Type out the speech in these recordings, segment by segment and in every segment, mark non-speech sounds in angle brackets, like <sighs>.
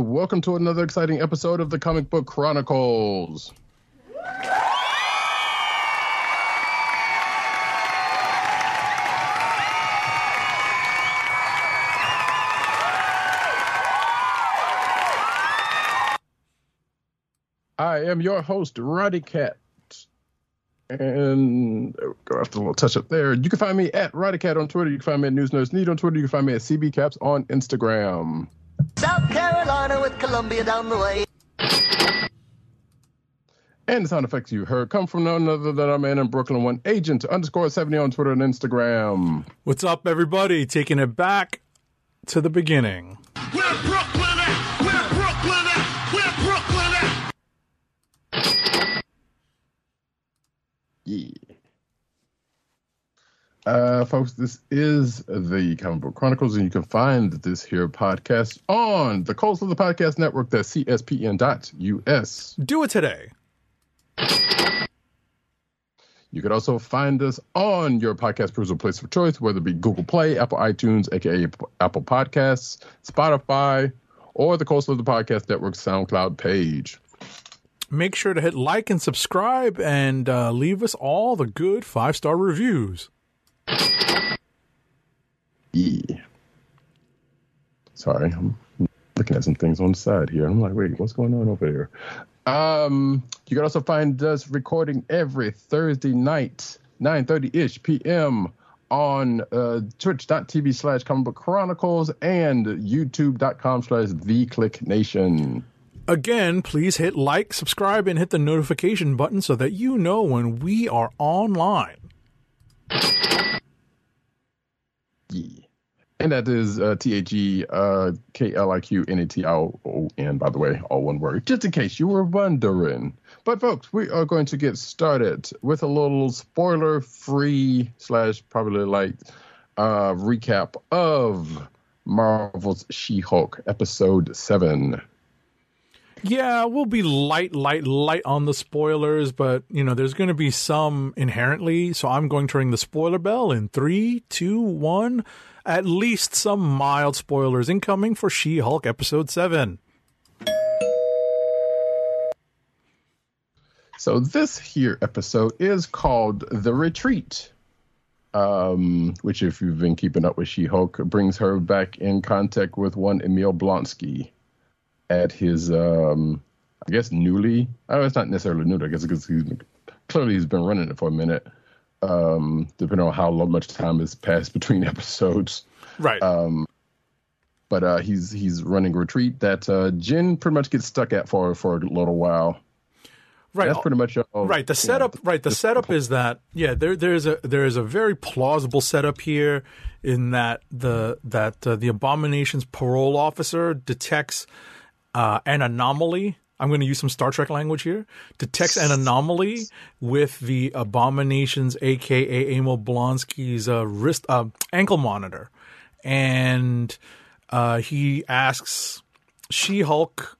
Welcome to another exciting episode of the Comic Book Chronicles. I am your host, Roddykat. And go after a little touch up there. You can find me at Roddykat on Twitter. You can find me at News Nerds Need on Twitter. You can find me at CB Caps on Instagram. South Carolina with Columbia down the way. And the sound effects you heard come from none other than our man in Brooklyn, one agent underscore 70 on Twitter and Instagram. What's up, everybody? Taking it back to the beginning. Where Brooklyn at? Where Brooklyn at? Where Brooklyn at? Yeah. Uh, folks, this is the Comic Book Chronicles, and you can find this here podcast on the Cold Slither Podcast Network, that's cspn.us. Do it today. You can also find us on your podcast perusal place of choice, whether it be Google Play, Apple iTunes, aka Apple Podcasts, Spotify, or the Coastal of the Podcast Network SoundCloud page. Make sure to hit like and subscribe and uh, leave us all the good five star reviews. Yeah. Sorry, I'm looking at some things on the side here. I'm like, wait, what's going on over here? Um, you can also find us recording every Thursday night, 9.30-ish p.m. on uh, twitch.tv slash comic book chronicles and youtube.com slash the kliq nation. Again, please hit like, subscribe, and hit the notification button so that you know when we are online. Yeah. And that is uh, T H K L I Q N A T L O N, by the way, all one word, just in case you were wondering. But, folks, we are going to get started with a little spoiler free slash probably light uh, recap of Marvel's She Hulk episode 7. Yeah, we'll be light, light, light on the spoilers, but you know, there's going to be some inherently. So I'm going to ring the spoiler bell in three, two, one. At least some mild spoilers incoming for She Hulk episode seven. So this here episode is called The Retreat, um, which, if you've been keeping up with She-Hulk, brings her back in contact with one Emil Blonsky at his, um, I guess, newly. Oh, it's not necessarily new. I guess because he's been, clearly he's been running it for a minute. Um, depending on how much time has passed <laughs> between episodes. Right. Um, but uh, he's he's running a retreat that uh, Jen pretty much gets stuck at for for a little while. right. That's pretty much all. right the you know, setup right the setup is that yeah there there's a there's a very plausible setup here in that the that uh, the abomination's parole officer detects uh, an anomaly i'm going to use some star trek language here detects an anomaly with the abomination's aka emil blonsky's uh, wrist uh, ankle monitor and uh, he asks she-hulk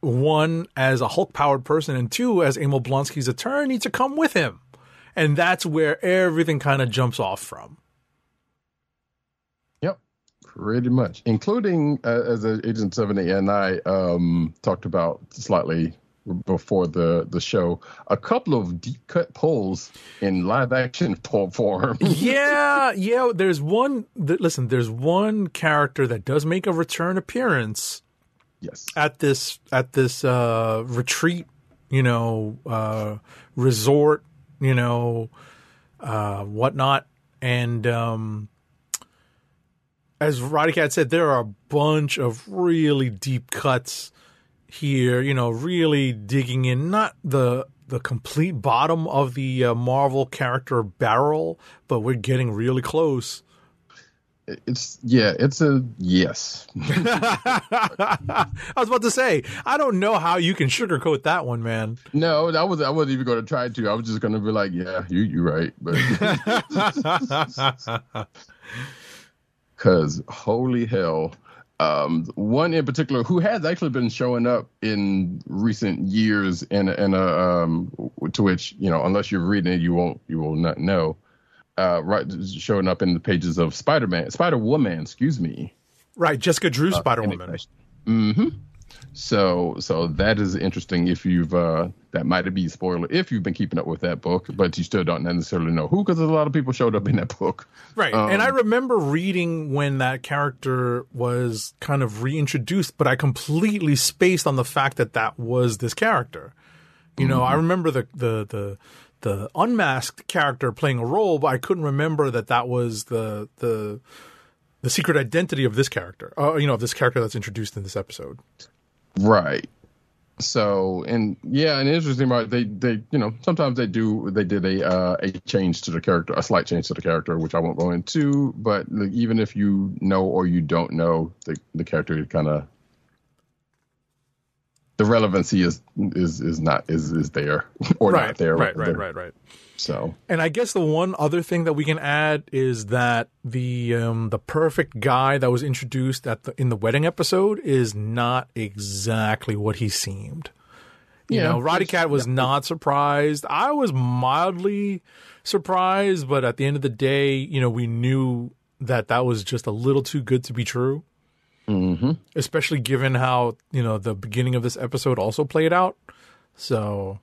one as a Hulk powered person and two as Emil Blonsky's attorney to come with him. And that's where everything kind of jumps off from. Pretty much, including uh, as a Agent Seventy and I um, talked about slightly before the the show, a couple of deep cut pulls in live action pull <laughs> form. yeah, yeah. There's one. Listen, there's one character that does make a return appearance yes, at this at this uh, retreat, you know, uh, resort, you know, uh, whatnot, and um, as Roddykat said, there are a bunch of really deep cuts here. You know, really digging in, not the the complete bottom of the uh, Marvel character barrel, but we're getting really close. It's yeah, it's a yes. <laughs> I was about to say, I don't know how you can sugarcoat that one, man. No, I was I wasn't even going to try to. I was just going to be like, yeah, you you right, but <laughs> <laughs> because holy hell, um, one in particular who has actually been showing up in recent years, and and uh, um, to which you know, unless you're reading it, you won't you will not know. Uh, right, showing up in the pages of Spider Man, Spider Woman, excuse me. Right, Jessica Drew, Spider Woman. Mm-hmm. So so that is interesting if you've uh that might be spoiler if you've been keeping up with that book, but you still don't necessarily know who because a lot of people showed up in that book. Right. Um, and I remember reading when that character was kind of reintroduced, but I completely spaced on the fact that that was this character. You know, I remember the the the the unmasked character playing a role, but I couldn't remember that that was the the the secret identity of this character. Uh, you know, of this character that's introduced in this episode. Right. So and yeah, and interesting about they they you know sometimes they do they did a uh, a change to the character a slight change to the character which I won't go into but like, even if you know or you don't know the the character kind of the relevancy is is is not is is there <laughs> or right. not there Right. Right. Right. Right. So And I guess the one other thing that we can add is that the um, the perfect guy that was introduced at the in the wedding episode is not exactly what he seemed. You Yeah. know, Roddykat was not surprised. I was mildly surprised, but at the end of the day, you know, we knew that that was just a little too good to be true. hmm Especially given how you know the beginning of this episode also played out. So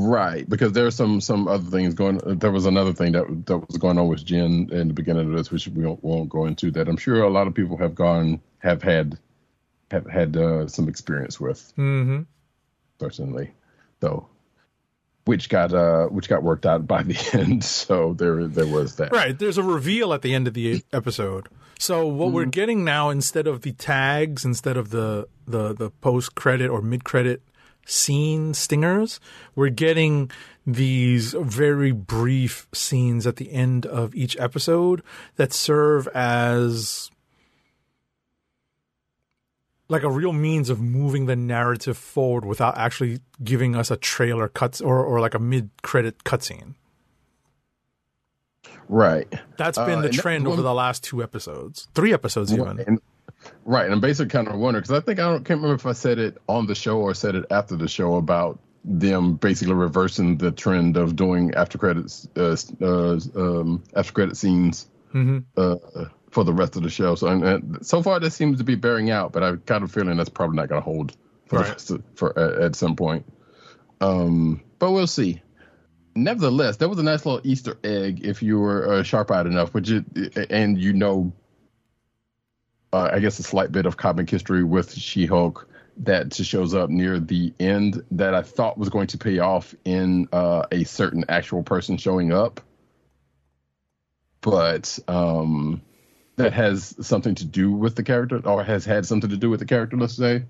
Right, because there's some some other things going. There was another thing that that was going on with Jen in the beginning of this, which we won't, won't go into. That I'm sure a lot of people have gone have had have had uh, some experience with Mm-hmm. personally, though, which got uh which got worked out by <laughs> the end. So there there was that. Right. There's a reveal at the end of the episode. So what we're getting now, instead of the tags, instead of the the the post credit or mid credit scene stingers, we're getting these very brief scenes at the end of each episode that serve as like a real means of moving the narrative forward without actually giving us a trailer cuts or, or like a mid credit cutscene. Right. That's been Uh, the and that- trend over the last two episodes, three episodes even. And, right, and I'm basically kind of wondering because I think I don't can't remember if I said it on the show or said it after the show about them basically reversing the trend of doing after credits uh, uh, um, after credit scenes Mhm. uh, for the rest of the show. So and, so far that seems to be bearing out, but I've kind of feeling that's probably not going to hold for Right. of, for at, at some point. Um, but we'll see. Nevertheless, there was a nice little Easter egg if you were uh, sharp-eyed enough, which it, and you know uh, I guess a slight bit of comic history with She-Hulk that just shows up near the end that I thought was going to pay off in uh, a certain actual person showing up, but um, that has something to do with the character or has had something to do with the character, let's say.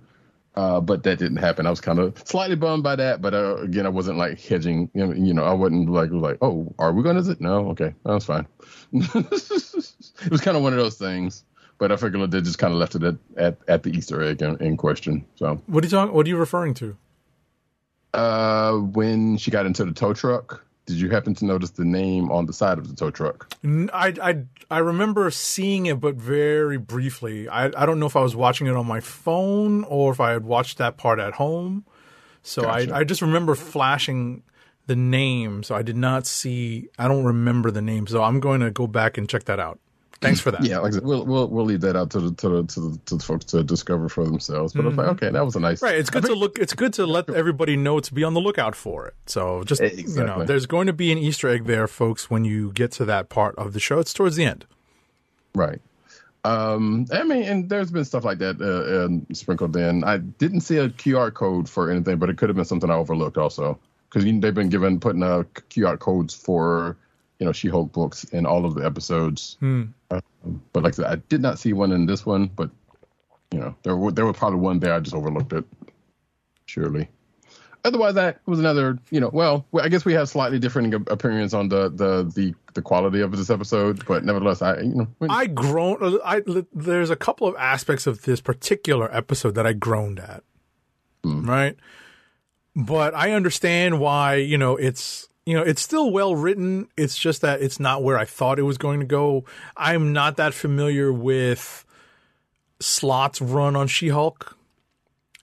Uh, but that didn't happen. I was kind of slightly bummed by that, but uh, again, I wasn't like hedging. You know, I wasn't like like, oh, are we going to? No, okay, that's fine. <laughs> it was kind of one of those things but I figured they just kind of left it at, at, at the Easter egg in, in question. So What are you talking? What are you referring to? uh, when she got into the tow truck, did you happen to notice the name on the side of the tow truck? I I remember seeing it, but very briefly. I, I don't know if I was watching it on my phone or if I had watched that part at home. So Gotcha. I, I just remember flashing the name. So I did not see. I don't remember the name. So I'm going to go back and check that out. Thanks for that. Yeah, like we'll we'll we'll leave that out to the to the to the, to the folks to discover for themselves. But I was like, okay, that was a nice Right. It's good to look. It's good to let everybody know to be on the lookout for it. So just you know, there's going to be an Easter egg there, folks. When you get to that part of the show, it's towards the end. Right. Um, I mean, and there's been stuff like that uh, um, sprinkled in. I didn't see a QR code for anything, but it could have been something I overlooked also because they've been given putting uh, QR codes for you know She-Hulk books in all of the episodes. Hmm. Uh, but like I said, I did not see one in this one. But you know, there were there was probably one there. I just overlooked it. Surely. Otherwise, that was another. You know, well, I guess we have slightly different opinions on the the the the quality of this episode, but nevertheless, I you know. I groaned. I there's a couple of aspects of this particular episode that I groaned at. Right, but I understand why. You know, it's you know it's still well written. It's just that it's not where I thought it was going to go. I'm not that familiar with Slott's run on She-Hulk.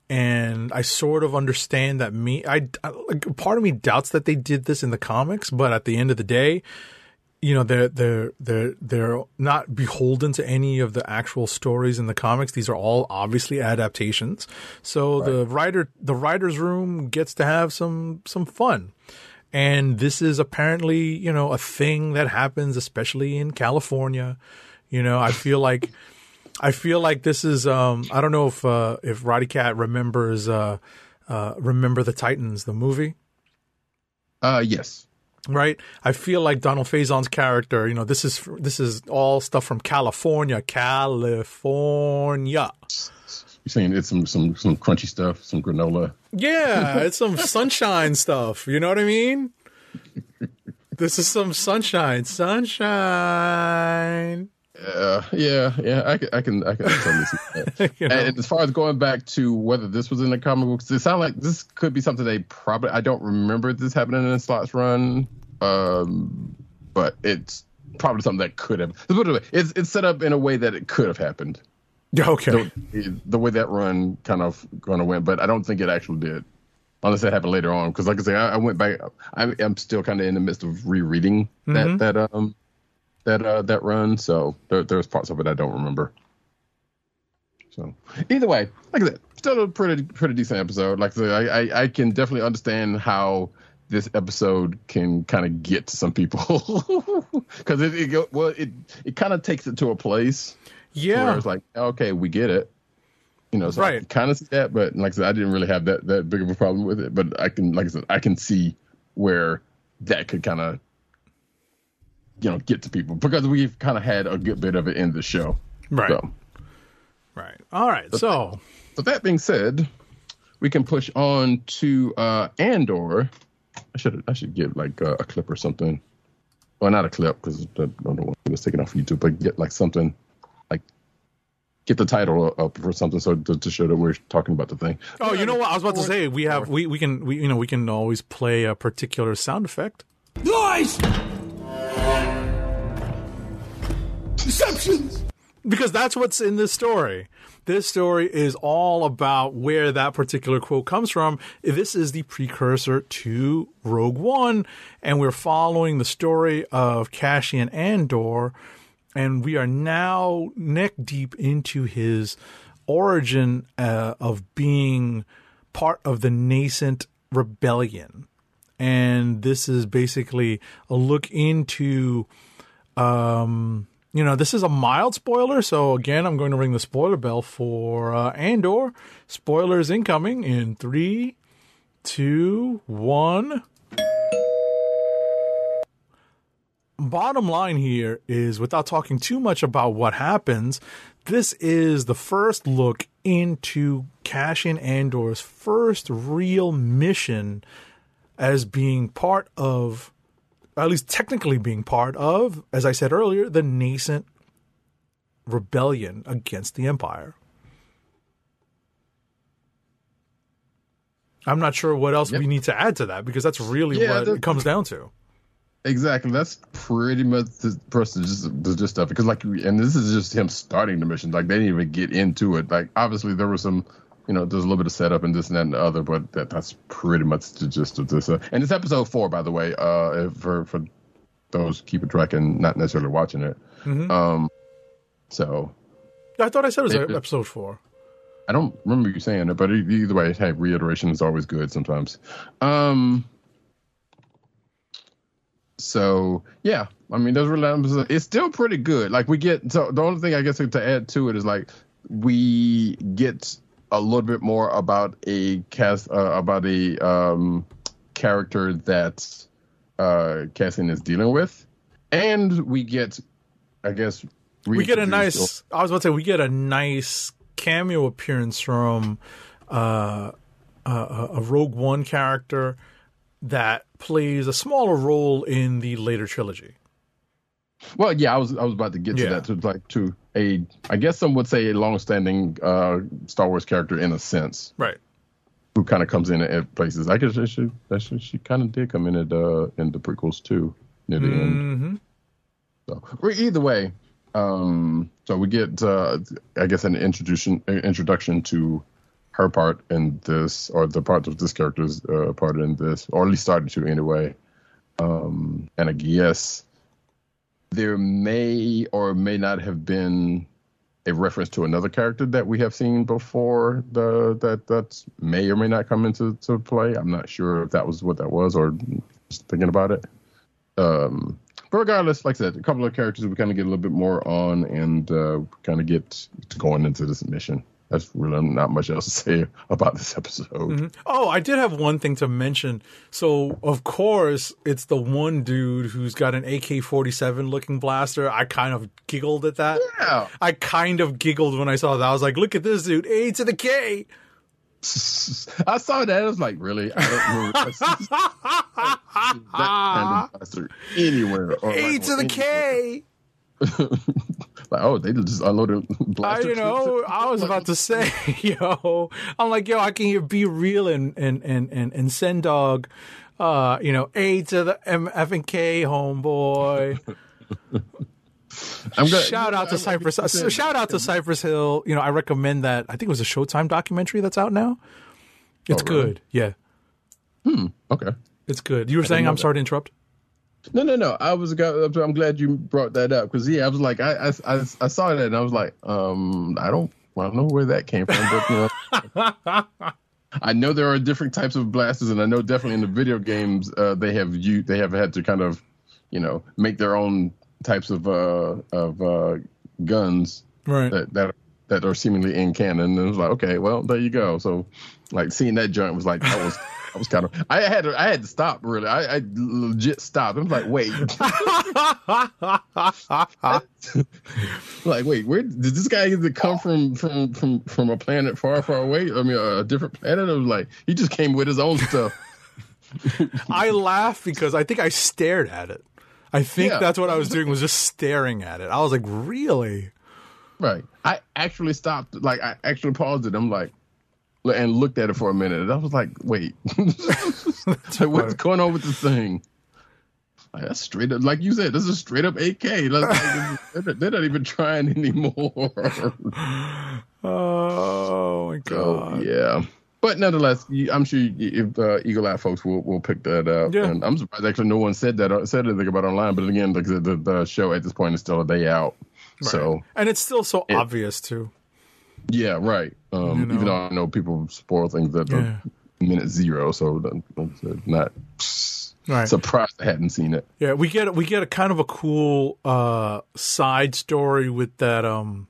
And I sort of understand that me, I, I like part of me doubts that they did this in the comics, but at the end of the day, you know they're they're they're they're not beholden to any of the actual stories in the comics these are all obviously adaptations so the writer the writers room gets to have some some fun and this is apparently you know a thing that happens especially in California you know I feel like I feel like this is um I don't know if uh if Roddykat remembers uh uh remember the Titans the movie Uh, yes. right? I feel like Donald Faison's character, you know, this is this is all stuff from California, California. You're saying it's some some some crunchy stuff, some granola. Yeah, it's some <laughs> sunshine stuff. You know what I mean? This is some sunshine, sunshine. Uh, yeah, yeah, I can, I can, I can totally see that. You know? And as far as going back to whether this was in the comic books, it sounds like this could be something they probably. I don't remember this happening in a Slott's Run, um, but it's probably something that could have. let's put it away. It's it's set up in a way that it could have happened. <laughs> Okay. The, the way that run kind of going to win, but I don't think it actually did. Unless it happened later on, because like I say, I, I went back. I, I'm still kind of in the midst of rereading Mm-hmm. that that um that uh that run, so there, there's parts of it I don't remember. So either way, like I said, still a pretty pretty decent episode. Like I said, I I, I can definitely understand how this episode can kind of get to some people <laughs> because it, it go, well it it kind of takes it to a place where Yeah, it's like okay we get it. You know so I kind of see that but like I said I didn't really have that that big of a problem with it but I can like I said I can see where that could kind of you know get to people because we've kind of had a good bit of it in the show. Right, so. Right. All right. So, so that being said we can push on to uh Andor. I should I should get like uh, a clip or something. Well not a clip because I don't know what it's taken off YouTube but get like something get the title up for something so to, to show that we're talking about the thing oh, you know what? I was about to say we have we we can we you know we can always play a particular sound effect. Lies! Deceptions! because that's what's in this story. This story is all about where that particular quote comes from. This is the precursor to Rogue One, and we're following the story of Cassian Andor, and we are now neck deep into his origin uh, of being part of the nascent rebellion. And this is basically a look into um, you know, this is a mild spoiler, so again, I'm going to ring the spoiler bell for uh, Andor. Spoilers incoming in three, two, one. Bottom line here is without talking too much about what happens, this is the first look into Cassian Andor's first real mission as being part of at least technically being part of, as I said earlier, the nascent rebellion against the Empire. I'm not sure what else Yep. we need to add to that because that's really Yeah, what the- it comes down to. Exactly. That's pretty much the person just the just stuff because like and this is just him starting the mission. Like they didn't even get into it. Like obviously there was some you know there's a little bit of setup and this and that and the other, but that that's pretty much the gist of this. Uh, and it's episode four, by the way. Uh, for for those keeping track and not necessarily watching it. Um, so I thought I said it was Maybe. episode four. I don't remember you saying it, but either way, hey, reiteration is always good sometimes. Um, so yeah, I mean, those really it's still pretty good. Like we get so the only thing I guess to add to it is like we get a little bit more about a cast uh, about a um character that uh Cassian is dealing with. and we get, I guess, we get a nice. I was about to say we get a nice cameo appearance from uh, a, a a Rogue One character that plays a smaller role in the later trilogy. Well, yeah, I was I was about to get to that to like to a I guess some would say a long-standing uh, Star Wars character in a sense Right. who kind of comes in at places. I guess she she, that she, she kind of did come in at uh, in the prequels too near the end. hmm So, or either way, um, so we get uh, I guess an introduction introduction to her part in this, or the part of this character's uh, part in this, or at least started to anyway. Um, and I guess there may or may not have been a reference to another character that we have seen before the that that may or may not come into to play. I'm not sure if that was what that was or just thinking about it. Um, but regardless, like I said, a couple of characters we kind of get a little bit more on and uh, kind of get going into this mission. That's really not much else to say about this episode. Mm-hmm. Oh, I did have one thing to mention. So, of course, it's the one dude who's got an AK 47 looking blaster. I kind of giggled at that. Yeah. I kind of giggled when I saw that. I was like, look at this dude, A to the K. <laughs> I saw that. I was like, really? I don't remember <laughs> that kind of blaster anywhere. Or A like, to the K. <laughs> like, oh, they just unloaded <laughs> I, you know, I was about to say, <laughs> yo, I'm like, yo, I can hear B-Real and and and and, and Sen Dog, uh, you know, A to the M F and K, homeboy. <laughs> I'm gonna, Shout out to Cypress. uh, shout out to Cypress Hill. You know, I recommend that. I think it was a Showtime documentary that's out now. It's Oh, really? good. Yeah, Hmm. Okay. it's good. You were saying I'm that. sorry to interrupt. No, no, no. I was. I'm glad you brought that up because yeah, I was like, I, I, I, saw that and I was like, um, I don't, I don't know where that came from, but you know, <laughs> I know there are different types of blasters, and I know definitely in the video games uh, they have you, they have had to kind of, you know, make their own types of uh of uh guns Right. that that that are seemingly in canon. And it was like, okay, well, there you go. So, like seeing that joint was like that was. <laughs> I was kind of. I had to. I had to stop. Really, I, I legit stopped. I was like, "Wait, <laughs> like, wait, where did this guy either come from? From from from a planet far, far away? I mean, a, different planet. I was like, he just came with his own stuff. <laughs> I laugh because I think I stared at it. I think Yeah. that's what I was doing was just staring at it. I was like, really? Right. I actually stopped. Like, I actually paused it. I'm like, and looked at it for a minute. And I was like, wait, <laughs> so what's going on with this thing? Like, that's straight up, like you said, this is straight up AK. Like, like, they're, they're not even trying anymore. <laughs> Oh my So god! yeah, but nonetheless, I'm sure if uh, Eagle Eye folks will will pick that up. Yeah. And I'm surprised actually no one said that uh, said anything about it online. But again, like the, the show at this point is still a day out. So And it's still so obvious too. Yeah, right. Um, You know. Even though I know people spoil things at the Yeah. minute zero, so that- like I said, not Right. surprised I hadn't seen it. Yeah, we get we get a kind of a cool uh, side story with that um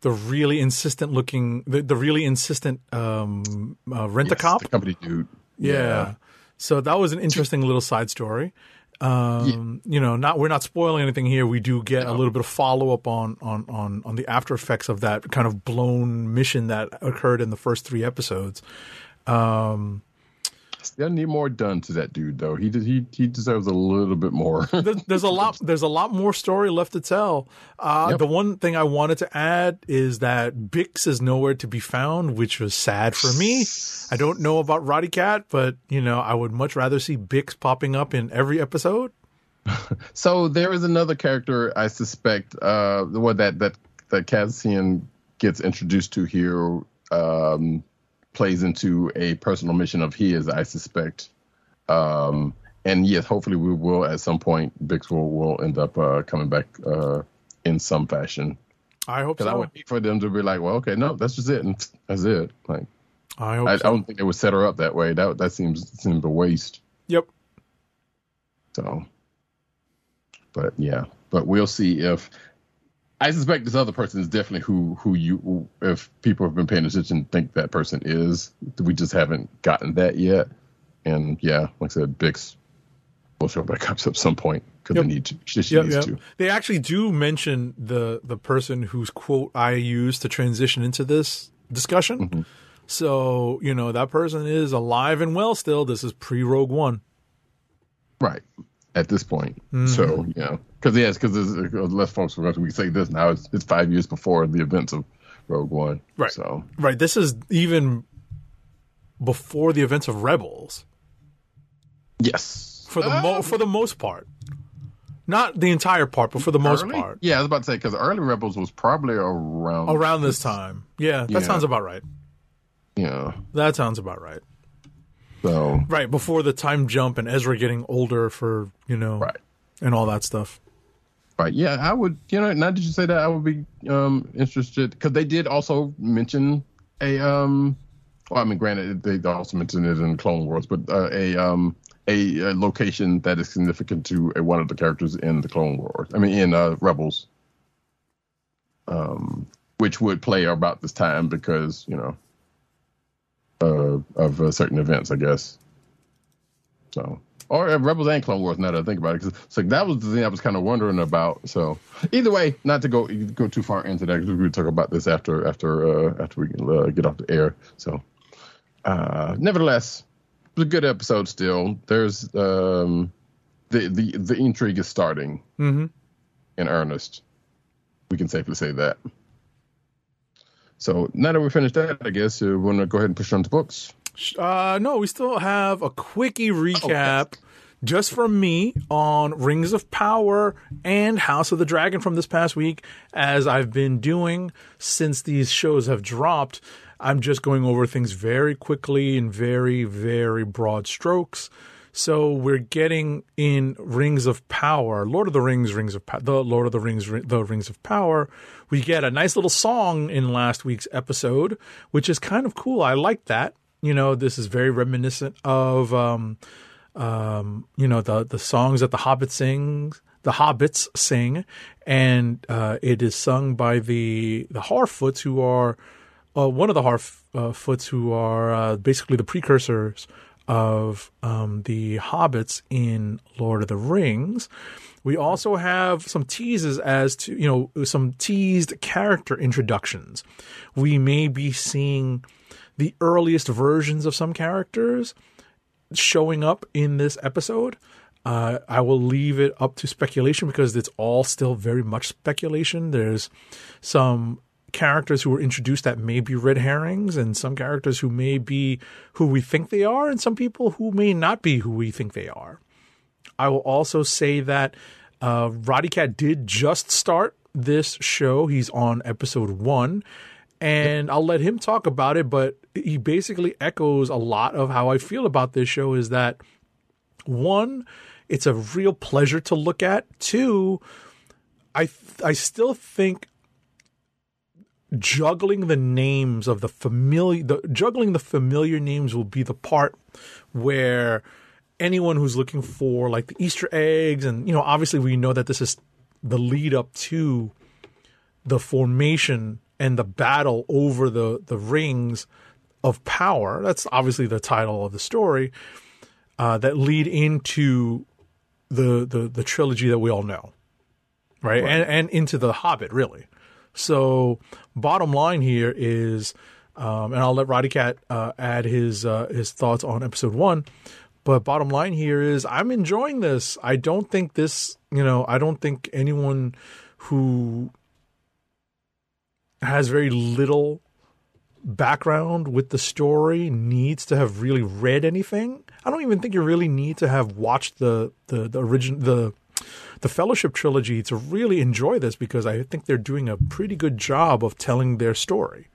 the really insistent looking the, the really insistent um uh, rent a cop the company dude. Yeah. So that was an interesting little side story. Um, you know, not we're not spoiling anything here. We do get a little bit of follow up on, on on on the after effects of that kind of blown mission that occurred in the first three episodes. Um, Still need more done to that dude though. He he he deserves a little bit more. <laughs> there's, a lot there's a lot more story left to tell. Uh, Yep. The one thing I wanted to add is that Bix is nowhere to be found, which was sad for me. I don't know about Roddykat, but you know I would much rather see Bix popping up in every episode. <laughs> So there is another character I suspect, uh, the one that that that Cassian gets introduced to here, um, plays into a personal mission of his. I suspect, um, and yes, hopefully we will at some point. Bix will will end up uh, coming back uh, in some fashion. I hope Because I would hate for them to be like, well, okay, no, that's just it, and that's it. Like, I hope I, I don't think they would set her up that way. That that seems seems a waste. Yep. So, but yeah, but we'll see if I suspect this other person is definitely who who you if people have been paying attention think that person is. We just haven't gotten that yet. And yeah, like I said, Bix We'll show back up at some point because Yep. they need to. She, she Yep, needs yep. to. They actually do mention the the person whose quote I used to transition into this discussion. Mm-hmm. So you know that person is alive and well still. This is pre Rogue One. Right. At this point. Mm-hmm. So, yeah. Because, yes, because there's less folks going to say this now. It's, it's five years before the events of Rogue One. Right. So, Right. This is even before the events of Rebels yes. for the mo- for the most part. Not the entire part, but for the most Early? part. Yeah, I was about to say, because Early Rebels was probably around. Around this time. Yeah, that Yeah. sounds about right. Yeah. That sounds about right. So, Right, before the time jump and Ezra getting older for, you know, right. and all that stuff. Right. Yeah, I would. You know, now that you say that, I would be um interested because they did also mention a um. Well, I mean, granted, they also mentioned it in Clone Wars, but uh, a um a, a location that is significant to a, one of the characters in the Clone Wars. I mean, in uh, Rebels. Um, which would play about this time because you know, uh, of uh, certain events, I guess. So, or uh, Rebels and Clone Wars. Now that I think about it, 'cause- so that was the thing I was kind of wondering about. So, either way, not to go go too far into that, because we'll talk about this after after uh, after we uh, get off the air. So, uh, nevertheless, it was a good episode. Still, there's um, the the the intrigue is starting Mhm. in earnest. We can safely say that. So now that we finished that, I guess uh, we want to go ahead and push on to books. Uh, no, we still have a quickie recap just from me on Rings of Power and House of the Dragon from this past week, as I've been doing since these shows have dropped. I'm just going over things very quickly in very, very broad strokes. So we're getting in Rings of Power, Lord of the Rings, Rings of the Lord of the Rings, the Rings of Power. We get a nice little song in last week's episode, which is kind of cool. I like that. You know, this is very reminiscent of, um, um, you know, the the songs that the Hobbit sings, the Hobbits sing, and uh, it is sung by the the Harfoots, who are uh, one of the Harfoots, who are uh, basically the precursors of um, the hobbits in Lord of the Rings. We also have some teases as to, you know, some teased character introductions. We may be seeing the earliest versions of some characters showing up in this episode. Uh, I will leave it up to speculation because it's all still very much speculation. There's some characters who were introduced that may be red herrings, and some characters who may be who we think they are, and some people who may not be who we think they are. I will also say that uh, Roddykat did just start this show. He's on episode one, and I'll let him talk about it. But he basically echoes a lot of how I feel about this show. Is that one, it's a real pleasure to look at. Two, I I still think juggling the names of the familiar the juggling the familiar names will be the part where anyone who's looking for like the easter eggs and you know obviously we know that this is the lead up to the formation and the battle over the the rings of power. That's obviously the title of the story uh, that lead into the, the the trilogy that we all know right, And, and into the hobbit really so bottom line here is, um, and I'll let Roddykat uh, add his uh, his thoughts on episode one. But bottom line here is, I'm enjoying this. I don't think this, you know, I don't think anyone who has very little background with the story needs to have really read anything. I don't even think you really need to have watched the the, the original the the Fellowship trilogy to really enjoy this because I think they're doing a pretty good job of telling their story.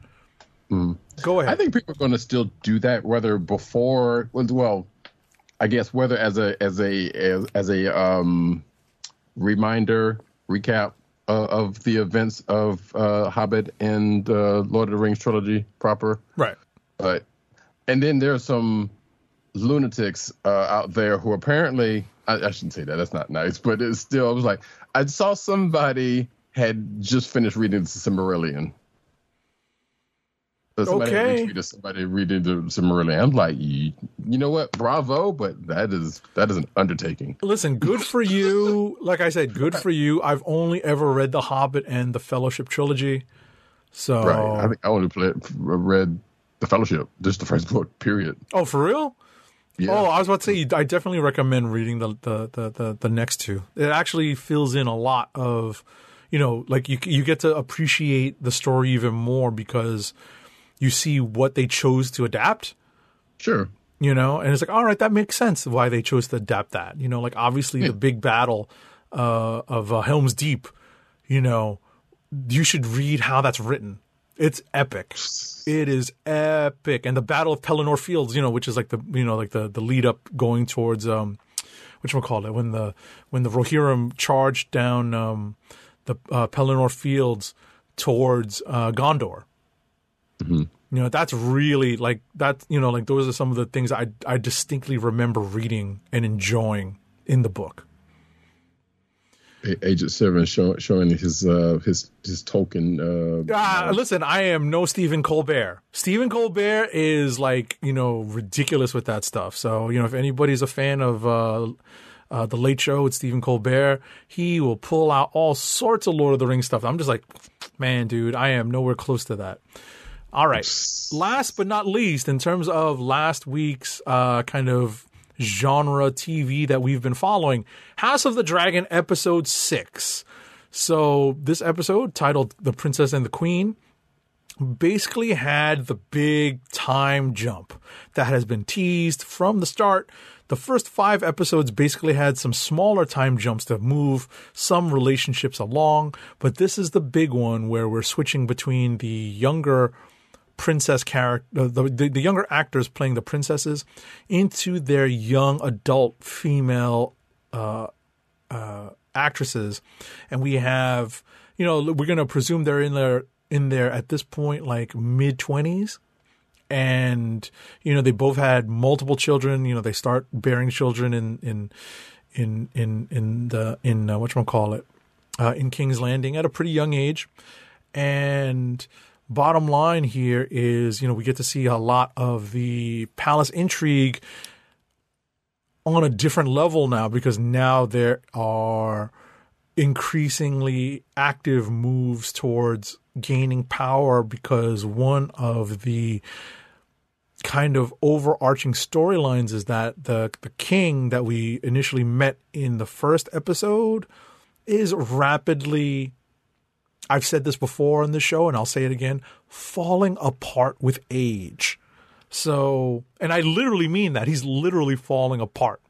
Go ahead. I think people are going to still do that, whether before, well, I guess whether as a as a as, as a um, reminder recap uh, of the events of uh, Hobbit and uh, Lord of the Rings trilogy proper. right. But and then there's some lunatics uh, out there who apparently I, I shouldn't say that that's not nice, but it's still I was like I saw somebody had just finished reading the Silmarillion. So somebody Okay. retweeted somebody reading the Silmarillion. I'm like, you, you know what? Bravo, but that is that is an undertaking. Listen, good for you. <laughs> Like I said, good for you. I've only ever read The Hobbit and the Fellowship trilogy. So, Right. I think I only played, read the Fellowship, just the first book. Period. oh, for real? Yeah. Oh, I was about to say, I definitely recommend reading the, the, the, the, the next two. It actually fills in a lot of, you know, like you, you get to appreciate the story even more because you see what they chose to adapt. sure. you know and it's like all right that makes sense why they chose to adapt that you know like obviously the big battle uh, of uh, helm's deep you know you should read how that's written it's epic. It is epic. And the battle of pelennor fields you know which is like the you know like the the lead up going towards um which one call it when the when the rohirrim charged down um the uh, pelennor fields towards uh gondor. You know that's really like that you know like those are some of the things i i distinctly remember reading and enjoying in the book Agent Seven show, showing his uh his his token. Uh, ah, listen i am no stephen colbert stephen colbert is like you know ridiculous with that stuff so you know if anybody's a fan of uh uh, the Late Show with Stephen Colbert, he will pull out all sorts of Lord of the Rings stuff. I'm just like, man, dude, I am nowhere close to that. All right. Last but not least, in terms of last week's uh, kind of genre TV that we've been following, House of the Dragon episode six. So this episode titled "The Princess and the Queen." basically had the big time jump that has been teased from the start. The first five episodes basically had some smaller time jumps to move some relationships along, but this is the big one where we're switching between the younger princess character, the, the, the younger actors playing the princesses, into their young adult female actresses, and we have, you know, we're going to presume they're in there in there at this point like mid twenties, and you know they both had multiple children. You know they start bearing children in in in in in the in uh, what call it uh, in King's Landing at a pretty young age, and bottom line here is you know we get to see a lot of the palace intrigue on a different level now because now there are increasingly active moves towards gaining power because one of the kind of overarching storylines is that the the king that we initially met in the first episode is rapidly I've said this before on the show and I'll say it again falling apart with age. So, and I literally mean that. He's literally falling apart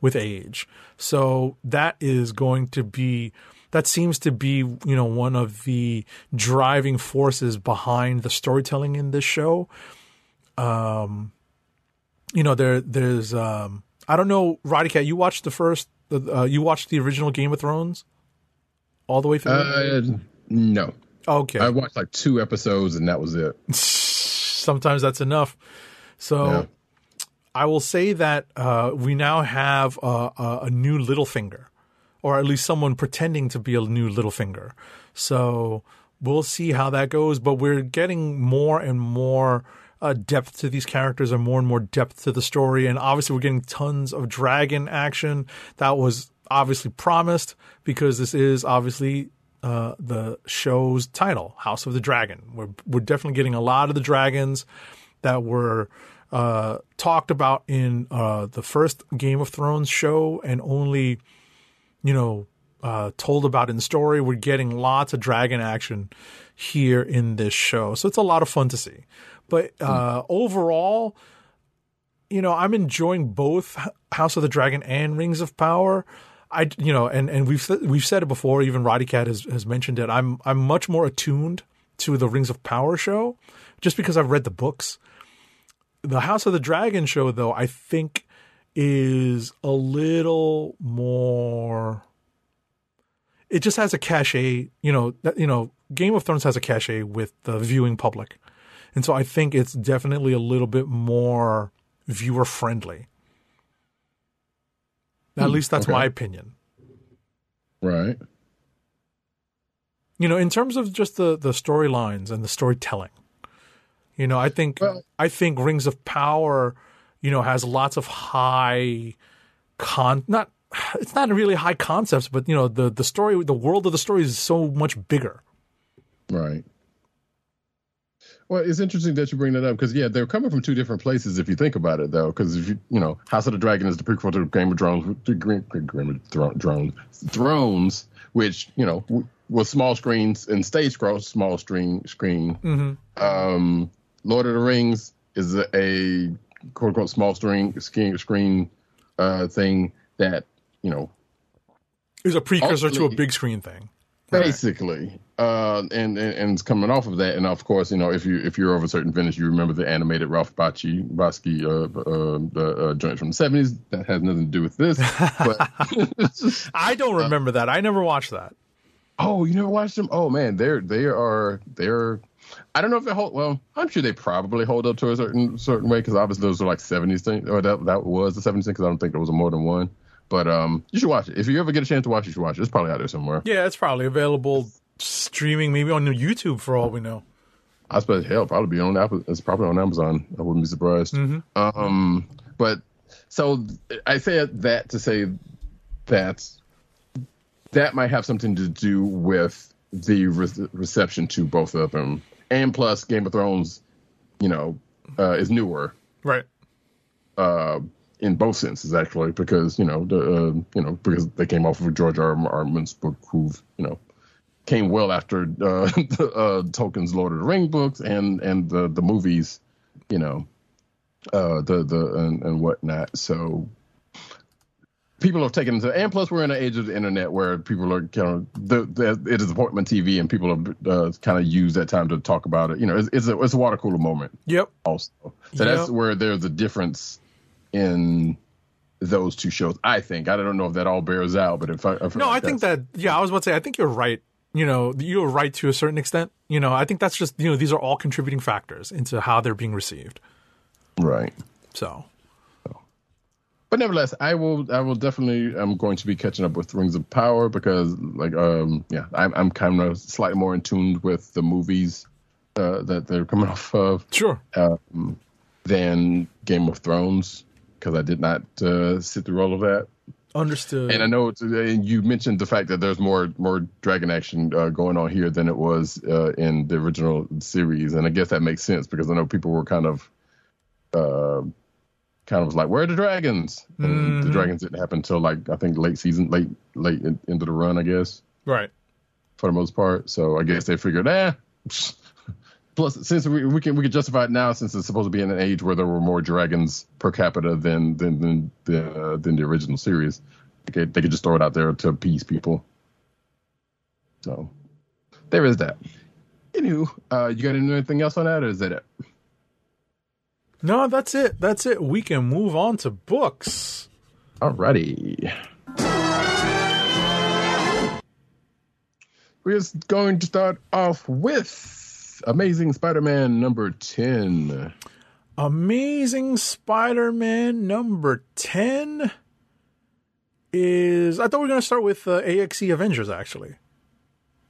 with age. So that is going to be that seems to be, you know, one of the driving forces behind the storytelling in this show. Um you know, there there's um I don't know, Roddykat, you watched the first uh, you watched the original Game of Thrones all the way through? uh, no, okay. I watched like two episodes and that was it. <laughs> sometimes that's enough. So Yeah. I will say that uh, we now have a, a, a new Littlefinger, or at least someone pretending to be a new Littlefinger. So we'll see how that goes. But we're getting more and more uh, depth to these characters and more and more depth to the story. And obviously, we're getting tons of dragon action. That was obviously promised because this is obviously uh, the show's title, House of the Dragon. We're we're definitely getting a lot of the dragons that were uh, talked about in uh, the first Game of Thrones show, and only you know uh, told about in story. We're getting lots of dragon action here in this show, so it's a lot of fun to see. But uh, overall, you know, I'm enjoying both House of the Dragon and Rings of Power. I, you know, and, and we've we've said it before. Even Roddykat has, has mentioned it. I'm I'm much more attuned to the Rings of Power show, just because I've read the books. The House of the Dragon show, though, I think is a little more. It just has a cachet, you know. That, you know, Game of Thrones has a cachet with the viewing public, and so I think it's definitely a little bit more viewer friendly. At hmm. least that's okay. my opinion. Right. You know, in terms of just the the storylines and the storytelling, You know, I think Well- I think Rings of Power, you know, has lots of high con not it's not really high concepts, but you know, the the story the world of the story is so much bigger. Right. Well, it's interesting that you bring that up because yeah, they're coming from two different places if you think about it, though. Because if you you know, House of the Dragon is the prequel to Game of Thrones, Game of Thrones, Thrones, which you know w- was small screens and stage scroll, small screen screen. Um, Lord of the Rings is a, a quote unquote small screen screen screen uh, thing that you know is a precursor to a big screen thing. Basically uh and, and and it's coming off of that and of course you know if you if you're of a certain vintage you remember the animated ralph Bakshi, Bosky uh uh, uh, uh joint from the 70s that has nothing to do with this but <laughs> I don't remember that. I never watched that. oh you never watched them oh man they're they are they're I don't know if they hold. Well, I'm sure they probably hold up to a certain certain way because obviously those are like 70s things, or that that was the 70s thing because I don't think there was more than one. But um, you should watch it if you ever get a chance to watch it. You should watch it. It's probably out there somewhere. Yeah, it's probably available streaming maybe on YouTube for all we know. I suppose hell probably be on Apple. It's probably on Amazon. I wouldn't be surprised. Um, but so I say that to say that that might have something to do with the re- reception to both of them, and plus Game of Thrones, you know, uh, is newer Right. uh, in both senses actually, because you know the uh, you know because they came off of George R. R. Martin's book, who've you know came well after uh, <laughs> the, uh, Tolkien's Lord of the Ring books and and the the movies, you know, uh, the the and, and whatnot. So people have taken to, and plus we're in an age of the internet where people are kind of the, the it is appointment TV, and people have uh, kind of use that time to talk about it. You know, it's, it's a it's a water cooler moment Yep. also. So that's where there's a difference in those two shows. I think I don't know if that all bears out, but if I if No, I think that yeah, I was about to say I think you're right. You know, you're right to a certain extent. You know, I think that's just you know these are all contributing factors into how they're being received. right. So But nevertheless, I will I will definitely I'm going to be catching up with Rings of Power because like um yeah I'm I'm kind of slightly more in tune with the movies uh, that they're coming <laughs> off of sure, um, than Game of Thrones because I did not uh, sit through all of that. understood. And I know it's, and you mentioned the fact that there's more more dragon action uh, going on here than it was uh, in the original series, and I guess that makes sense because I know people were kind of, uh, kind of like, where are the dragons? And the dragons didn't happen until like I think late season, late late in, into the run, I guess right. for the most part. So I guess they figured, eh. Plus, since we, we can we can justify it now, since it's supposed to be in an age where there were more dragons per capita than than than the uh, than the original series, they could, they could just throw it out there to appease people. So there is that. Anywho, uh, you got anything else on that, or is that it? No, that's it. That's it. We can move on to books. Alrighty. We're just going to start off with Amazing Spider-Man number ten. Amazing Spider-Man number 10 is I thought we were going to start with uh, AXE Avengers actually.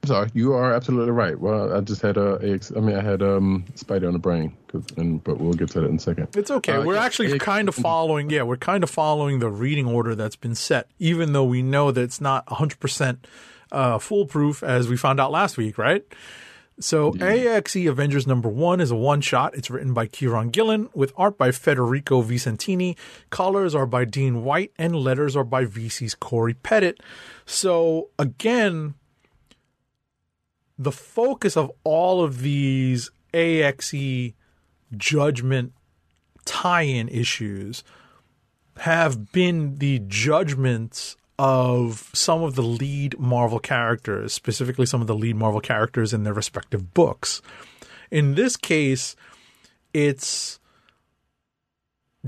Sorry, you are absolutely right. Well, I just had uh, AX, I mean, I had um, Spider on the brain, and but we'll get to that in a second. It's okay. Uh, we're yeah, actually AXE kind of following yeah, we're kind of following the reading order that's been set even though we know that it's not 100% uh, foolproof as we found out last week, right? So AXE Avengers number one is a one shot. It's written by Kieron Gillen with art by Federico Vicentini. Colors are by Dean White and letters are by VC's Cory Petit. So again, the focus of all of these AXE judgment tie-in issues have been the judgments of some of the lead Marvel characters, specifically some of the lead Marvel characters in their respective books. In this case, it's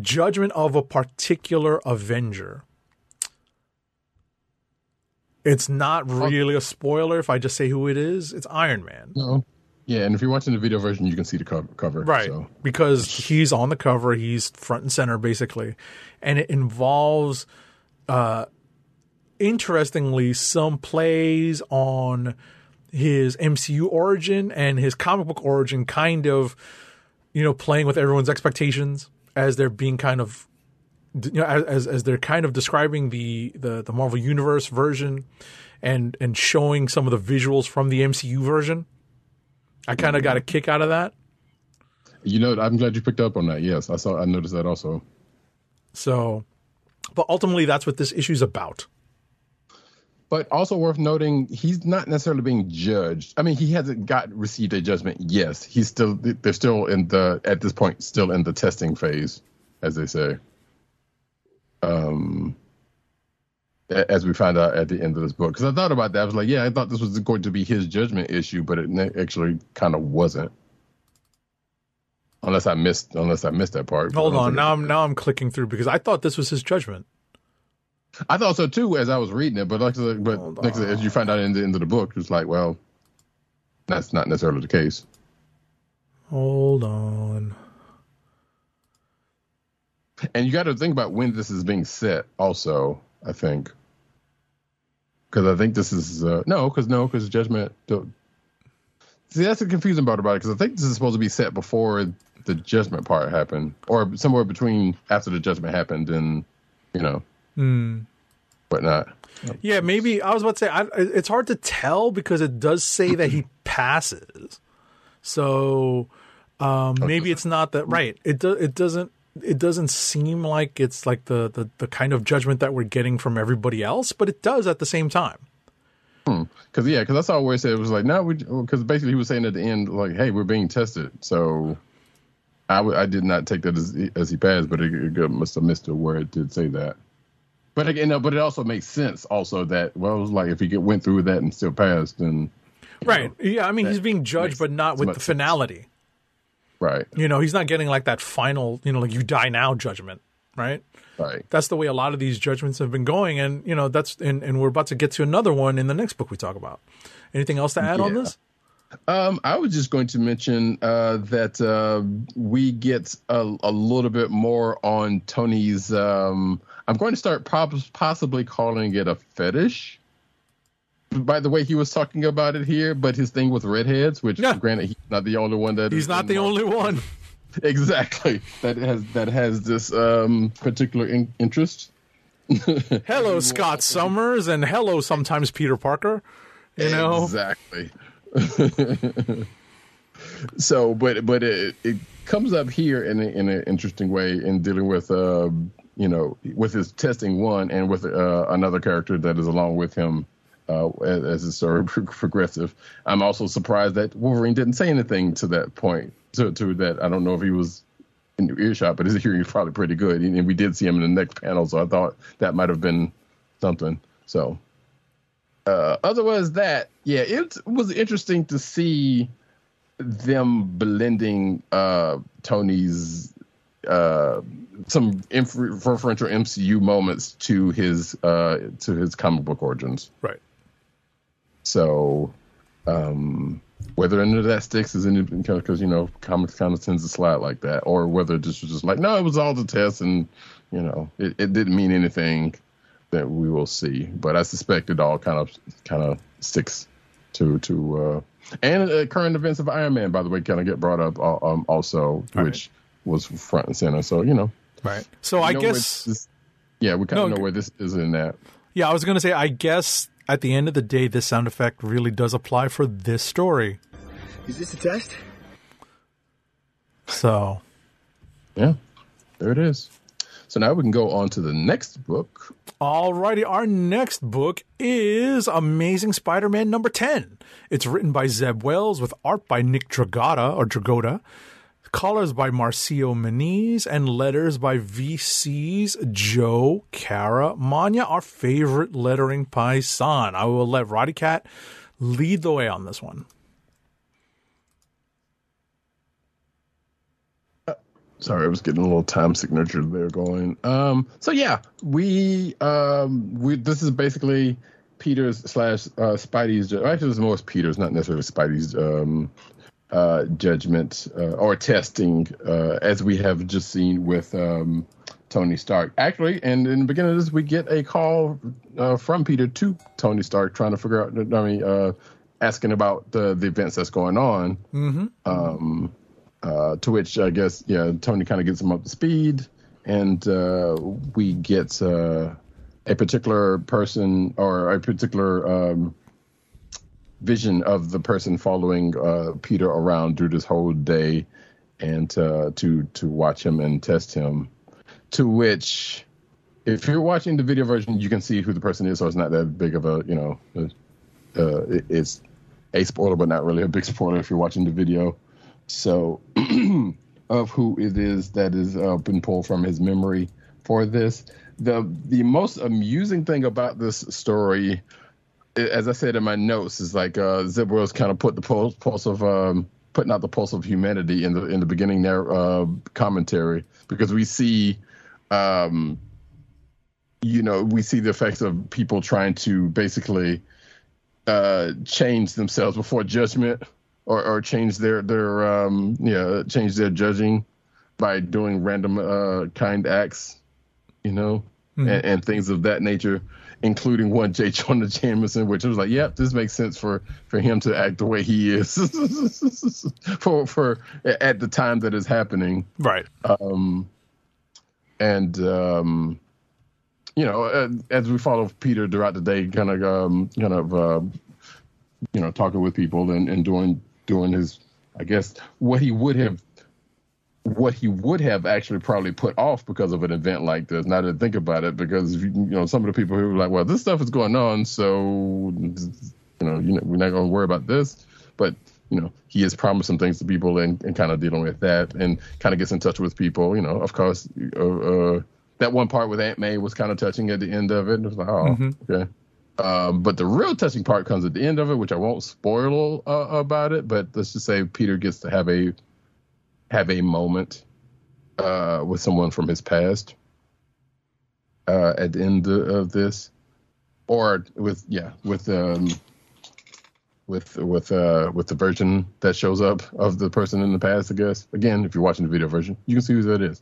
judgment of a particular Avenger. It's not really a spoiler if I just say who it is. It's Iron Man. No. Yeah, and if you're watching the video version, you can see the cover. cover Right. So. Because he's on the cover, he's front and center basically. And it involves uh interestingly some plays on his MCU origin and his comic book origin kind of you know, playing with everyone's expectations as they're being kind of, you know, as as they're kind of describing the the, the Marvel Universe version, and and showing some of the visuals from the MCU version. I kind of got a mm-hmm. kick out of that. You know, I'm glad you picked up on that. Yes, I saw. I noticed that also. So, but ultimately, that's what this issue's about. But also worth noting, he's not necessarily being judged. I mean, he hasn't got received a judgment. Yes, he's still. They're still in the at this point still in the testing phase, as they say. Um, as we find out at the end of this book, because I thought about that, I was like, yeah, I thought this was going to be his judgment issue, but it actually kind of wasn't. Unless I missed, unless I missed that part. Hold on, now I'm now I'm clicking through because I thought this was his judgment. I thought so too as I was reading it, but like, but like as you find out in the end of the book, it's like, well, that's not necessarily the case. Hold on. And you got to think about when this is being set, also. I think because I think this is uh, no, because no, because Judgment. don't- See, that's the confusing part about it because I think this is supposed to be set before the Judgment part happened, or somewhere between after the Judgment happened and you know, whatnot. Yeah, maybe I was about to say I, it's hard to tell because it does say that he <clears throat> passes. So um, maybe it's not that right. It do, it doesn't it doesn't seem like it's like the, the the kind of judgment that we're getting from everybody else, but it does at the same time. Because yeah, because I saw where it said it was like no, because basically he was saying at the end like, hey, we're being tested. So I, w- I did not take that as, as he passed, but it, it must have missed a word. it did say that. But again, no, but it also makes sense also that well, it was like if he get, went through that and still passed, then Right. Yeah, I mean he's being judged but not with the sense. finality. right, You know, he's not getting like that final, you know, like you die now judgment, right? right, That's the way a lot of these judgments have been going and, you know, that's and, and we're about to get to another one in the next book we talk about. Anything else to add on this? Um, I was just going to mention uh, that uh, we get a, a little bit more on Tony's. Um, I'm going to start possibly calling it a fetish. By the way, he was talking about it here, but his thing with redheads, which Yeah. granted he's not the only one that He's not the only one. <laughs> exactly that has that has this um, particular in- interest. <laughs> Hello, Scott Summers, and hello, sometimes Peter Parker. You know, exactly. <laughs> so, but but it it comes up here in a, in an interesting way in dealing with uh you know with his testing one and with uh, another character that is along with him uh, as, as his story pro- <laughs> progressive. I'm also surprised that Wolverine didn't say anything to that point. To to that, I don't know if he was in earshot, but his hearing is probably pretty good, and we did see him in the next panel, so I thought that might have been something. So uh, otherwise that yeah it was interesting to see them blending uh tony's uh some infer- referential mcu moments to his uh to his comic book origins right? so um whether any of that sticks is any because you know comics kind of tends to slide like that or whether this was just like no it was all the test and you know it, it didn't mean anything that we will see but i suspect it all kind of kind of sticks to to uh and uh, current events of iron man by the way kind of get brought up uh, um also Right. which was front and center so you know Right. So I guess, this- yeah we kind No, of know where this is in that yeah, I was going to say, I guess at the end of the day, this sound effect really does apply for this story. Is this a test? So, yeah there it is so now we can go on to the next book alrighty, our next book is Amazing Spider-Man number ten. It's written by Zeb Wells with art by Nick Dragotta or Dragotta. Colors by Marcio Menyz and letters by VC's Joe Cara, Caramagna, our favorite lettering paisan. I will let Roddykat lead the way on this one. Sorry, I was getting a little time signature there going. Um, so yeah, we um, we this is basically Peter's slash uh, Spidey's. Actually, it's more Peter's, not necessarily Spidey's um, uh, judgment uh, or testing, uh, as we have just seen with um, Tony Stark. Actually, and in the beginning of this, we get a call uh, from Peter to Tony Stark, trying to figure out. I mean, uh, asking about the the events that's going on. Um, Uh, to which I guess yeah, Tony kind of gets him up to speed, and uh, we get uh, a particular person or a particular um, vision of the person following uh, Peter around through this whole day, and uh, to to watch him and test him. To which, if you're watching the video version, you can see who the person is, so it's not that big of a you know, uh, it- it's a spoiler, but not really a big <laughs> spoiler if you're watching the video. So, <clears throat> of who it is that is uh, been pulled from his memory for this. The the most amusing thing about this story, as I said in my notes, is like uh, Zeb Wells' kind of put the pulse, pulse of um, putting out the pulse of humanity in the in the beginning there uh, commentary because we see. Um, you know, we see the effects of people trying to basically uh, change themselves before judgment, or, or change their their um, yeah change their judging by doing random uh, kind acts, you know, and, and things of that nature, including one J. Jonah Jameson, which was like, yep, this makes sense for for him to act the way he is <laughs> for for at the time that is happening Right. Um, and um, you know, uh, as we follow Peter throughout the day, kind of, um, kind of, uh, you know, talking with people and, and doing doing his, I guess, what he would have, what he would have actually probably put off because of an event like this. Now to think about it, because if you, you know, some of the people who were like, well, this stuff is going on, so you know, you know we're not going to worry about this, but you know, he is promising things to people and, and kind of dealing with that and kind of gets in touch with people. You know, of course, uh, uh, that one part with Aunt May was kind of touching at the end of it. It was like, oh, okay. Um, but the real touching part comes at the end of it, which I won't spoil uh, about it. But let's just say Peter gets to have a have a moment uh, with someone from his past uh, at the end of this, or with yeah, with um, with with uh with the version that shows up of the person in the past. I guess again, if you're watching the video version, you can see who that is,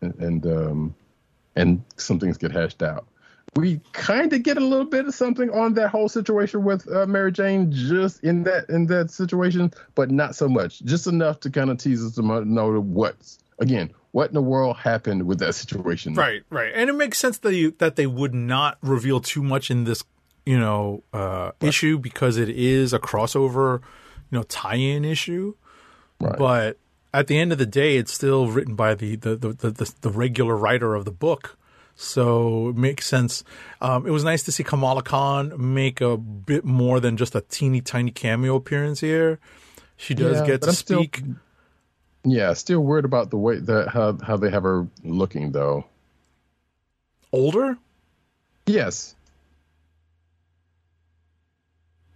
and and, um, and some things get hashed out. We kind of get a little bit of something on that whole situation with uh, Mary Jane, just in that in that situation, but not so much. Just enough to kind of tease us to know what's again what in the world happened with that situation. Right, right, and it makes sense that you that they would not reveal too much in this, you know, uh, issue because it is a crossover, you know, tie-in issue. Right. But at the end of the day, it's still written by the the, the, the, the regular writer of the book, so it makes sense. Um, it was nice to see Kamala Khan make a bit more than just a teeny tiny cameo appearance here. She does Yeah, get but to I'm still- speak. Yeah, still worried about the way that how how they have her looking though. older. Yes.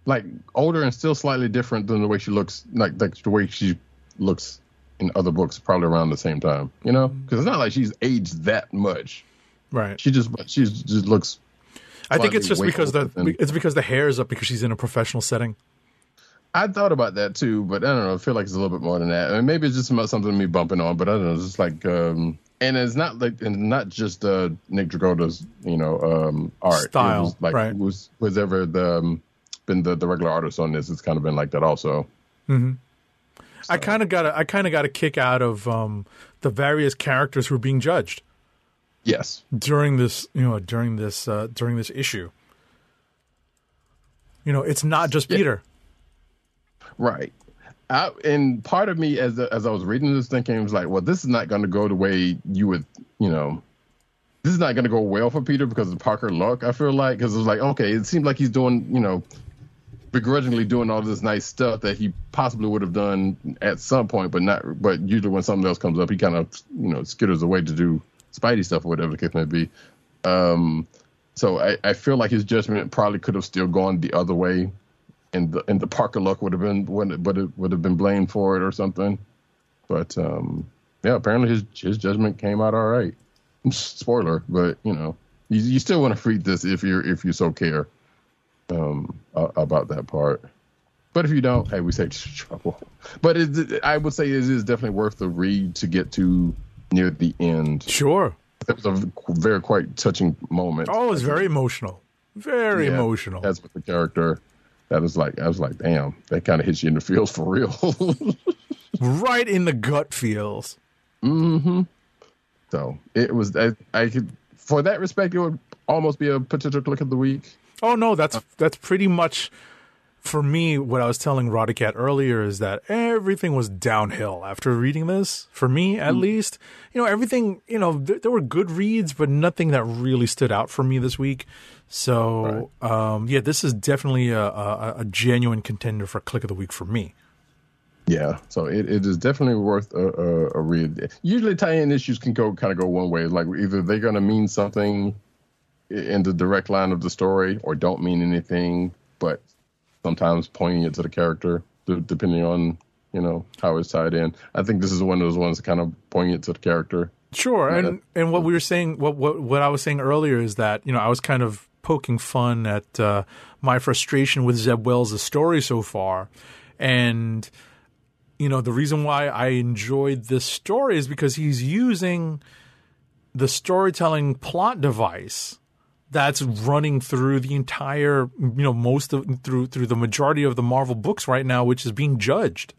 Like older and still slightly different than the way she looks, like, like the way she looks in other books, probably around the same time. You know, because it's not like she's aged that much. Right. She just she just looks. I think it's just because the it's because the hair is up because she's in a professional setting. I thought about that too, but I don't know. I feel like it's a little bit more than that. I mean, maybe it's just about something me bumping on, but I don't know. It's just like, um, and it's not like, and not just uh, Nick Dragotta's, you know, um, art. Style, like right. was was ever the um, been the, the regular artist on this. It's kind of been like that also. I kind of got a, I kind of got a kick out of um, the various characters who are being judged Yes. during this, you know, during this uh, during this issue. You know, it's not just Peter. Right. I, and part of me, as as I was reading this, thinking was like, well, this is not going to go the way you would, you know, this is not going to go well for Peter because of Parker luck. I feel like because it was like, okay, it seemed like he's doing, you know, begrudgingly doing all this nice stuff that he possibly would have done at some point, but not. But usually when something else comes up, he kind of, you know, skitters away to do Spidey stuff or whatever the case may be. Um, so I, I feel like his judgment probably could have still gone the other way, and the and the Parker luck would have been would would have, would have been blamed for it or something. But um, yeah, apparently his his judgment came out all right. Spoiler, but you know, you, you still want to read this if you're if you so care um, about that part. But if you don't, hey, we say <laughs> trouble. But it, I would say it is definitely worth the read to get to near the end. Sure. It was a very quite touching moment. Oh, it's very emotional. Very Yeah, emotional. That's with the character. That was like I was like, damn, that kind of hits you in the feels for real. <laughs> right in the gut feels. Mm-hmm. So it was. I, I could, for that respect, it would almost be a potential kliq of the week. Oh no, that's that's pretty much for me what I was telling Roddy Cat earlier is that everything was downhill after reading this. For me, at least, you know, everything. You know, th- there were good reads, but nothing that really stood out for me this week. So, um, yeah, this is definitely a, a, a genuine contender for kliq of the week for me. Yeah, so it, it is definitely worth a, a, a read. Usually, tie-in issues can go kind of go one way. Like either they're going to mean something in the direct line of the story, or don't mean anything, but sometimes pointing it to the character, depending on you know how it's tied in. I think this is one of those ones kind of pointing it to the character. Sure, Yeah. and and what we were saying, what what what I was saying earlier is that you know I was kind of poking fun at uh, my frustration with Zeb Wells' story so far, and you know the reason why I enjoyed this story is because he's using the storytelling plot device that's running through the entire you know most of through through the majority of the Marvel books right now, which is being judged.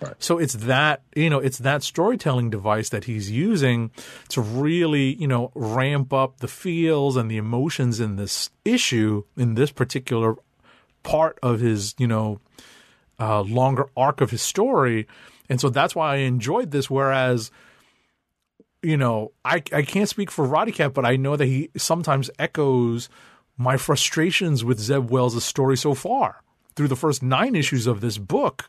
Right. So it's that you know it's that storytelling device that he's using to really you know ramp up the feels and the emotions in this issue in this particular part of his you know uh, longer arc of his story, and so that's why I enjoyed this. Whereas you know I I can't speak for Roddykat, but I know that he sometimes echoes my frustrations with Zeb Wells' story so far through the first nine issues of this book.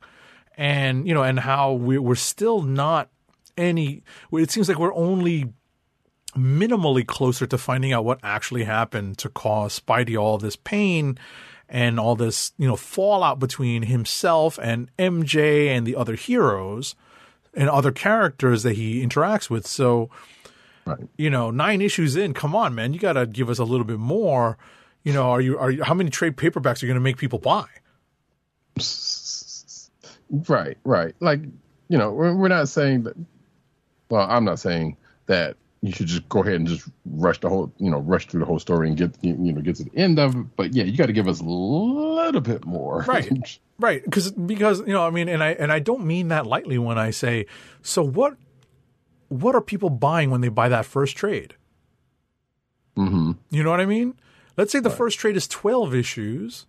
And you know and how we, we're still not any it seems like we're only minimally closer to finding out what actually happened to cause spidey all this pain and all this you know fallout between himself and mj and the other heroes and other characters that he interacts with so Right. you know nine issues in come on man you got to give us a little bit more you know are you are you, how many trade paperbacks are you going to make people buy Right, right. Like, you know, we're, we're not saying that. Well, I'm not saying that you should just go ahead and just rush the whole, you know, rush through the whole story and get, you know, get to the end of it. But yeah, you got to give us a little bit more. Right. <laughs> right because because you know i mean and i and i don't mean that lightly when i say so what what are people buying when they buy that first trade mm-hmm. you know what i mean let's say the first trade is 12 issues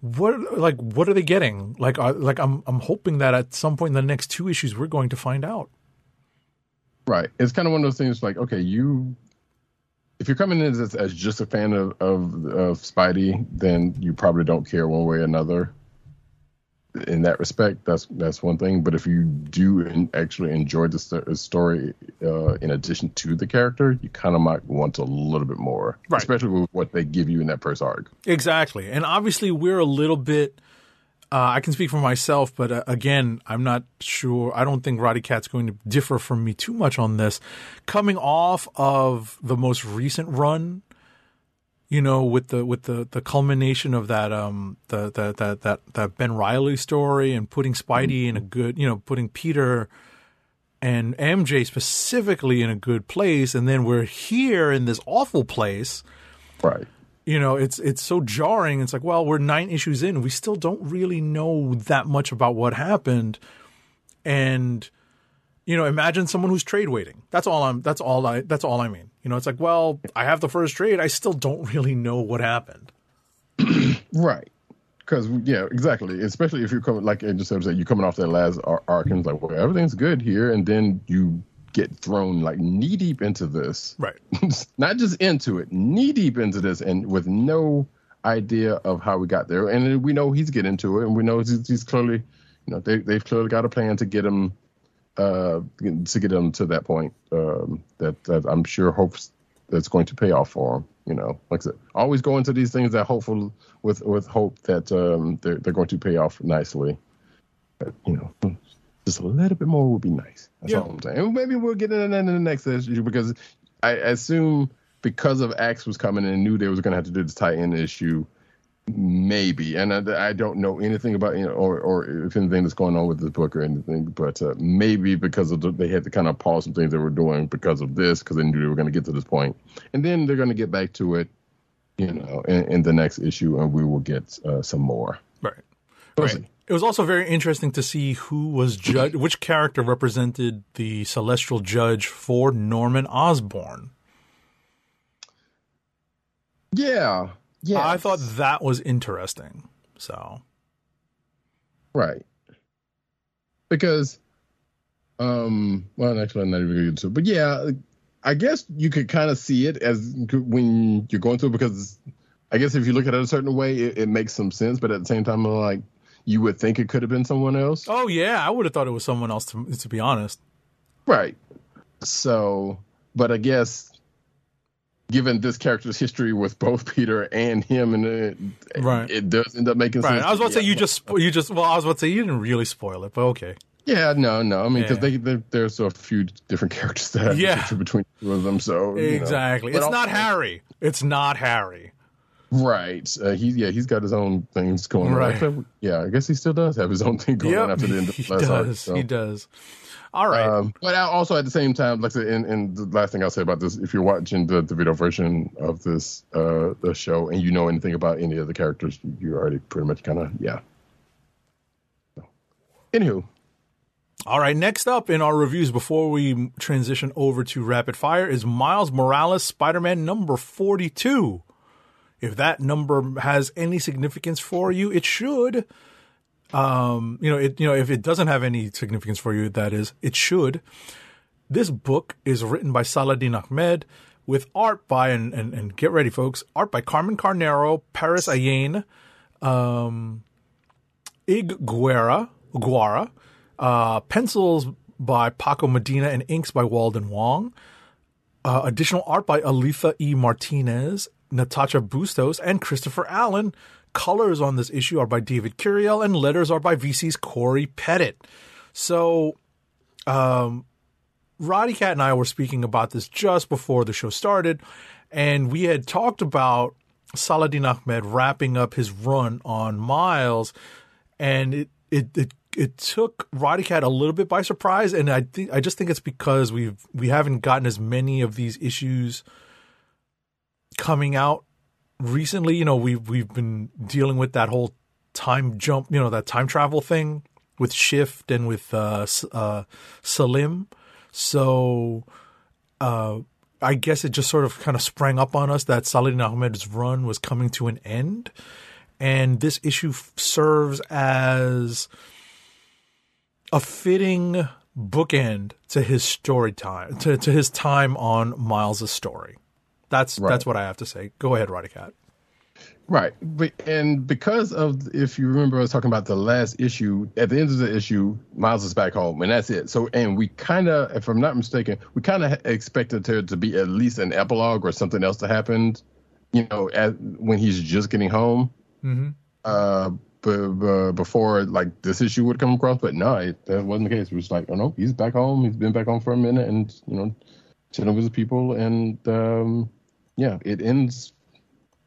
what like what are they getting like uh, like i'm i'm hoping that at some point in the next two issues we're going to find out Right. It's kind of one of those things like, okay, you, if you're coming in as, as just a fan of, of, of Spidey, then you probably don't care one way or another. In that respect, that's that's one thing. But if you do actually enjoy the sto- story, uh, in addition to the character, you kind of might want a little bit more, Right. especially with what they give you in that first arc. Exactly. And obviously, we're a little bit. Uh, I can speak for myself, but uh, again, I'm not sure. I don't think Roddykat's going to differ from me too much on this. Coming off of the most recent run, you know, with the with the the culmination of that um the, the that that that Ben Reilly story and putting Spidey in a good, you know, putting Peter and MJ specifically in a good place, and then we're here in this awful place Right. You know it's it's so jarring. It's like well we're nine issues in. We still don't really know that much about what happened. And you know imagine someone who's trade waiting. That's all i'm that's all i that's all i mean. You know it's like well i have the first trade. I still don't really know what happened. <clears throat> Right. Because yeah, exactly. Especially if you're coming, like I just said, you're coming off that last ar- arc, and it's like, well, everything's good here, and then you get thrown like knee deep into this, right <laughs> not just into it, knee deep into this, and with no idea of how we got there. And we know he's getting into it, and we know he's, he's clearly, you know, they they've clearly got a plan to get him, uh, to get him to that point. Um, that, that I'm sure hopes that's going to pay off for him. You know, like I said, always go into these things that hopeful with with hope that um, they're they're going to pay off nicely. But you know, just a little bit more would be nice. That's Yeah. all I'm saying. And maybe we'll get into that in the next issue because I assume because of Axe was coming and knew they was going to have to do this tie-in issue. Maybe, and I, I don't know anything about you know, or or if anything that's going on with this book or anything, but uh, maybe because of the, they had to kind of pause some things they were doing because of this, because they knew they were going to get to this point, and then they're going to get back to it, you know, in, in the next issue, and we will get uh, some more. right We'll right see. It was also very interesting to see who was judge, which character represented the celestial judge for Norman Osborn. Yeah. Yeah. I thought that was interesting. So Right. Because, um, well, actually, I'm not even going to get into it. But yeah, I guess you could kind of see it as when you're going through it because I guess if you look at it a certain way, it, it makes some sense. But at the same time, I'm like, you would think it could have been someone else. Oh yeah, I would have thought it was someone else to to be honest. Right. So, but I guess given this character's history with both <laughs> Peter and him, and it, Right. it does end up making Right. sense. I was about to say you just you just well I was about to say you didn't really spoil it, but okay. Yeah, no, no. I mean, because Yeah. they, there's a few different <laughs> characters that have Yeah. between the two of them. So you know. Exactly. It's not Harry. It's not Harry. Right. Uh, he yeah, he's got his own things going Right. on. Yeah, I guess he still does have his own thing going on after the end of <laughs> he the last arc. does. so. He does. All right. Um, but I also at the same time, like I said, and, and the last thing I'll say about this, if you're watching the, the video version of this uh, the show and you know anything about any of the characters, you already pretty much kind of yeah. So, anywho, All right, next up in our reviews before we transition over to rapid fire is Miles Morales Spider-Man number 42. If that number has any significance for you, it should. Um, you know, it you know, if it doesn't have any significance for you, that is, it should. This book is written by Saladin Ahmed with art by and, and, and get ready folks, art by Carmen Carnero, Paris Alleyne, Ig Guerra, Guara, uh, pencils by Paco Medina and inks by Walden Wong. Uh, additional art by Alitha E. Martinez, Natasha Bustos, and Christopher Allen. Colors on this issue are by David Curiel, and letters are by VC's Cory Petit. So, um, Roddykat and I were speaking about this just before the show started, and we had talked about Saladin Ahmed wrapping up his run on Miles, and it it it, it took Roddykat a little bit by surprise, and I think I just think it's because we've we haven't gotten as many of these issues coming out recently. You know, we've we've been dealing with that whole time jump, you know, that time travel thing with Shift and with uh, uh, Selim. So uh, I guess it just sort of kind of sprang up on us that Saladin Ahmed's run was coming to an end. And this issue f- serves as a fitting bookend to his story time, to, to his time on Miles' story. That's Right. that's what I have to say. Go ahead, Roddykat. right, and because of if you remember, I was talking about the last issue. At the end of the issue, Miles is back home, and that's it. So, and we kind of, if I'm not mistaken, we kind of expected there to be at least an epilogue or something else to happen. You know, at, when he's just getting home. uh, b- b- before like this issue would come across, but no, it, that wasn't the case. It was like, oh no, he's back home. He's been back home for a minute, and you know, chilling with his people, and um, yeah, it ends.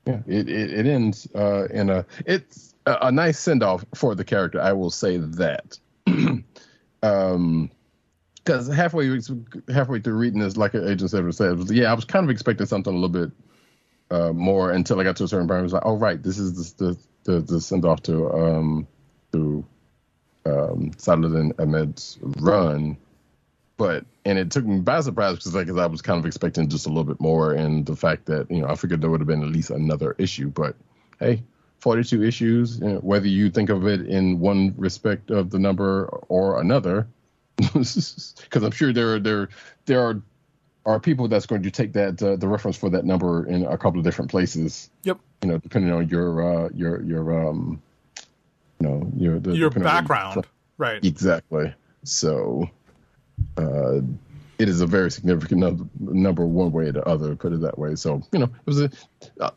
Yeah, it it, it ends uh, in a it's a, a nice send off for the character. I will say that. <clears throat> um because halfway halfway through reading this, like Agent Seven said, was, yeah, I was kind of expecting something a little bit uh, more until I got to a certain point. I was like, oh right, this is the the, the, send off to um to um Saladin Ahmed's run, but and it took me by surprise because like 'cause I was kind of expecting just a little bit more, and the fact that you know I figured there would have been at least another issue, but hey. 42 issues, you know, whether you think of it in one respect of the number or another, <laughs> because I'm sure there are there there are are people that's going to take that uh, the reference for that number in a couple of different places. Yep. You know, depending on your uh, your your um, you know your the, Your background. Right. exactly. So, uh, it is a very significant number, number one way or the other. Put it that way. So you know, it was a uh,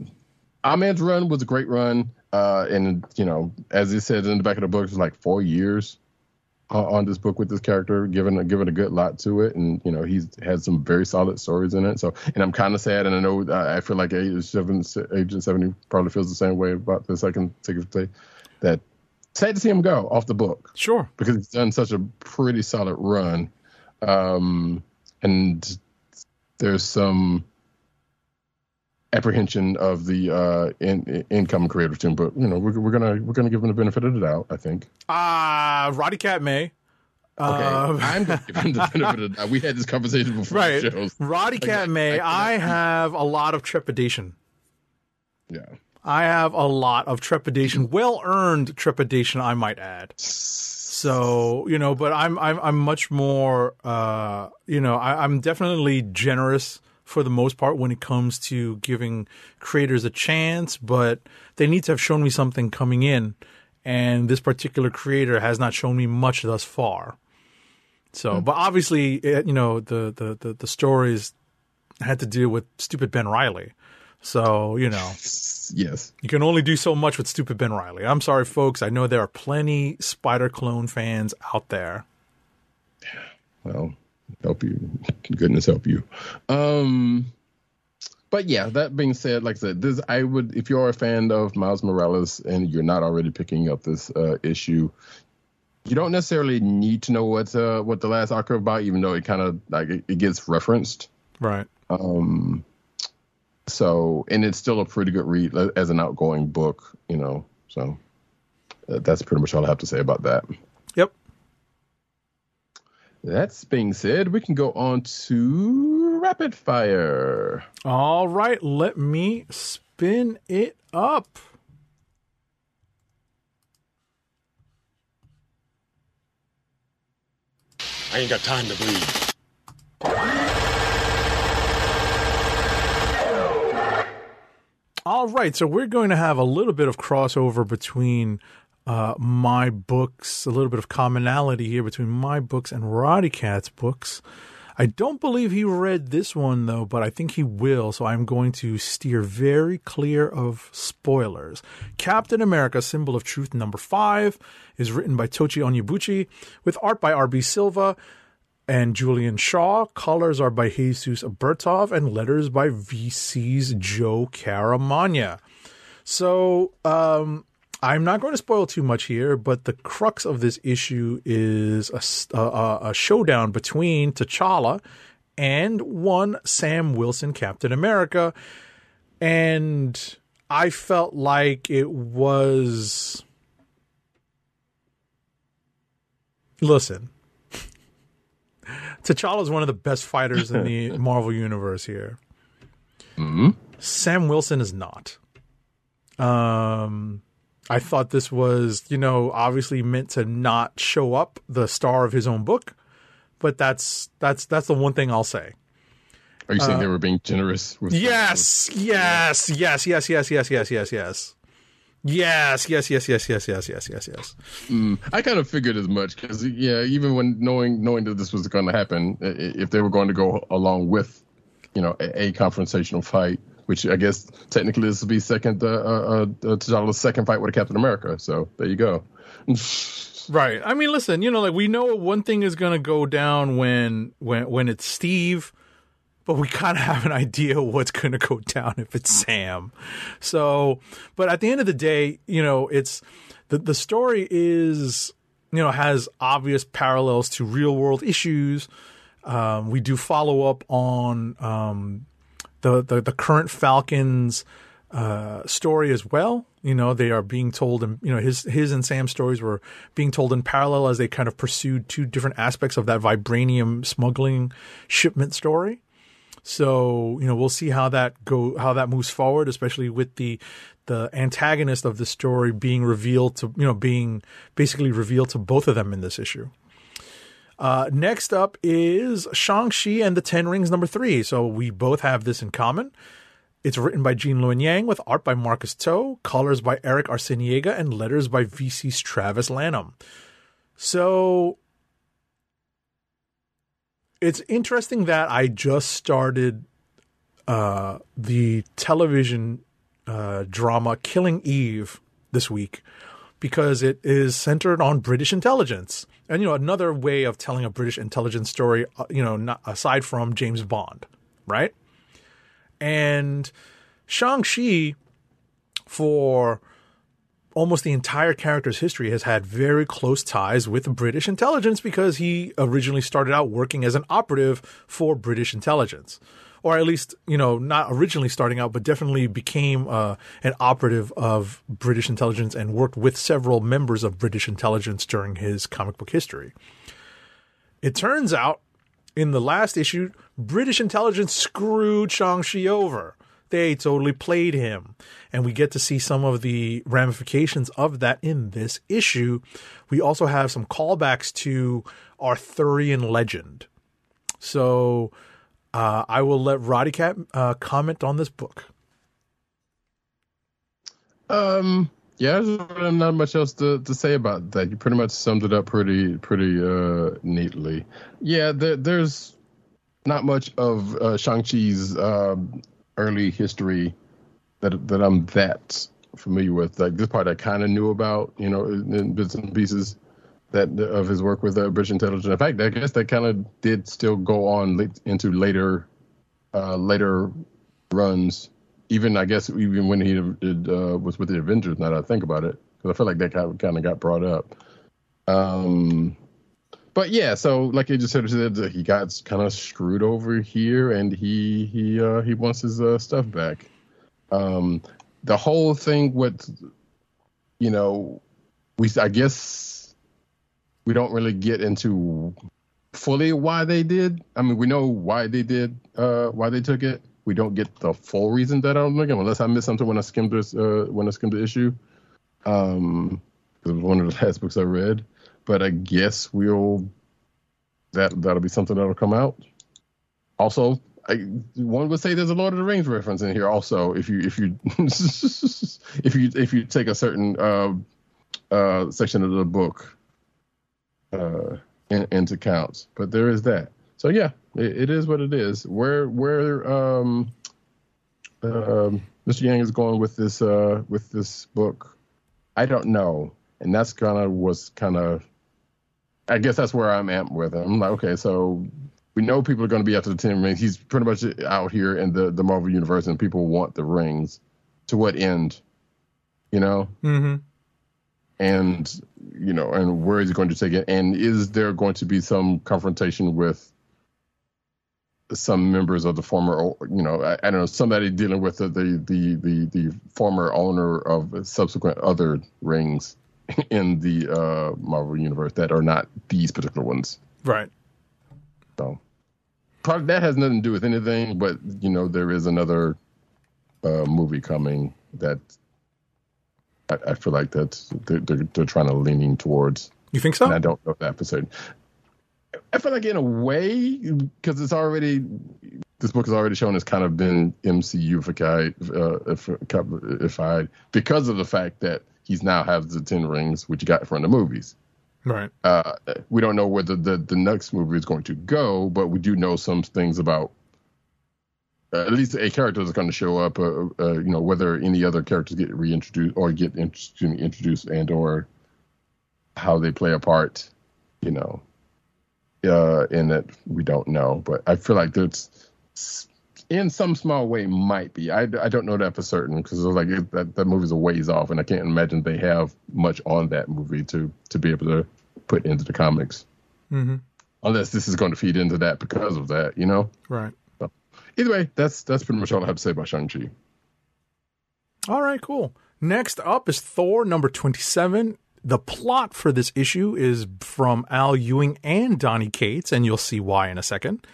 Ahmed's run was a great run, uh, and you know, as it said in the back of the book, it's like four years uh, on this book with this character, given a, given a good lot to it, and you know he's had some very solid stories in it. So, and I'm kind of sad, and I know uh, I feel like Agent Seven, Agent Seventy probably feels the same way about this. I can take it that sad to see him go off the book Sure. because he's done such a pretty solid run, um, and there's some apprehension of the uh, in, in, incoming creative team. But you know, we're, we're gonna we're gonna give them the benefit of the doubt. I think. Ah, Roddykat May. Okay, Uh, I'm gonna give them the benefit of the doubt. We had this conversation <laughs> before right. the shows. Roddykat May. I have a lot of trepidation. Yeah. I have a lot of trepidation, well earned trepidation, I might add. So you know, but I'm I'm I'm much more uh, you know I, I'm definitely generous for the most part when it comes to giving creators a chance, but they need to have shown me something coming in, and this particular creator has not shown me much thus far. So, but obviously, it, you know, the, the the the stories had to deal with stupid Ben Reilly. So you know, <laughs> Yes. you can only do so much with stupid Ben Reilly. I'm sorry, folks. I know there are plenty Spider Clone fans out there. Well, help you. Goodness help you. Um, but yeah, that being said, like I said, this I would if you're a fan of Miles Morales and you're not already picking up this uh, issue, you don't necessarily need to know what uh, what the last arc about, even though it kind of like it, it gets referenced. Right. Um, so and it's still a pretty good read uh, as an outgoing book, you know. So uh, that's pretty much all I have to say about that. Yep. That's being said, we can go on to rapid fire. All right. Let me spin it up. I ain't got time to bleed. All right. So we're going to have a little bit of crossover between uh, my books, a little bit of commonality here between my books and Roddykat's books. I don't believe he read this one though, but I think he will. So I'm going to steer very clear of spoilers. Captain America: Symbol of Truth number five is written by Tochi Onyebuchi with art by R.B. Silva and Julian Shaw. Colors are by Jesus Aburtov and letters by VC's Joe Caramagna. So, um, I'm not going to spoil too much here, but the crux of this issue is a showdown between T'Challa and one Sam Wilson, Captain America. And I felt like it was. Listen, T'Challa is one of the best fighters in the <laughs> Marvel universe here. Sam Wilson is not. Um, I thought this was, you know, obviously meant to not show up the star of his own book, but that's that's that's the one thing I'll say. Are you saying they were being generous? With Yes, yes, yes, yes, yes, yes, yes, yes, yes. Yes, yes, yes, yes, yes, yes, yes, yes, yes. I kind of figured as much because yeah, even when knowing knowing that this was going to happen, if they were going to go along with, you know, a, a confrontational fight, which I guess technically this would be second uh, uh, uh, T'Challa's second fight with Captain America. So there you go. <laughs> Right. I mean, listen, you know, like we know one thing is going to go down when when when it's Steve, but we kind of have an idea what's going to go down if it's Sam. So, but at the end of the day, you know, it's the the story is you know has obvious parallels to real world issues. Um, we do follow up on um, the, the the current Falcons uh, story as well. You know, they are being told, and you know, his his and Sam's stories were being told in parallel as they kind of pursued two different aspects of that vibranium smuggling shipment story. So you know, we'll see how that go, how that moves forward, especially with the the antagonist of the story being revealed to you know being basically revealed to both of them in this issue. Uh, next up is Shang-Chi and the Ten Rings number three. So we both have this in common. It's written by Gene Luen Yang with art by Marcus To, colors by Eric Arciniega, and letters by VC's Travis Lanham. So it's interesting that I just started uh, the television uh, drama Killing Eve this week because it is centered on British intelligence. And, you know, another way of telling a British intelligence story, uh, you know, not, aside from James Bond, right? And Shang-Chi, for almost the entire character's history, has had very close ties with British intelligence because he originally started out working as an operative for British intelligence. or at least you know not originally starting out, but definitely became uh, an operative of British intelligence and worked with several members of British intelligence during his comic book history. It turns out in the last issue, British intelligence screwed Shang-Chi over. They totally played him. And we get to see some of the ramifications of that in this issue. We also have some callbacks to Arthurian legend. So uh, I will let Roddykat uh, comment on this book. Um, yeah, there's not much else to, to say about that. You pretty much summed it up pretty pretty uh, neatly. Yeah, there, there's not much of uh, Shang Chi's um early history that that I'm that familiar with. Like this part, I kind of knew about, you know, in, bits and pieces that of his work with uh, British intelligence. In fact, I guess that kind of did still go on late, into later uh, later runs even I guess even when he did, uh, was with the Avengers. Now that I think about it, because I feel like that kind of got brought up. Um, but yeah, so like you just said, he got kind of screwed over here, and he he uh, he wants his uh, stuff back. Um, the whole thing with, you know, we I guess we don't really get into fully why they did. I mean, we know why they did, uh, why they took it we don't get the full reason that I'm looking, unless I missed something when I skimmed this, uh, when I skimmed the issue. Um, it was one of the <laughs> last books I read, but I guess we'll that that'll be something that'll come out. Also, I, one would say there's a Lord of the Rings reference in here. Also, if you if you <laughs> if you if you take a certain uh, uh, section of the book uh, in, into account, but there is that. So yeah, it, it is what it is. Where where um, um, Mr. Yang is going with this uh, with this book, I don't know, and that's kind of was kind of. I guess that's where I'm at with him. I'm like, okay, so we know people are going to be after the ten rings. He's pretty much out here in the the Marvel universe, and people want the rings. To what end? You know. Mm-hmm. And you know, and where is he going to take it? And is there going to be some confrontation with some members of the former, you know, I, I don't know, somebody dealing with the, the the the the, former owner of subsequent other rings <laughs> in the uh, Marvel universe that are not these particular ones. Right. So, probably that has nothing to do with anything, but you know, there is another uh, movie coming that I, I feel like that's they're, they're, they're trying to leaning towards. You think so? And I don't know that for certain. I feel like in a way because it's already this book has already shown it's kind of been MCU-ified, uh, if, if I because of the fact that he's now has the Ten Rings, which you got from the movies. Right. Uh, we don't know where the, the, the next movie is going to go, but we do know some things about uh, at least a character that's going to show up. Uh, uh, you know, whether any other characters get reintroduced or get introduced and or how they play a part. You know, uh, in that we don't know. But I feel like there's in some small way might be. I, I don't know that for certain because like it, that that movie's a ways off, and I can't imagine they have much on that movie to to be able to put into the comics. Mm-hmm. Unless this is going to feed into that because of that, you know. Right. So, either way, that's that's pretty much all I have to say about Shang Chi. All right, cool. Next up is Thor number 27. The plot for this issue is from Al Ewing and Donny Cates, and you'll see why in a second.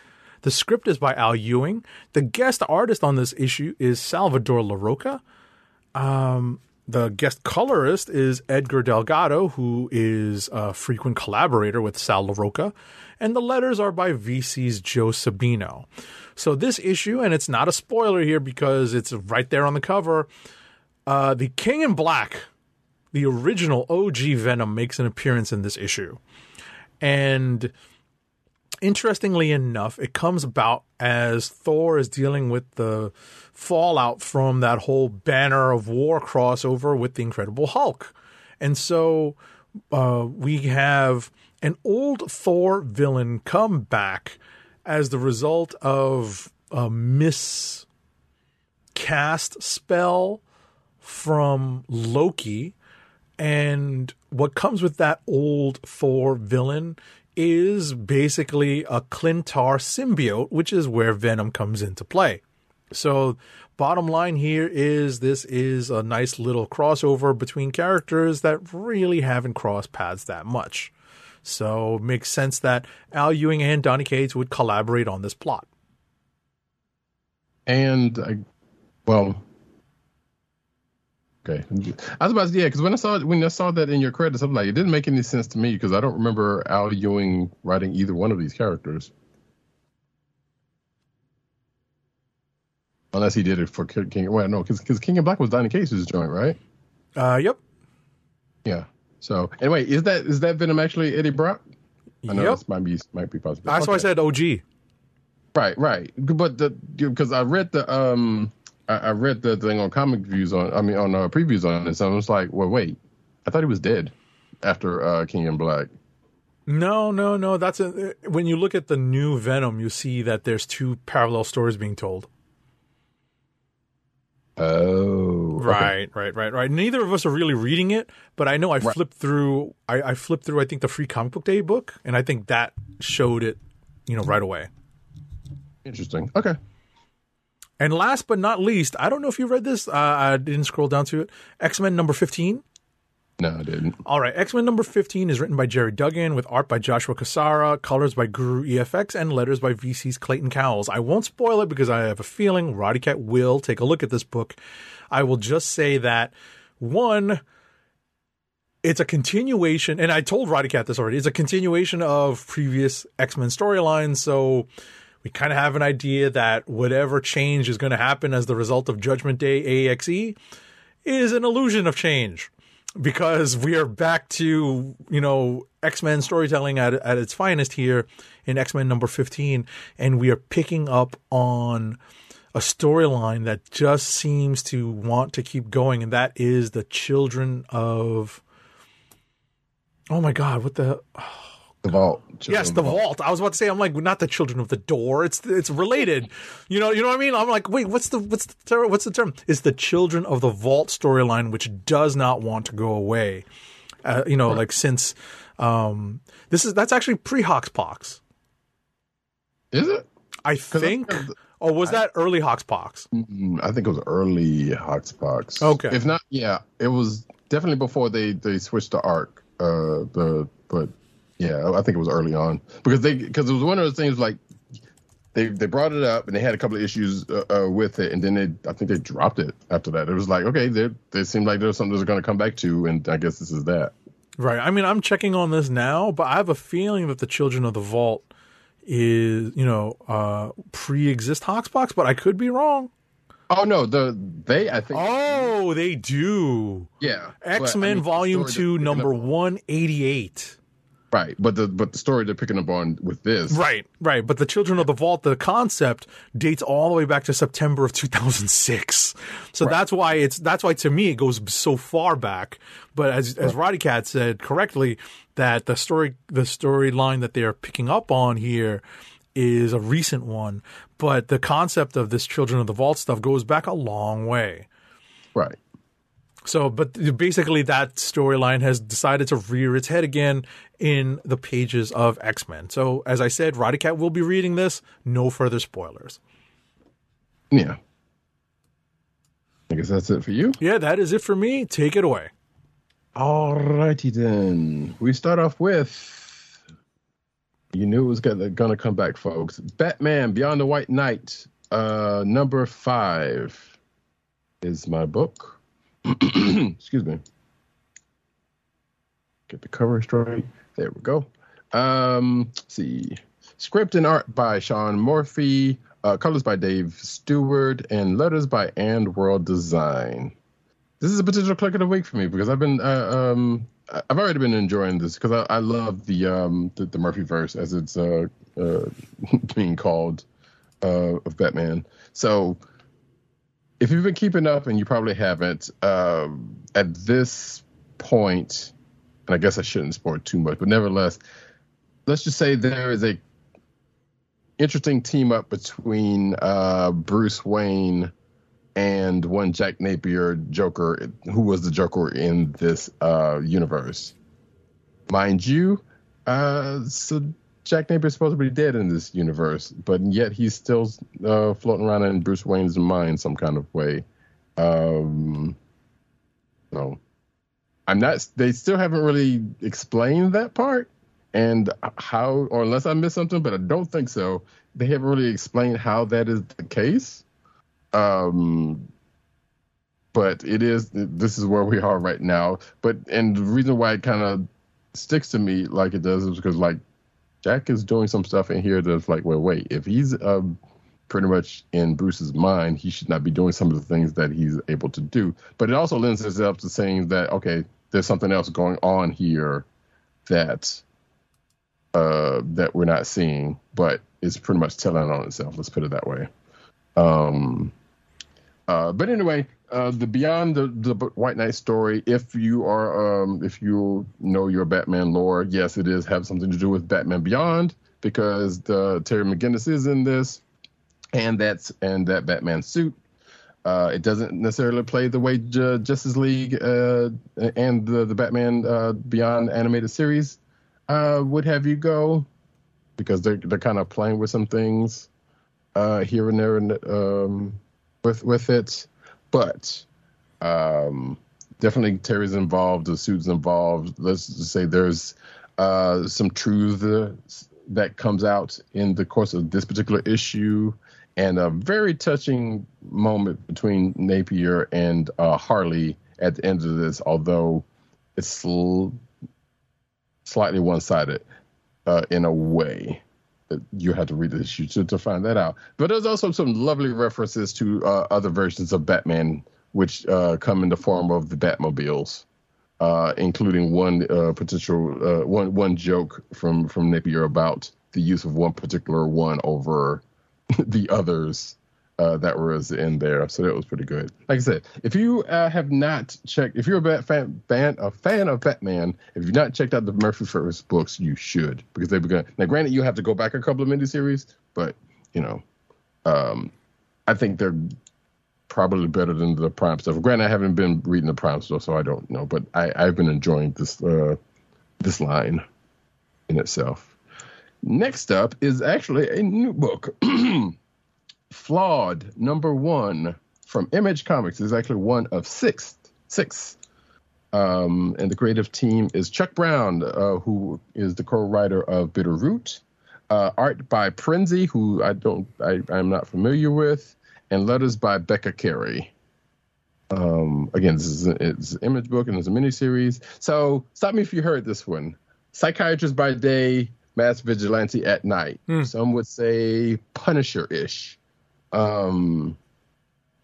The script is by Al Ewing. The guest artist on this issue is Salvador Larroca. Um, the guest colorist is Edgar Delgado, who is a frequent collaborator with Sal Larroca. And the letters are by VC's Joe Sabino. So this issue, and it's not a spoiler here because it's right there on the cover, uh, the King in Black the original OG Venom makes an appearance in this issue. And interestingly enough, it comes about as Thor is dealing with the fallout from that whole Banner of War crossover with the Incredible Hulk. And so uh, we have an old Thor villain come back as the result of a miscast spell from Loki and what comes with that old Thor villain is basically a Klyntar symbiote, which is where Venom comes into play. So, bottom line here is this is a nice little crossover between characters that really haven't crossed paths that much. So, it makes sense that Al Ewing and Donny Cates would collaborate on this plot. And well, okay. I was about to yeah, because when I saw when I saw that in your credits, I'm like, it didn't make any sense to me because I don't remember Al Ewing writing either one of these characters. Unless he did it for King. King well, no, because King of Black was Donny Cates' joint, right? Uh, yep. Yeah. So anyway, is that is that Venom actually Eddie Brock? I know Yep. this might be might be possible. That's why I Okay. said OG. Right, right. But the because I read the um I, I read the thing on comic views on I mean on uh, previews on this. I was like, well, wait, I thought he was dead after uh, King and Black. No, no, no. That's a, when you look at the new Venom, you see that there's two parallel stories being told. Oh, okay. Right, right, right, right. Neither of us are really reading it, but I know I Right. flipped through. I, I flipped through. I think the free comic book day book, and I think that showed it, you know, right away. Interesting. Okay. And last but not least, I don't know if you read this. Uh, I didn't scroll down to it. X Men number fifteen. No, I didn't. All right, X Men number 15 is written by Gerry Duggan with art by Joshua Cassara, colors by Guru EFX, and letters by VC's Clayton Cowles. I won't spoil it because I have a feeling Roddykat will take a look at this book. I will just say that one, it's a continuation, and I told Roddykat this already, it's a continuation of previous X Men storylines, so we kind of have an idea that whatever change is going to happen as the result of Judgment Day AXE is an illusion of change. Because we are back to you know X-Men storytelling at at its finest here in X-Men number 15 and we are picking up on a storyline that just seems to want to keep going and that is the children of Oh my god, what the The Vault. Yes, the vault. I was about to say, I'm like, not the children of the door. It's it's related. You know, you know what I mean. I'm like, wait, what's the what's the term? What's the term? It's the children of the vault storyline, which does not want to go away. Uh, you know, like since um, this is that's actually pre Hoxpox. Is it? I think. Oh, was that early Hoxpox? Mm, I think it was early Hoxpox. Okay. If not, yeah, it was definitely before they they switched to Arc. Uh, the but yeah, I think it was early on because they because it was one of those things like they they brought it up and they had a couple of issues uh, uh, with it and then they I think they dropped it after that. It was like okay, they they seemed like there's something they're going to come back to and I guess this is that. Right. I mean, I'm checking on this now, but I have a feeling that the children of the vault is you know uh pre-exist Hoxpox, but I could be wrong. Oh no, the they I think Oh, they do. yeah I X Men mean, Volume Two, number one eighty eight. Right, but the but the story they're picking up on with this Right, right. But the Children of the Vault, the concept dates all the way back to September of two thousand six. So that's why it's that's why to me it goes so far back. But as as Roddykat said correctly, that the story the storyline that they're picking up on here is a recent one. But the concept of this Children of the Vault stuff goes back a long way. right. So, but basically, that storyline has decided to rear its head again in the pages of X Men. So, as I said, Roddykat will be reading this. No further spoilers. Yeah. I guess that's it for you. Yeah, that is it for me. Take it away. All righty then. We start off with. You knew it was gonna, gonna come back, folks. Batman Beyond the White Knight, uh, number five, is my book. <clears throat> Excuse me. Get the cover straight. There we go. Um, see. Script and art by Sean Murphy, uh, colors by Dave Stewart, and letters by AndWorld Design this is a potential kliq of the week for me because I've been uh, um I've already been enjoying this because I, I love the um the, the Murphy verse as it's uh, uh <laughs> being called uh of Batman. So if you've been keeping up and you probably haven't, um at this point, and I guess I shouldn't spoil too much, but nevertheless, let's just say there is a interesting team up between uh Bruce Wayne and one Jack Napier Joker, who was the Joker in this uh, universe. Mind you, Uh, so Jack Napier's supposed to be dead in this universe, but yet he's still uh, floating around in Bruce Wayne's mind some kind of way. Um, no, I'm not. They still haven't really explained that part and how, or unless I missed something, but I don't think so. They haven't really explained how that is the case. Um, but it is. This is where we are right now. But and the reason why it kind of sticks to me like it does is because like Jack is doing some stuff in here that's like, well, wait, if he's um, pretty much in Bruce's mind, he should not be doing some of the things that he's able to do. But it also lends itself to saying that okay, there's something else going on here that uh, that we're not seeing, but it's pretty much telling on itself. Let's put it that way. Um, uh, but anyway, uh, the beyond the, the White Knight story, if you are um, if you know your Batman lore, yes, it is have something to do with Batman Beyond because the Terry McGinnis is in this, and that's and that Batman suit. Uh, it doesn't necessarily play the way J- Justice League uh, and the the Batman uh, Beyond animated series uh, would have you go because they're they're kind of playing with some things here and there and um, with with it, but um, definitely Terry's involved, the suit's involved. Let's just say there's uh, some truth that comes out in the course of this particular issue, and a very touching moment between Napier and uh, Harley at the end of this, although it's sl- slightly one-sided uh, in a way. You had to read the issue to, to find that out. But there's also some lovely references to uh, other versions of Batman, which uh, come in the form of the Batmobiles, uh, including one uh, potential uh, one one joke from from Napier about the use of one particular one over <laughs> the others uh, that was in there. So that was pretty good. Like I said, if you uh, have not checked, if you're a Bat fan, fan, a fan of Batman, if you've not checked out the Murphyverse books, you should because they've begun. Now, granted, you have to go back a couple of miniseries, but you know, um, I think they're probably better than the Prime stuff. Granted, I haven't been reading the Prime stuff, so I don't know, but I, I've been enjoying this uh, this line in itself. Next up is actually a new book. <clears throat> Flawed number one from Image Comics is actually one of six. Six. Um, and the creative team is Chuck Brown, uh, who is the co-writer of Bitter Root. Uh, art by Prenzy, who I don't, I, I'm not familiar with, and letters by Becca Carey. Um, again, this is a, it's an image book and it's a miniseries. So stop me if you heard this one. Psychiatrist by day, mass vigilante at night. Some would say Punisher-ish um,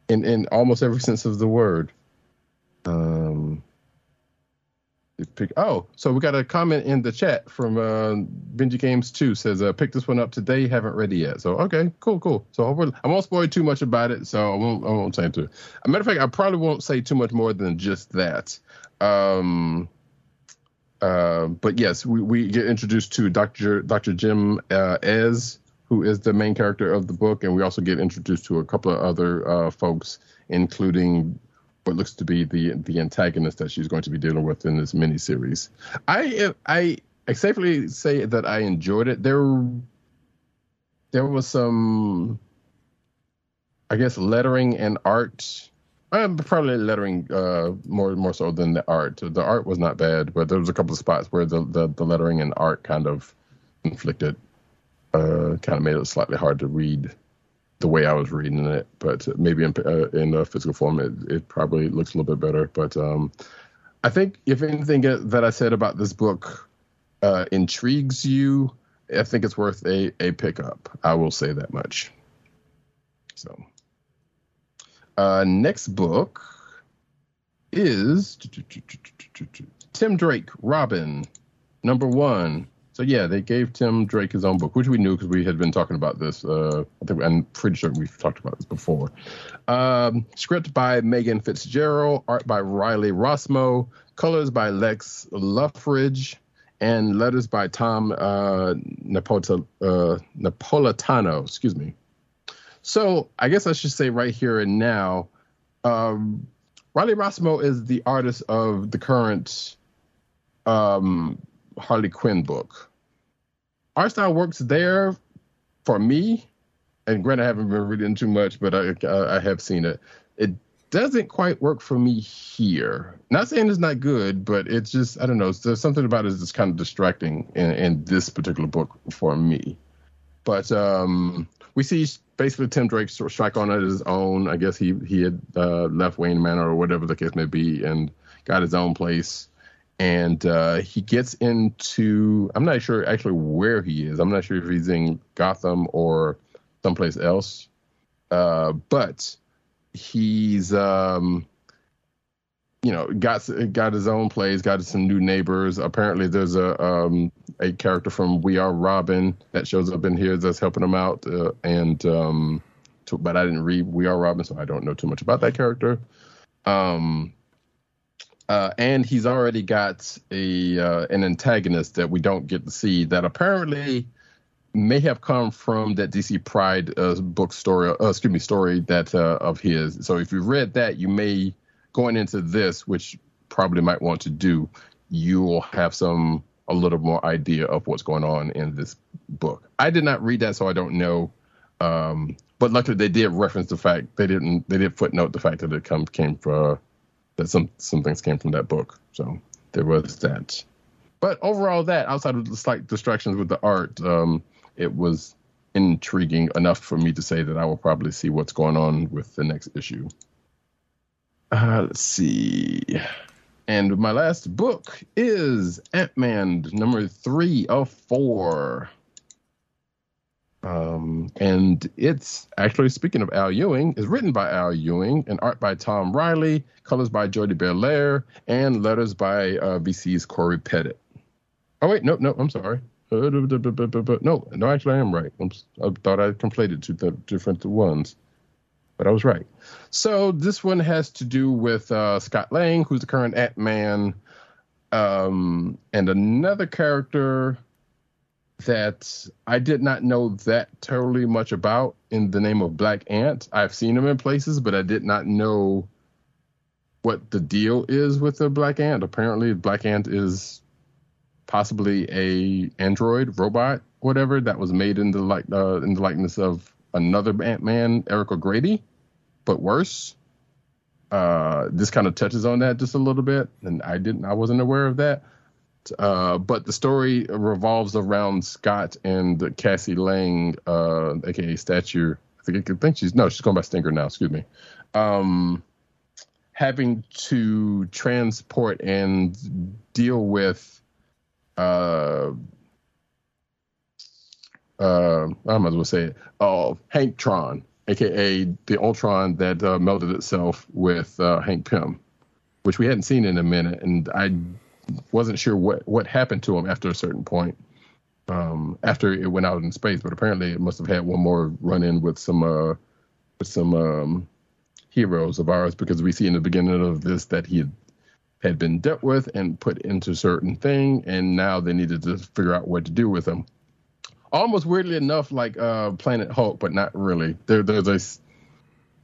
in in almost every sense of the word. Um, pick, oh, so we got a comment in the chat from uh, Benji Games Two says, uh, "Pick this one up today. Haven't read it yet." So okay, cool, cool. So I won't spoil too much about it. So I won't I won't say too. A matter of fact, I probably won't say too much more than just that. Um, uh, but yes, we, we get introduced to Dr. Dr. Gem uh, Ezz, who is the main character of the book, and we also get introduced to a couple of other uh, folks, including what looks to be the the antagonist that she's going to be dealing with in this miniseries. I I I safely say that I enjoyed it. There there was some, I guess, lettering and art. Um, probably lettering uh, more more so than the art. The art was not bad, but there was a couple of spots where the, the, the lettering and art kind of conflicted uh, kind of made it slightly hard to read the way I was reading it. But maybe in uh, in uh, physical form, it, it probably looks a little bit better. But um, I think if anything that I said about this book uh, intrigues you, I think it's worth a a pickup. I will say that much. So, uh, next book is Tim Drake, Robin, number one. So yeah, they gave Tim Drake his own book, which we knew because we had been talking about this. Uh, I think I'm pretty sure we've talked about this before. Um, script by Megan Fitzgerald, art by Riley Rossmo, colors by Lex Loughridge, and letters by Tom uh, Napota, uh, Napolitano. Excuse me. So I guess I should say right here and now, um, Riley Rossmo is the artist of the current um, Harley Quinn book. Art style works there for me. And granted, I haven't been reading too much, but I, I I have seen it. It doesn't quite work for me here. Not saying it's not good, but it's just I don't know. There's something about it that's kind of distracting in, in this particular book for me. But um, we see basically Tim Drake strike on at his own. I guess he he had uh, left Wayne Manor or whatever the case may be, and got his own place. And uh, he gets into I'm not sure actually where he is. I'm not sure if he's in Gotham or someplace else. Uh, but he's um, you know got got his own place, got some new neighbors. Apparently, there's a um, a character from We Are Robin that shows up in here that's helping him out. Uh, and um, to, but I didn't read We Are Robin, so I don't know too much about that character. Um, uh, and he's already got a uh, an antagonist that we don't get to see that apparently may have come from that DC Pride uh, book story, uh, excuse me, story that uh, of his. So if you read that, you may going into this, which probably might want to do, you will have some a little more idea of what's going on in this book. I did not read that, so I don't know. Um, but luckily, they did reference the fact they didn't they did footnote the fact that it come came from that some some things came from that book. So there was that. But overall, that outside of the slight distractions with the art, um, it was intriguing enough for me to say that I will probably see what's going on with the next issue. Uh, let's see. And my last book is Ant Man number three of four. Um, and it's actually speaking of Al Ewing, is written by Al Ewing and art by Tom Reilly, colors by Jody Bellaire, and letters by uh, VC's Cory Petit. Oh wait, no, no, I'm sorry. No, no, actually, I am right. S- I thought I conflated two different ones, but I was right. So this one has to do with uh, Scott Lang, who's the current Ant Man, um, and another character that I did not know that terribly much about in the name of Black Ant. I've seen him in places, but I did not know what the deal is with the Black Ant. Apparently, Black Ant is possibly a android robot, whatever that was made in the like uh, in the likeness of another Ant Man, Eric O'Grady, but worse. Uh, this kind of touches on that just a little bit, and I didn't, I wasn't aware of that. Uh, but the story revolves around Scott and Cassie Lang, uh, aka Stature. I think I think she's no, she's going by Stinger now. Excuse me. Um, having to transport and deal with uh, uh, I might as well say it. Uh, Hank Tron, aka the Ultron that uh, itself with uh, Hank Pym, which we hadn't seen in a minute, and I wasn't sure what what happened to him after a certain point. Um, after it went out in space, but apparently it must have had one more run in with some uh, with some um, heroes of ours because we see in the beginning of this that he had had been dealt with and put into certain thing, and now they needed to figure out what to do with him. Almost weirdly enough, like uh, Planet Hulk, but not really. There, there's a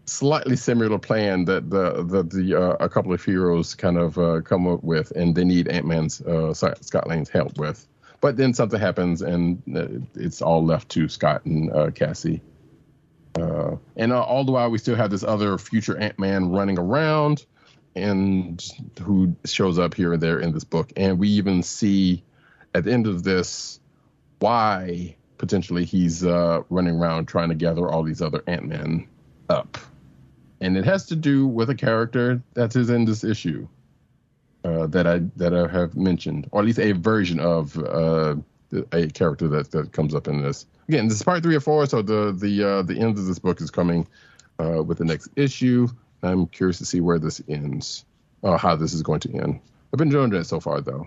slightly similar plan that the the, the uh, a couple of heroes kind of uh, come up with, and they need Ant Man's uh, Scott Lang's help with. But then something happens, and uh, it's all left to Scott and uh, Cassie. Uh, and all the while, we still have this other future Ant Man running around, and who shows up here and there in this book. And we even see at the end of this why potentially he's running around trying to gather all these other Ant Men up. And it has to do with a character that is in this issue uh, that I that I have mentioned, or at least a version of uh, a character that, that comes up in this. Again, this is part three or four, so the the uh, the end of this book is coming uh, with the next issue. I'm curious to see where this ends, how this is going to end. I've been enjoying it so far, though.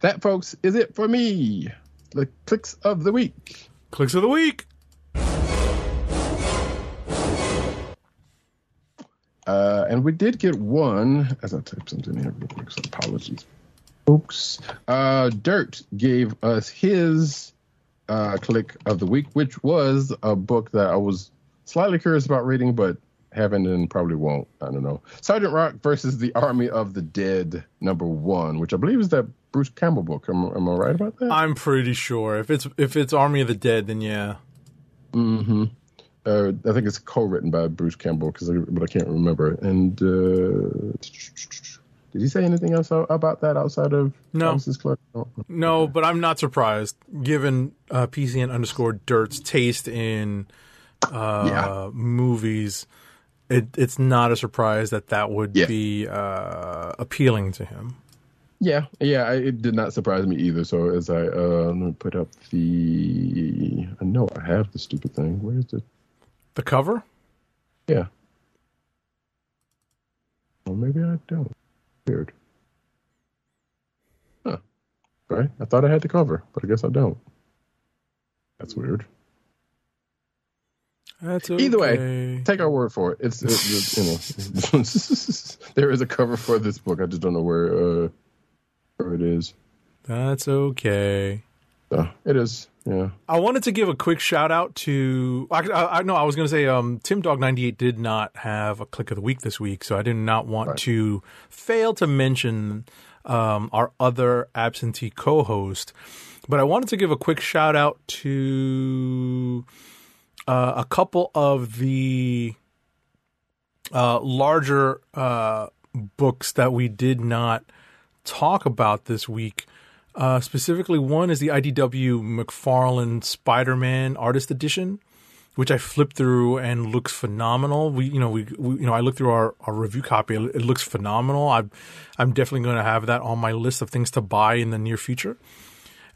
That, folks, is it for me. The kliqs of the week. Kliqs of the week. Uh, and we did get one, as I type something here real quick, so apologies, folks. Uh, Dirt gave us his uh, kliq of the week, which was a book that I was slightly curious about reading, but haven't and probably won't. I don't know. Sergeant Rock versus the Army of the Dead, number one, which I believe is that Bruce Campbell book. Am, am I right about that? I'm pretty sure if it's if it's Army of the Dead, then yeah. Mm-hmm. Uh, I think it's co-written by Bruce Campbell, because but I can't remember. And uh, did he say anything else about that outside of No. No. No, but I'm not surprised given uh, PCN underscore Dirt's taste in uh, Yeah. movies. It, it's not a surprise that that would Yeah. be uh, appealing to him. Yeah, yeah, I, it did not surprise me either. So as I uh, let me put up the, I know I have the stupid thing. Where is it? The cover? Yeah. Well, maybe I don't. Weird. Huh. Right. I thought I had the cover, but I guess I don't. That's weird. That's okay. Either way, take our word for it. It's, it's you know, <laughs> there is a cover for this book. I just don't know where uh, where it is. That's okay. So it is. Yeah. I wanted to give a quick shout out to. I, I, I no, I was going to say um, Tim Dog ninety eight did not have a kliq of the week this week, so I did not want Right. to fail to mention um, our other absentee co-host. But I wanted to give a quick shout out to uh, a couple of the uh, larger uh, books that we did not talk about this week. Uh, specifically, one is the IDW McFarlane Spider-Man Artist Edition, which I flipped through and looks phenomenal. We, you know, we, we you know, I looked through our, our review copy. It looks phenomenal. I'm, I'm definitely going to have that on my list of things to buy in the near future.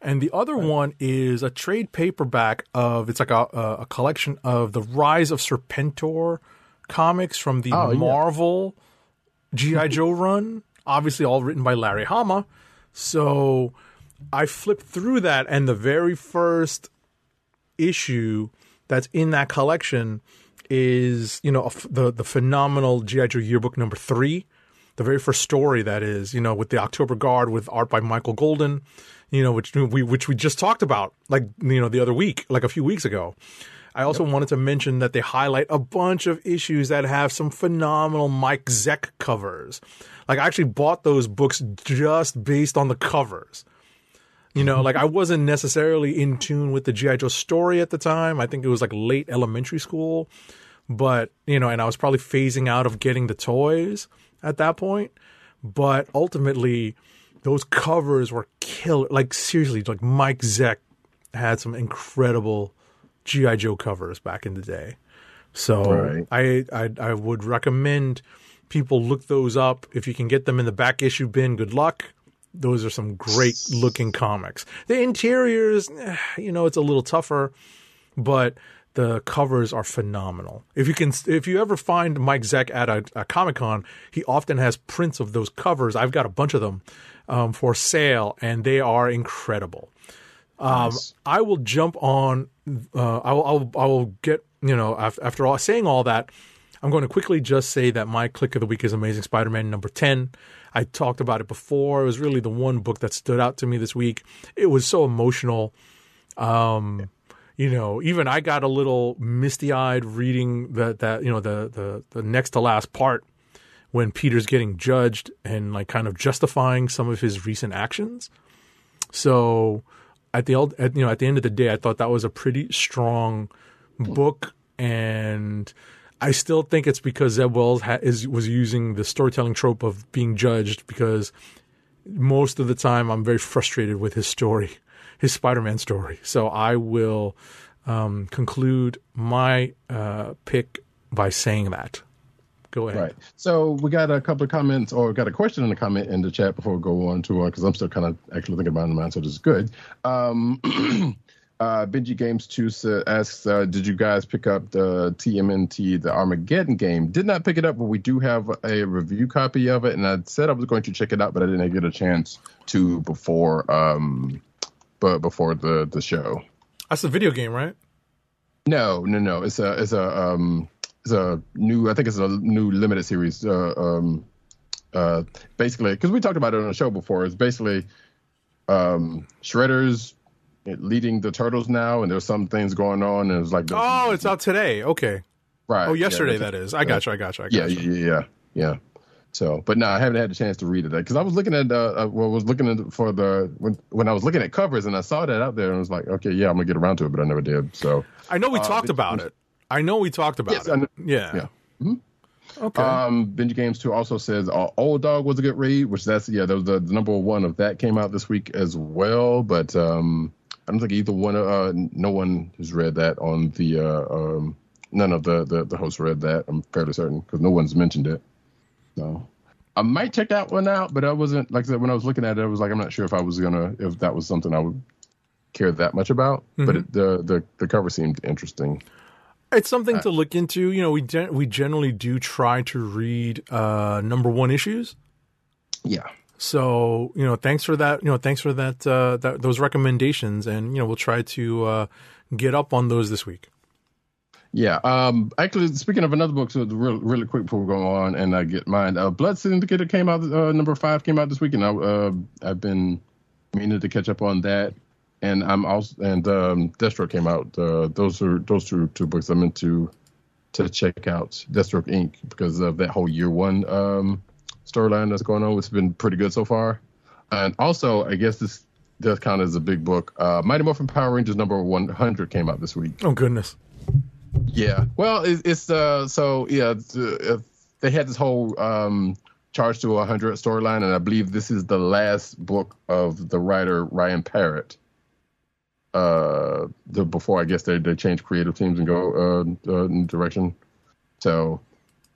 And the other one is a trade paperback of it's like a, a, a collection of the Rise of Serpentor comics from the Oh, yeah. Marvel GI Joe <laughs> run, obviously all written by Larry Hama. So I flipped through that, and the very first issue that's in that collection is you know a f- the the phenomenal GI Joe yearbook number three, the very first story that is you know with the October Guard with art by Michael Golden, you know which we which we just talked about like you know the other week like a few weeks ago. I also wanted to mention that they highlight a bunch of issues that have some phenomenal Mike Zeck covers. Like I actually bought those books just based on the covers. You know, like mm-hmm. I wasn't necessarily in tune with the G.I. Joe story at the time. I think it was like late elementary school. But, you know, and I was probably phasing out of getting the toys at that point. But ultimately, those covers were killer. Like, seriously, like Mike Zeck had some incredible G.I. Joe covers back in the day. So Right. I, I I would recommend people look those up. If you can get them in the back issue bin, good luck. Those are some great looking comics. The interiors, eh, you know, it's a little tougher, but the covers are phenomenal. If you can, if you ever find Mike Zeck at a, a Comic Con, he often has prints of those covers. I've got a bunch of them um, for sale, and they are incredible. Um, I will jump on. Uh, I will. I will. I will get. You know, after, after all saying all that, I'm going to quickly just say that my kliq of the week is Amazing Spider-Man number ten. I talked about it before. It was really the one book that stood out to me this week. It was so emotional. Um, you know, even I got a little misty-eyed reading that that you know the the the next to last part when Peter's getting judged and like kind of justifying some of his recent actions. So at the at, you know at the end of the day, I thought that was a pretty strong book, and I still think it's because Zeb Wells ha- is was using the storytelling trope of being judged because most of the time I'm very frustrated with his story, his Spider-Man story. So I will um, conclude my uh, pick by saying that. Go ahead. Right. So we got a couple of comments, or got a question in the comment in the chat before we go on to one, because I'm still kind of actually thinking about it in mind, so this is good. Um, <clears throat> uh, Benji Games 2 sa- asks, uh, did you guys pick up the TMNT, the Armageddon game? Did not pick it up, but we do have a review copy of it, and I said I was going to check it out, but I didn't get a chance to before, um, but before the the show. That's a video game, right? No, no, no. It's a it's a um it's a new I think it's a new limited series. Uh, um, uh, basically, because we talked about it on the show before. It's basically um Shredder's leading the turtles now, and there's some things going on, and it's like Oh, it's out today. Okay. Right. Oh, yesterday yeah, that is. I got you. I got you. I got Yeah, you. yeah, yeah, yeah. So, but no, I haven't had a chance to read it because I was looking at uh, uh, well, I was looking at for the when when I was looking at covers and I saw that out there and I was like, okay, yeah, I'm gonna get around to it, but I never did. So, I know we Uh, talked about it. I know we talked about Yes, it. Yeah. Yeah. Okay. um, Benji Games Two also says uh, Old Dog was a good read, which that's yeah, that was the, the number one of that came out this week as well. But um, I don't think either one, uh, no one has read that on the uh, um, none of the, the the hosts read that. I'm fairly certain because no one's mentioned it. So I might check that one out, but I wasn't like I said when I was looking at it, I was like I'm not sure if I was gonna if that was something I would care that much about. But it, the the the cover seemed interesting. It's something to look into. You know, we gen- we generally do try to read uh, number one issues. Yeah. So you know, thanks for that. You know, thanks for that, uh, that those recommendations, and you know, we'll try to uh, get up on those this week. Yeah. Um. Actually, speaking of another book, so really, really quick before we go on and I get mine. Uh, Blood Syndicate came out. Uh, number five came out this week, and I, uh, I've been meaning to catch up on that. And I'm also and um, Deathstroke came out. Uh, those are those two two books I'm into to check out. Deathstroke Inc. because of that whole year one um, storyline that's going on, which has been pretty good so far. And also, I guess this does count as a big book. Uh, Mighty Morphin Power Rangers number 100 came out this week. Oh goodness. Yeah. Well, it, it's uh so yeah, uh, they had this whole um charge to 100 storyline and I believe this is the last book of the writer Ryan Parrott. Uh the before I guess they they change creative teams and go uh, uh direction. So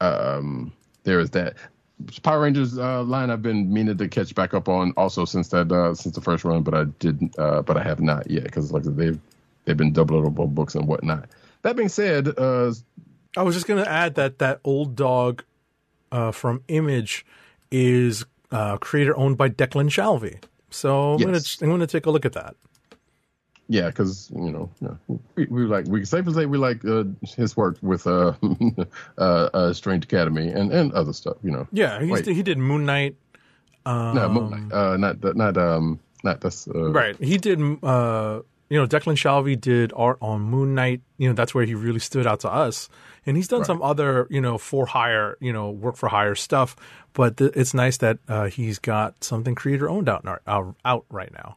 um there is that. Power Rangers uh, line I've been meaning to catch back up on also since that uh, since the first run, but I didn't uh, but I have not yet because like they've they've been doubleable books and whatnot. That being said, uh, I was just going to add that that old dog uh, from Image is uh, creator owned by Declan Shalvey. So I'm Yes. gonna I'm gonna take a look at that. Yeah, because you know yeah, we, we like we can safely say we like uh, his work with uh, <laughs> uh, uh, Strange Academy and, and other stuff. You know, Yeah, he did Moon Knight. no, Moon Knight, uh, not not um not that's uh, Right. He did. Uh, you know, Declan Shalvey did art on Moon Knight. You know, that's where he really stood out to us. And he's done some other, you know, for hire, you know, work for hire stuff. But th- it's nice that uh, he's got something creator owned out, out out right now.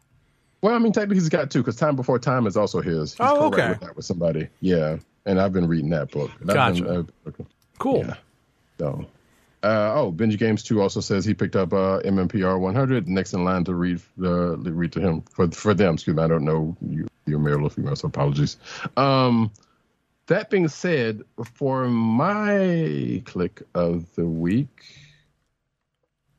Well, I mean, technically he's got two because Time Before Time is also his. He's Oh, okay. With, that with somebody, yeah. And I've been reading that book. And Gotcha. been, uh, Cool. Yeah. So, uh, oh, Benji Games Two also says he picked up uh, MMPR 100. Next in line to read uh, read to him for for them. Excuse me, I don't know you, you're male or female, so apologies. Um, that being said, for my kliq of the week,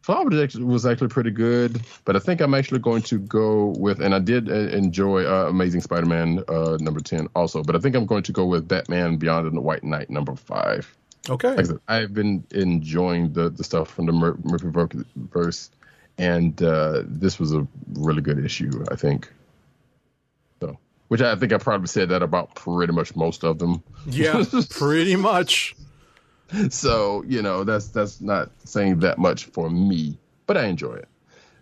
Flawed was actually pretty good, but I think I'm actually going to go with, and I did uh, enjoy uh, Amazing Spider-Man uh, number ten also, but I think I'm going to go with Batman Beyond and the White Knight number five Okay. like I I've been enjoying the the stuff from the Mur- Murphy ver- verse, and uh, this was a really good issue. I think. So, which I think I probably said that about pretty much most of them. Yeah, <laughs> pretty much. <laughs> So you know that's that's not saying that much for me, but I enjoy it.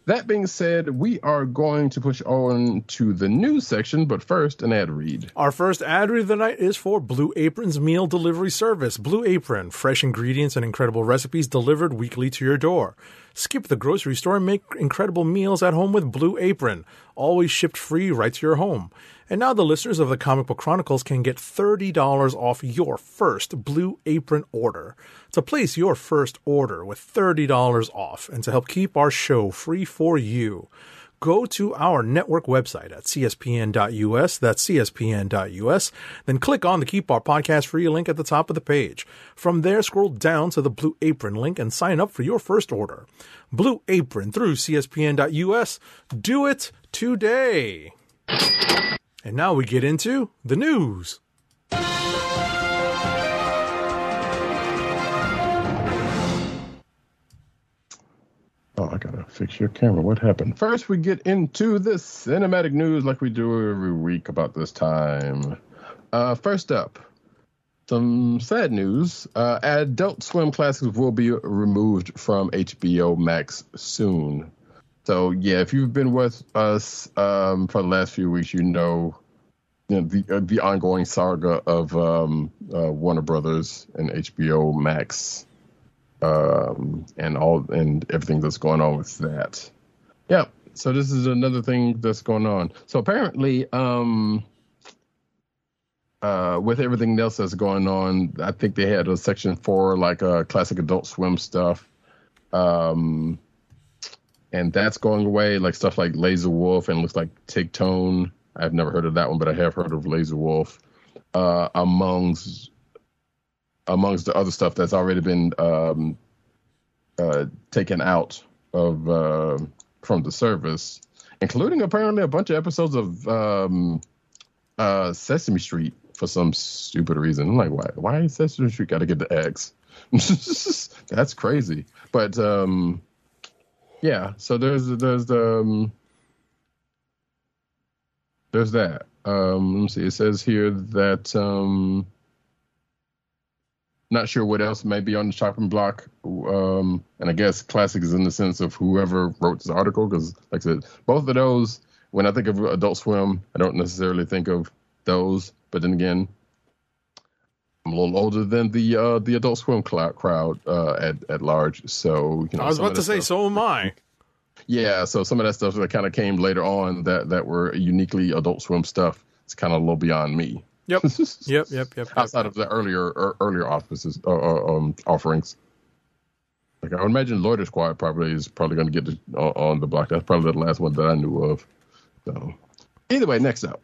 That being said, we are going to push on to the news section, but first an ad read. Our first ad read of the night is for Blue Apron's meal delivery service. Blue Apron, fresh ingredients and incredible recipes delivered weekly to your door. Skip the grocery store and make incredible meals at home with Blue Apron, always shipped free right to your home. And now the listeners of the Comic Book Chronicles can get $30 off your first Blue Apron order. To place your first order with $30 off and to help keep our show free for you, go to our network website at cspn.us. That's cspn.us. Then click on the Keep Our Podcast Free link at the top of the page. From there, scroll down to the Blue Apron link and sign up for your first order. Blue Apron through cspn.us. Do it today. And now we get into the news. Oh, I gotta fix your camera. What happened? First, we get into the cinematic news like we do every week about this time. Uh, first up, some sad news. Uh, Adult Swim classics will be removed from HBO Max soon. So, yeah, if you've been with us um, for the last few weeks, you know you know, the uh, the ongoing saga of um, uh, Warner Brothers and HBO Max, um, and all and everything that's going on with that. Yeah. So this is another thing that's going on. So apparently, um, uh, with everything else that's going on, I think they had a section for like uh, classic Adult Swim stuff. Um, and that's going away, like stuff like Lazor Wulf and looks like Tigtone. I've never heard of that one, but I have heard of Lazor Wulf. Uh, amongst amongst the other stuff that's already been um, uh, taken out of uh, from the service, including apparently a bunch of episodes of um, uh, Sesame Street for some stupid reason. I'm like, why? Why Sesame Street got to get the X? <laughs> That's crazy. But um, yeah, so there's there's the um, there's that. Um, let me see. It says here that um, not sure what else may be on the chopping block. Um, and I guess classic is in the sense of whoever wrote this article, because like I said, both of those. When I think of Adult Swim, I don't necessarily think of those. But then again, I'm a little older than the uh, the Adult Swim cl- crowd uh, at at large. So you know, I was about to say, stuff- so am I. yeah, so some of that stuff that kind of came later on that that were uniquely Adult Swim stuff. It's kind of a little beyond me. <laughs> Yep. Yep. Yep. Yep. Outside of the earlier er, earlier offices uh, uh, um, offerings. Like I would imagine Loiter Squad probably is probably going to get uh, on the block. That's probably the last one that I knew of. So either way, next up.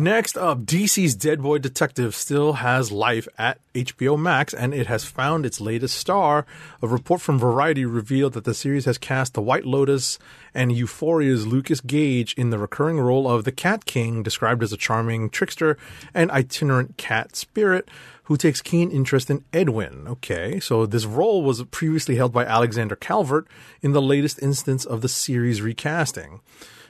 Next up, DC's Dead Boy Detective still has life at HBO Max, and it has found its latest star. A report from Variety revealed that the series has cast The White Lotus and Euphoria's Lucas Gage in the recurring role of the Cat King, described as a charming trickster and itinerant cat spirit who takes keen interest in Edwin. Okay, so this role was previously held by Alexander Calvert in the latest instance of the series recasting.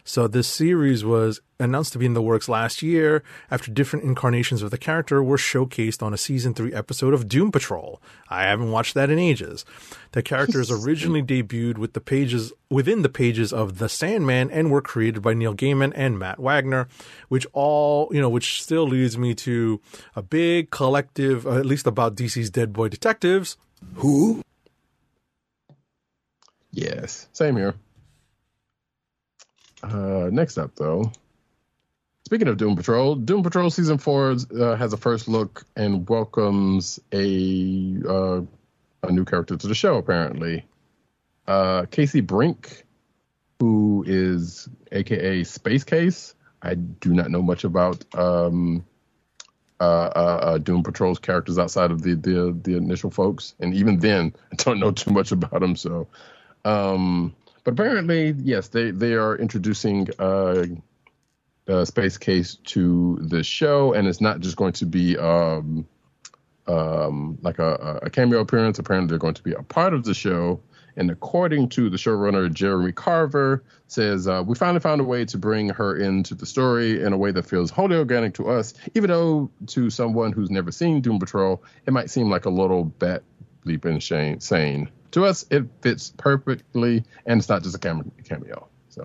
So this series was announced to be in the works last year after different incarnations of the character were showcased on a season 3 episode of Doom Patrol. I haven't watched that in ages. The characters <laughs> originally debuted with the pages within the pages of The Sandman and were created by Neil Gaiman and Matt Wagner, which all, you know, which still leads me to a big collective uh, at least about DC's Dead Boy Detectives. Who? Yes, same here. Uh, next up, though, speaking of Doom Patrol, Doom Patrol season four uh, has a first look and welcomes a uh, a new character to the show. Apparently, uh, Casey Brink, who is AKA Space Case. I do not know much about um, uh, uh, uh, Doom Patrol's characters outside of the, the the initial folks, and even then, <laughs> I don't know too much about them. So, um, but apparently, yes, they they are introducing uh, Space Case to the show, and it's not just going to be um, um, like a, a cameo appearance. Apparently, they're going to be a part of the show. And according to the showrunner Jeremy Carver, says uh, we finally found a way to bring her into the story in a way that feels wholly organic to us, even though to someone who's never seen Doom Patrol, it might seem like a little bat bleeping shame, sane. To us, it fits perfectly, and it's not just a cam- cameo. So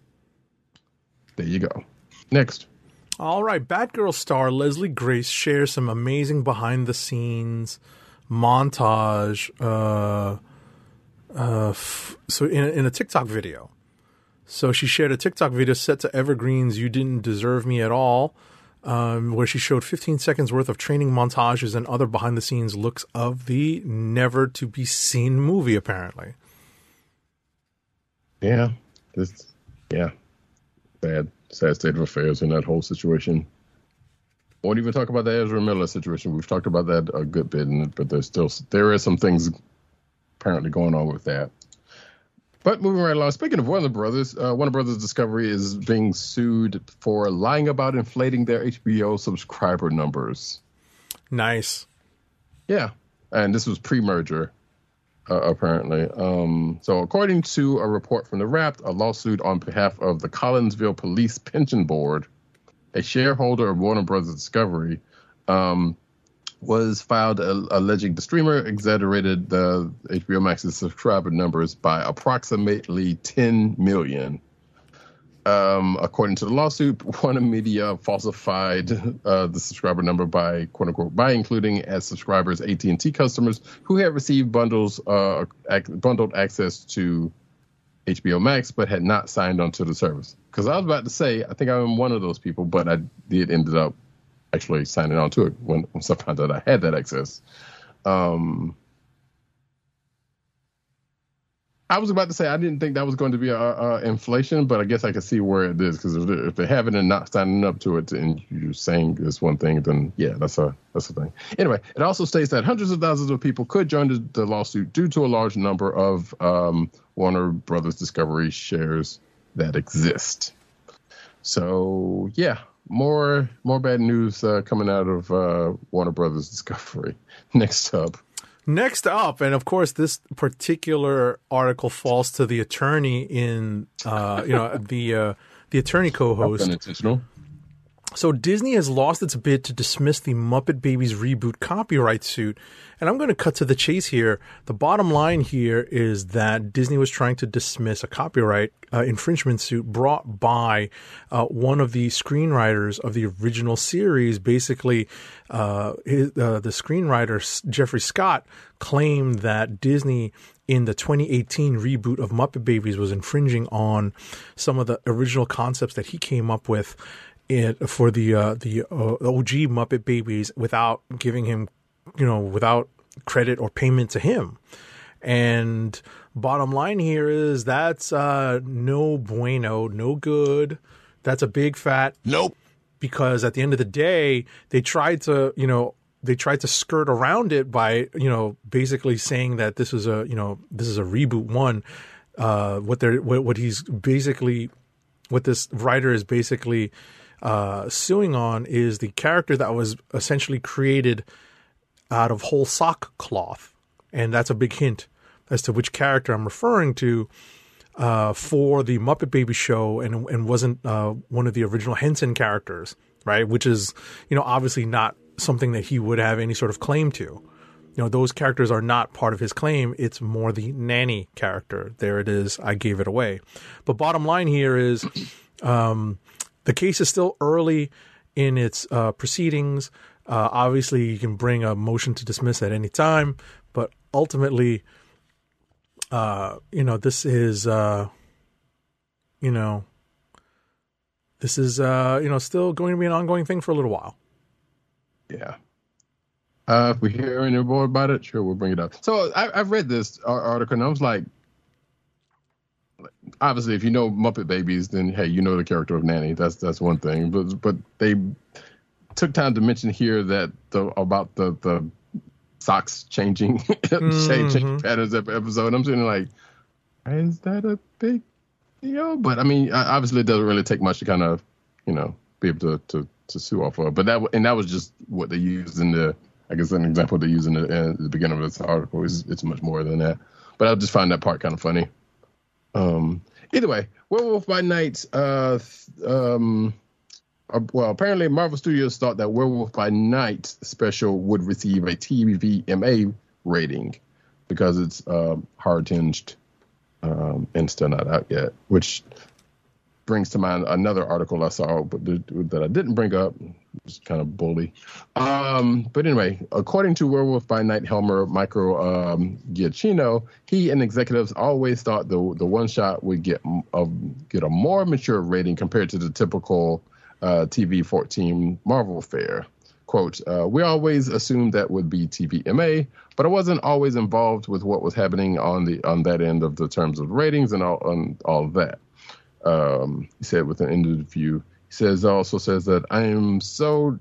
there you go. Next. All right, Batgirl star Leslie Grace shares some amazing behind the scenes montage. Uh, uh, f- so in in a TikTok video, so she shared a TikTok video set to Evergreen's "You Didn't Deserve Me at All," um, where she showed 15 seconds worth of training montages and other behind the scenes looks of the never to be seen movie. Apparently, Yeah. This. Yeah. Sad, sad state of affairs in that whole situation. Won't even talk about the Ezra Miller situation. We've talked about that a good bit, but there's still there is some things apparently going on with that. But moving right along, speaking of Warner Brothers, uh, Warner Brothers Discovery is being sued for lying about inflating their HBO subscriber numbers. nice. Yeah, and this was pre-merger, uh, apparently. Um, so, according to a report from the Wrap, a lawsuit on behalf of the Collinsville Police Pension Board, a shareholder of Warner Brothers Discovery, um, was filed alleging the streamer exaggerated the HBO Max's subscriber numbers by approximately 10 million. Um, according to the lawsuit, Warner Media falsified uh, the subscriber number by quote unquote by including as subscribers AT and T customers who had received bundles uh, ac- bundled access to HBO Max but had not signed onto the service. Because I was about to say, I think I'm one of those people, but I did ended up actually signing on to it when once I found out I had that access. Um, I was about to say I didn't think that was going to be a, a inflation, but I guess I can see where it is because if, they- if they have it and not signing up to it, and you're saying this one thing, then yeah, that's a that's a thing. Anyway, it also states that hundreds of thousands of people could join the, the lawsuit due to a large number of um, Warner Brothers Discovery shares that exist. So yeah, more more bad news uh, coming out of uh, Warner Brothers Discovery. <laughs> Next up. Next up, and of course, this particular article falls to the attorney in, uh, you know, the uh, the attorney co-host. Unintentional. So Disney has lost its bid to dismiss the Muppet Babies reboot copyright suit. And I'm going to cut to the chase here. The bottom line here is that Disney was trying to dismiss a copyright uh, infringement suit brought by uh, one of the screenwriters of the original series. Basically, uh, his, uh, the screenwriter Jeffrey Scott claimed that Disney in the 2018 reboot of Muppet Babies was infringing on some of the original concepts that he came up with it for the uh, the uh, OG Muppet Babies without giving him, you know, without credit or payment to him. And bottom line here is that's uh, no bueno, no good. That's a big fat Nope. because at the end of the day, they tried to, you know, they tried to skirt around it by, you know, basically saying that this is a, you know, this is a reboot one. Uh, what they're, what, what he's basically, what this writer is basically uh, suing on is the character that was essentially created out of whole sock cloth, and that's a big hint as to which character I'm referring to uh, for the Muppet Baby show, and and wasn't uh, one of the original Henson characters, right? Which is you know obviously not something that he would have any sort of claim to. You know, those characters are not part of his claim. It's more the nanny character. There it is. I gave it away. But bottom line here is <clears throat> um, the case is still early in its uh, proceedings. Uh, obviously, you can bring a motion to dismiss at any time, but ultimately, uh, you know, this is, uh, you know, this is, uh, you know, still going to be an ongoing thing for a little while. Yeah. Uh, if we hear any more about it, sure, we'll bring it up. So I, I've read this article and I was like, obviously, if you know Muppet Babies, then hey, you know the character of Nanny. That's that's one thing. But but they took time to mention here that the about the the socks changing <laughs> shape change mm-hmm. patterns every episode. I'm sitting like, is that a big deal? But I mean, obviously, it doesn't really take much to kind of you know be able to to to sue off of. But that and that was just what they used in the. I guess an example they use in the, in the beginning of this article is it's much more than that. But I just find that part kind of funny. Um, either way, Werewolf by Night. Uh, um, uh, well, apparently Marvel Studios thought that Werewolf by Night special would receive a TVMA rating because it's um, hard tinged um, and still not out yet, which brings to mind another article I saw but that I didn't bring up. It's kind of bully. Um, but anyway, according to Werewolf by Night Helmer Michael um, Giacchino, he and executives always thought the the one shot would get a get a more mature rating compared to the typical uh, TV 14 Marvel fare. Quote, uh, we always assumed that would be TVMA, but I wasn't always involved with what was happening on the on that end of the terms of ratings and all and all that um, he said with an interview. He says also says that I am so,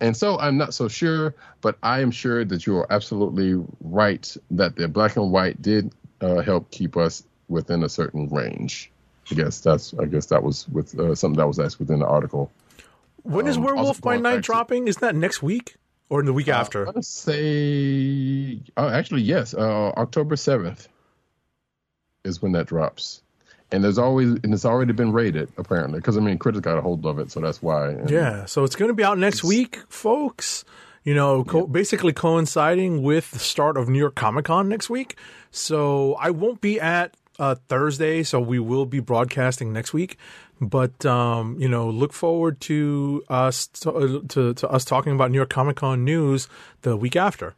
and so I'm not so sure, but I am sure that you are absolutely right that the black and white did uh, help keep us within a certain range. I guess that's I guess that was with uh, something that was asked within the article. When is Um, Werewolf by Night dropping? Isn't that next week or in the week I after? want to say, oh, actually, yes, uh, October seventh is when that drops, and there's always and it's already been rated apparently because I mean critics got a hold of it, so that's why. And Yeah, so it's going to be out next week, folks. You know, co- basically coinciding with the start of New York Comic Con next week. So I won't be at uh, Thursday, so we will be broadcasting next week. But um, you know, look forward to us to, to, to us talking about New York Comic Con news the week after.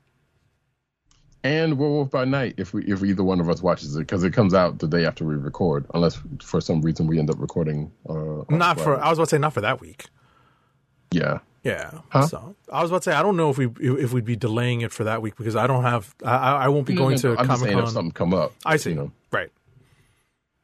And Werewolf by Night, if we if either one of us watches it, because it comes out the day after we record, unless for some reason we end up recording. Uh, Not for I was about to say not for that week. yeah. Yeah. Huh? So I was about to say I don't know if we if we'd be delaying it for that week because I don't have I, I won't be going to I'm just Comic saying if Con. something come up. I see. You know.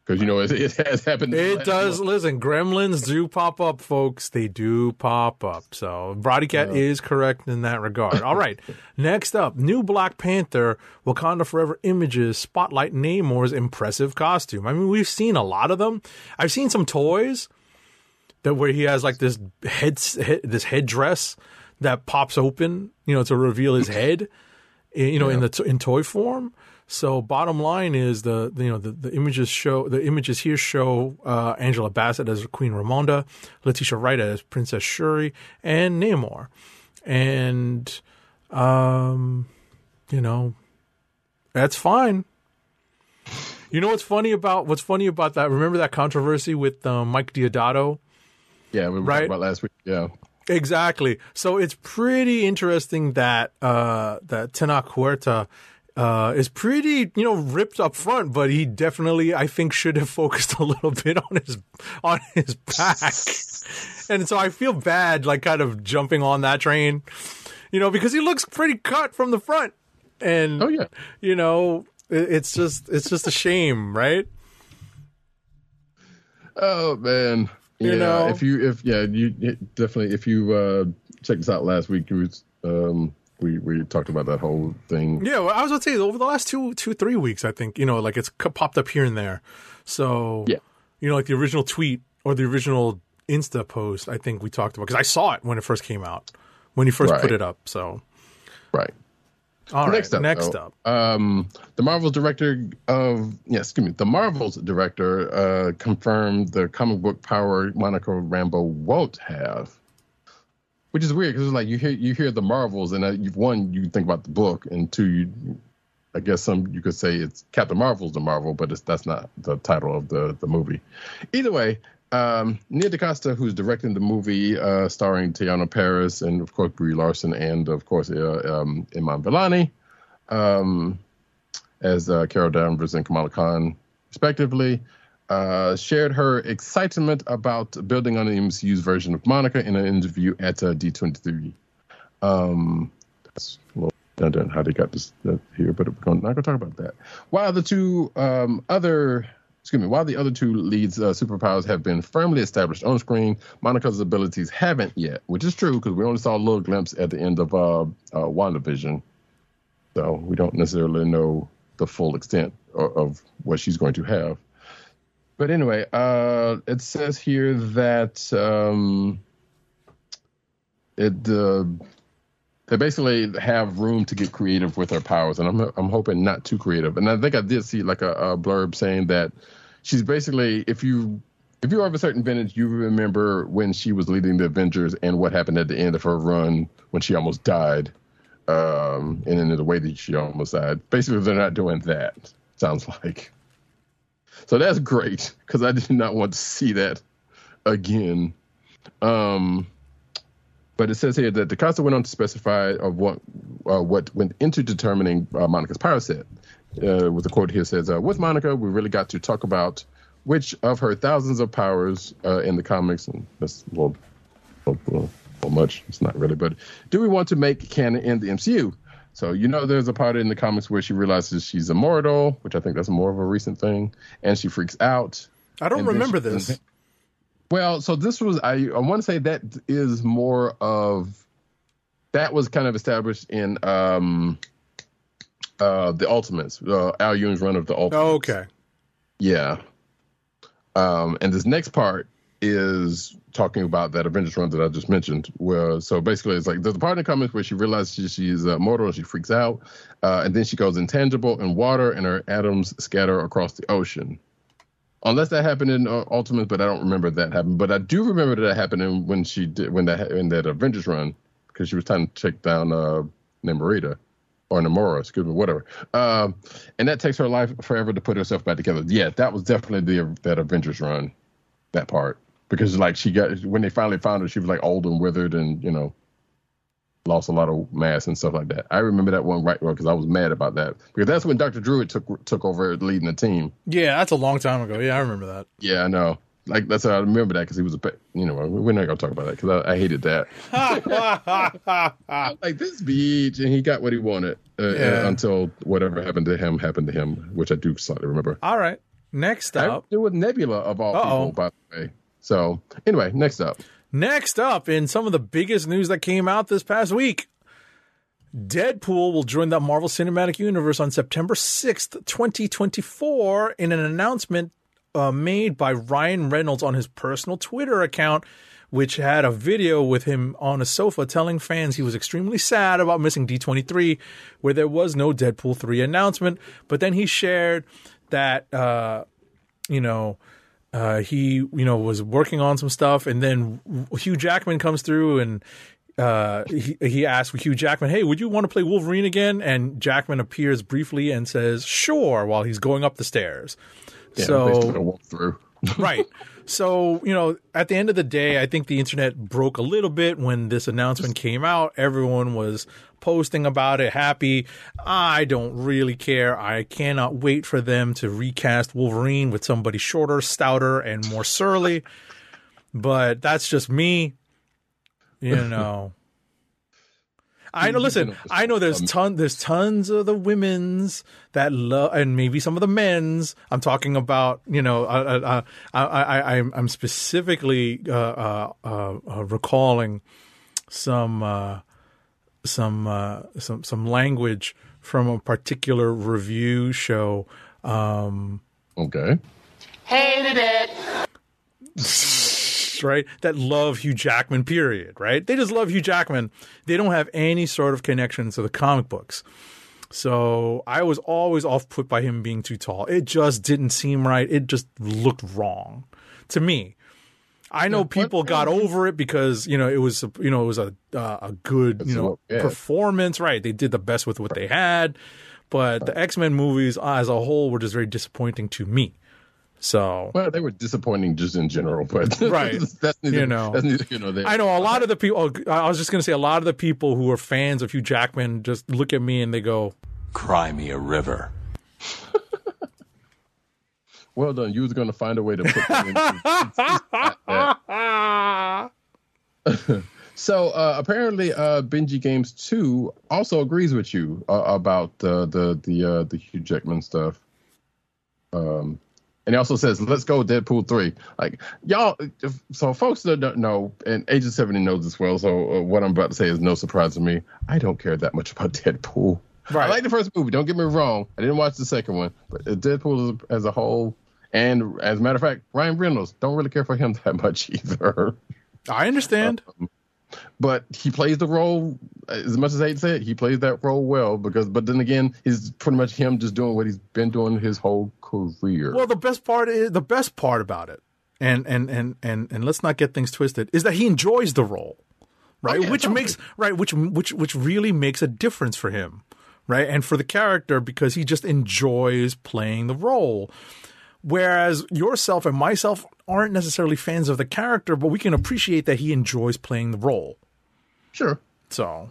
Because you know it, it has happened. It does. Listen, gremlins do pop up, folks. They do pop up. So, Roddykat is correct in that regard. All right. <laughs> Next up, new Black Panther, Wakanda Forever images spotlight Namor's impressive costume. I mean, we've seen a lot of them. I've seen some toys that where he has like this head, head this headdress that pops open, you know, to reveal his <laughs> head, eh, you know, in the in toy form. So bottom line is the, the you know the, the images show the images here show uh, Angela Bassett as Queen Ramonda, Letitia Wright as Princess Shuri, and Namor, and um, you know, that's fine. You know what's funny about what's funny about that? Remember that controversy with um, Mike Deodato? Yeah, we were Right. talking about last week. Yeah. Exactly. So it's pretty interesting that uh, that Tenoch Huerta uh, is pretty, you know, ripped up front, but he definitely, I think, should have focused <laughs> a little bit on his on his back. <laughs> and so I feel bad, like, kind of jumping on that train, you know, because he looks pretty cut from the front, and Oh yeah. you know, it, it's just it's just a shame, right? Oh man. You yeah, know? if you if yeah, you definitely if you uh checked this out last week, you was, um we we talked about that whole thing. Yeah, well, I was going to say over the last two, two, three weeks, I think you know, like it's popped up here and there. So Yeah. you know, like the original tweet or the original Insta post, I think we talked about because I saw it when it first came out, when you first put it up. So Right. all right, next up, next though, up, um, the Marvel's director of yes, excuse me, the Marvel's director uh, confirmed the comic book power Monica Rambeau won't have, which is weird because it's like you hear you hear the Marvels and uh, you've one you think about the book and two you, I guess some you could say it's Captain Marvel's the Marvel, but it's that's not the title of the the movie. Either way. Um, Nia DaCosta, who's directing the movie, uh, starring Teyonah Parris and of course Brie Larson and of course uh, um, Iman Vellani, um, as uh, Carol Danvers and Kamala Khan, respectively, uh, shared her excitement about building on the MCU's version of Monica in an interview at uh, D23. Um, that's a little redundant how they got this uh, here, but we're not going to talk about that. While the two um, other, excuse me, while the other two leads' uh, superpowers have been firmly established on screen, Monica's abilities haven't yet, which is true because we only saw a little glimpse at the end of uh, uh, WandaVision. So we don't necessarily know the full extent of, of what she's going to have. But anyway, uh, it says here that um, it uh, they basically have room to get creative with their powers, and I'm I'm hoping not too creative. And I think I did see like a, a blurb saying that she's basically if you if you're of a certain vintage, you remember when she was leading the Avengers and what happened at the end of her run when she almost died um, and in the way that she almost died. Basically, they're not doing that. Sounds <laughs> like. So that's great because I did not want to see that again. Um, but it says here that DaCosta went on to specify of what uh, what went into determining uh, Monica's power set. Uh, with the quote here says, uh, "With Monica, we really got to talk about which of her thousands of powers uh, in the comics, and that's well, well, well, well, much. It's not really, but do we want to make canon in the MCU? So you know, there's a part in the comics where she realizes she's immortal, which I think that's more of a recent thing, and she freaks out. I don't remember she- this. Well, so this was I I want to say that is more of that was kind of established in um uh the Ultimates, uh, Al Ewing's run of the Ultimates. Oh, okay. Yeah. Um, and this next part is talking about that Avengers run that I just mentioned. Where so basically it's like there's a part in the comics where she realizes she, she's uh, mortal and she freaks out, uh, and then she goes intangible in water and her atoms scatter across the ocean. Unless that happened in uh, Ultimates, but I don't remember that happened. But I do remember that happening when she did when that in that Avengers run because she was trying to take down uh, Namorita. or Namora, excuse me, whatever. Um, and that takes her life forever to put herself back together. Yeah, that was definitely the that Avengers run, that part because like she got when they finally found her, she was like old and withered and you know lost a lot of mass and stuff like that. I remember that one right well because I was mad about that because that's when Doctor Druid took took over leading the team. Yeah, that's a long time ago. Yeah, I remember that. Yeah, I know. Like that's how I remember that because he was a you know we're not gonna talk about that because I, I hated that. <laughs> <laughs> like this beach, and he got what he wanted uh, Yeah. uh, until whatever happened to him happened to him, which I do slightly remember. All right. Next up. it was Nebula of all Uh-oh. people, by the way. So anyway, next up. Next up, in some of the biggest news that came out this past week, Deadpool will join the Marvel Cinematic Universe on September 6th, 2024, in an announcement uh, made by Ryan Reynolds on his personal Twitter account, which had a video with him on a sofa telling fans he was extremely sad about missing D23, where there was no Deadpool 3 announcement. But then he shared that, uh, you know, uh, he you know was working on some stuff, and then Hugh Jackman comes through and uh, he he asked Hugh Jackman, "Hey, would you want to play Wolverine again?" And Jackman appears briefly and says, "Sure," while he's going up the stairs. Yeah, so walkthrough. <laughs> right. So, you know, at the end of the day, I think the internet broke a little bit when this announcement came out. Everyone was posting about it, happy. I don't really care. I cannot wait for them to recast Wolverine with somebody shorter, stouter, and more surly. But that's just me. You <laughs> know. I know. Listen, I know there's ton, there's tons of the women's that love, and maybe some of the men's. I'm talking about, you know, uh, uh, I, I, I, I'm specifically uh, uh, uh, uh, recalling some, uh, some, uh, some, some language from a particular review show. Um, Okay. Hated it. <laughs> Right? That love Hugh Jackman, period, right? They just love Hugh Jackman. They don't have any sort of connection to the comic books. So I was always off put by him being too tall. It just didn't seem right. It just looked wrong to me. I know people got over it because you know it was you know it was a uh, a good you know yeah. performance, right? They did the best with what they had, but the X Men movies as a whole were just very disappointing to me. So Well, they were disappointing just in general, but <laughs> Right. that's neither, You know. that's neither, you know, there. I know a lot of the people. oh, I was just going to say a lot of the people who are fans of Hugh Jackman just look at me and they go, Cry me a river. <laughs> Well done. You was going to find a way to put them in. <laughs> so uh, apparently, uh, Benji Games Two also agrees with you uh, about uh, the the uh, the Hugh Jackman stuff. Um, and he also says, "Let's go Deadpool 3. Like y'all, if, so folks that don't know, and Agent Seventy knows as well. So uh, what I'm about to say is no surprise to me. I don't care that much about Deadpool. Right. I like the first movie. Don't get me wrong. I didn't watch the second one, but uh, Deadpool as, as a whole, and as a matter of fact, Ryan Reynolds don't really care for him <laughs> that much either. I understand. Um, but he plays the role as much as I hate to say it. He plays that role well because, but then again, he's pretty much him just doing what he's been doing his whole career. well, the best part is the best part about it, and and and and and let's not get things twisted, is that he enjoys the role, right? Oh, yeah, which totally. makes right, which which which really makes a difference for him, right? And for the character because he just enjoys playing the role. Whereas yourself and myself aren't necessarily fans of the character, but we can appreciate that he enjoys playing the role. sure. So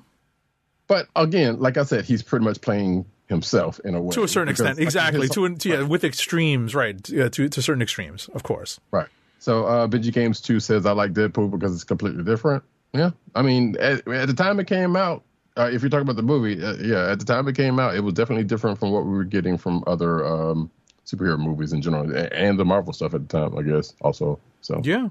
But again, like I said, he's pretty much playing himself in a way. to a certain extent, exactly. his- To, an, to yeah, with extremes, right? Yeah, to to certain extremes, of course. Right. So uh Benji Games 2 says I like Deadpool because it's completely different. Yeah. I mean, at, at the time it came out, uh, if you're talking about the movie, uh, yeah, at the time it came out, it was definitely different from what we were getting from other um superhero movies in general and the Marvel stuff at the time, I guess, also. So Yeah,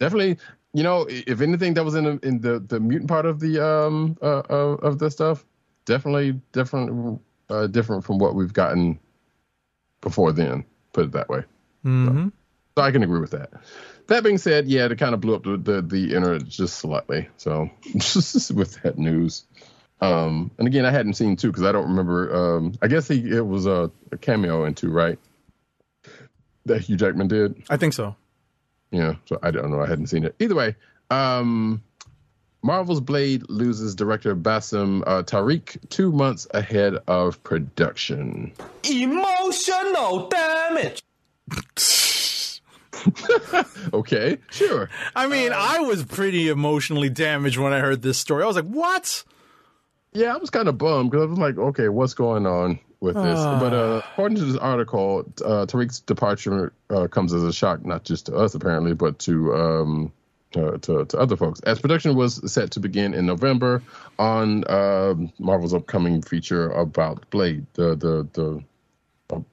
definitely, you know, if anything that was in the, in the the mutant part of the um uh, uh of the stuff, definitely different uh different from what we've gotten before then, put it that way. hmm So I can agree with that. That being said, yeah, it kind of blew up the the, the internet just slightly. So just <laughs> with that news. Um, and again, I hadn't seen two because I don't remember. Um, I guess he it was a, a cameo in two, right? That Hugh Jackman did. I think so. Yeah, so I don't know. I hadn't seen it. Either way, um, Marvel's Blade loses director Bassam uh, Tariq two months ahead of production. Emotional damage. <laughs> Okay, sure. I mean, I was pretty emotionally damaged when I heard this story. I was like, "What?" Yeah, I was kind of bummed because I was like, okay, what's going on with this? But uh, according to this article, uh, Tariq's departure uh, comes as a shock, not just to us apparently, but to um, uh, to, to other folks. As production was set to begin in November on um Marvel's upcoming feature about Blade, the the the. oh.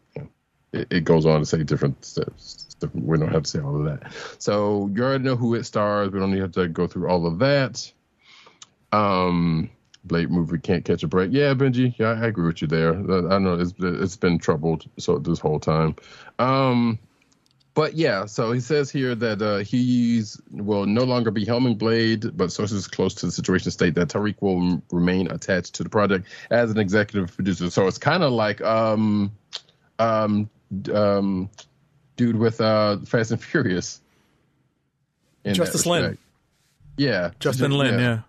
It, it goes on to say different steps. We don't have to say all of that. So you already know who it stars. We don't need to go through all of that. Um, Blade movie can't catch a break. Yeah, Benji. Yeah, I agree with you there. I know it's it's been troubled so this whole time. Um, but yeah, so he says here that uh, he's will no longer be helming Blade, but sources close to the situation state that Tariq will m- remain attached to the project as an executive producer. So it's kind of like um, um, um, dude with uh, Fast and Furious. Justin Lin. Yeah, Justin Lin, yeah.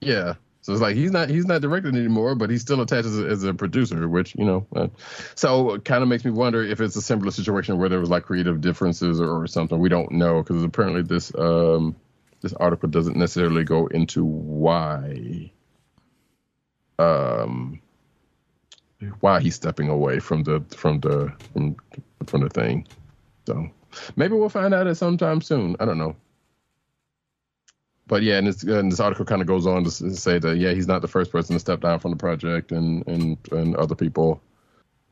yeah. So it's like he's not he's not directing anymore, but he's still attached as a, as a producer, which you know. Uh, so it kind of makes me wonder if it's a similar situation where there was like creative differences or, or something. We don't know because apparently this um this article doesn't necessarily go into why um why he's stepping away from the from the from from the thing. So maybe we'll find out at some time soon. I don't know but yeah, and this, and this article kind of goes on to say that yeah, he's not the first person to step down from the project, and and and other people,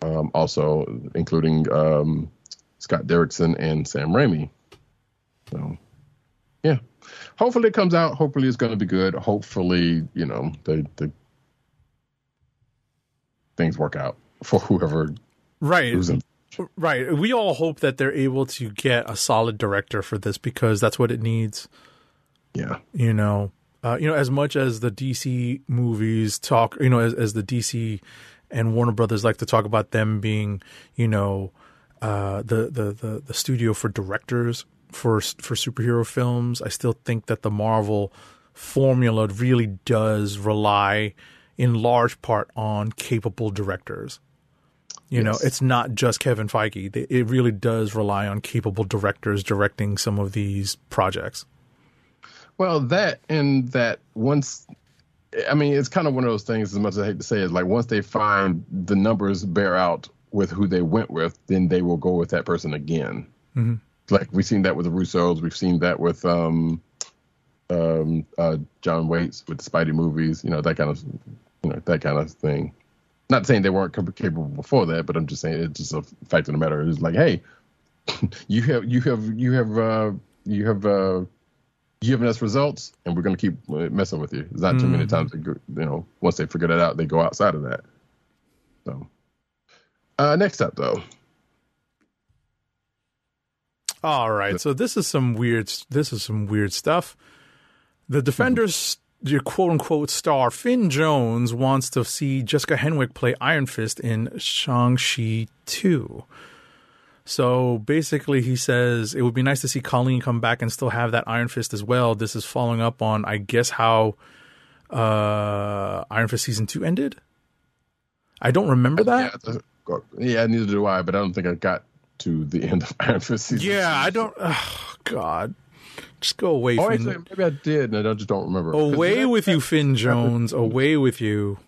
um, also including um, Scott Derrickson and Sam Raimi. So, yeah, hopefully it comes out. Hopefully it's going to be good. Hopefully, you know, they they things work out <laughs> for whoever Right. who's in. Right. We all hope that they're able to get a solid director for this because that's what it needs. Yeah, You know, uh, you know, as much as the DC movies talk, you know, as, as the DC and Warner Brothers like to talk about them being, you know, uh, the, the the the studio for directors for for superhero films. I still think that the Marvel formula really does rely, in large part, on capable directors. You know, it's not just Kevin Feige. It really does rely on capable directors directing some of these projects. Well, that and that once, I mean, it's kind of one of those things. As much as I hate to say it, like once they find the numbers bear out with who they went with, then they will go with that person again. Like we've seen that with the Russos. We've seen that with um, um, uh, Jon Watts with the Spidey movies. You know that kind of, you know that kind of thing. Not saying they weren't capable before that, but I'm just saying it's just a fact of the matter. It's like, hey, <laughs> you have you have you have uh, you have uh, giving us results, and we're going to keep uh, messing with you. It's not too many times, they you know, once they figure that out, they go outside of that. So, uh, next up, though, All right, so this is some weird. This is some weird stuff. The Defenders, your quote unquote star Finn Jones wants to see Jessica Henwick play Iron Fist in Shang Chi two. So basically, he says it would be nice to see Colleen come back and still have that Iron Fist as well. This is following up on, I guess, how uh, Iron Fist season two ended. I don't remember that. yeah, yeah, neither do I, but I don't think I got to the end of <laughs> Iron Fist season. Yeah, I don't. Oh, God, just go away Oh, from. maybe I did, and I just don't remember. Away with you, Finn Jones. Away with you.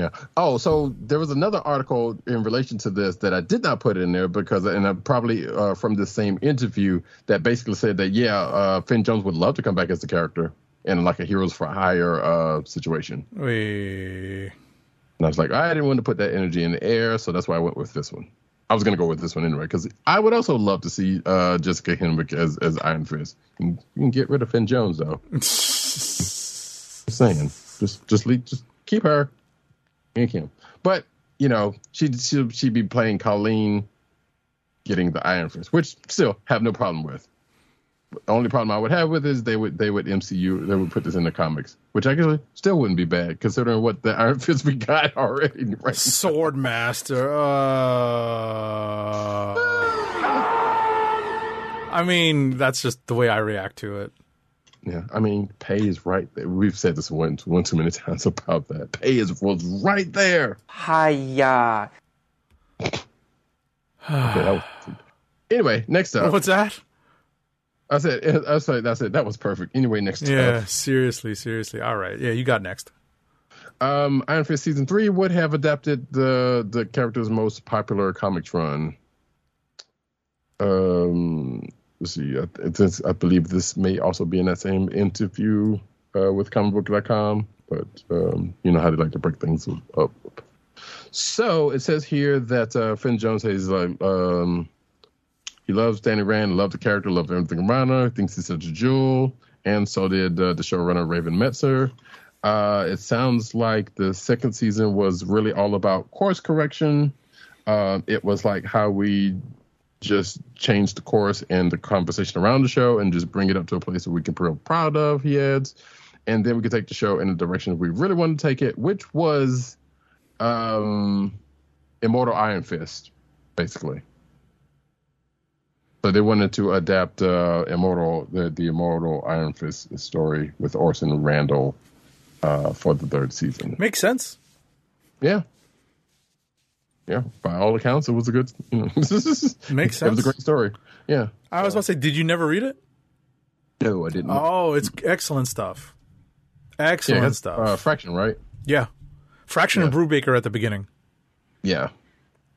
Yeah. Oh, so there was another article in relation to this that I did not put in there because, and I probably uh, from the same interview that basically said that yeah, uh, Finn Jones would love to come back as the character in like a Heroes for Hire uh, situation. Wait. And I was like, I didn't want to put that energy in the air, so that's why I went with this one. I was gonna go with this one anyway because I would also love to see uh, Jessica Henwick as as Iron Fist. You can, you can get rid of Finn Jones though. <laughs> Just saying, just just leave, just keep her and him. But you know, she she she'd be playing Colleen, getting the Iron Fist, which still have no problem with. The only problem I would have with is they would they would MCU they would put this in the comics, which I actually still wouldn't be bad considering what the Iron Fist we got <laughs> already. Right? Swordmaster. Uh... I mean, that's just the way I react to it. Yeah, I mean, pay is right there. We've said this one, one too many <laughs> times about that. Pay is was right there. Hiya. Okay, that was- <sighs> anyway, next up, What's that? I said, I said, that's it. That was perfect. Anyway, next Yeah, up, seriously, seriously. All right. Yeah, you got next. um, Iron Fist season three would have adapted the the character's most popular comics run. Um, let's see. I, I believe this may also be in that same interview uh, with comicbook.com, but um, you know how they like to break things up. So it says here that uh, Finn Jones says like um, he loves Danny Rand, loved the character, loved everything around her, thinks he's such a jewel, and so did uh, the showrunner Raven Metzner. Uh, it sounds like the second season was really all about course correction. Uh, it was like how we just change the course and the conversation around the show and just bring it up to a place that we can feel proud of, he adds. And then we could take the show in the direction we really wanted to take it, which was um, Immortal Iron Fist, basically. So they wanted to adapt uh, Immortal, the, the Immortal Iron Fist story with Orson Randall uh, for the third season. Makes sense. Yeah. Yeah, by all accounts, it was a good. You know, Makes <laughs> sense. It was a great story. Yeah. I was about to say, did you never read it? No, I didn't. Oh, it's excellent stuff. yeah, Excellent it's, stuff. Uh, Fraction, right? yeah. Fraction and Brubaker at the beginning. Yeah.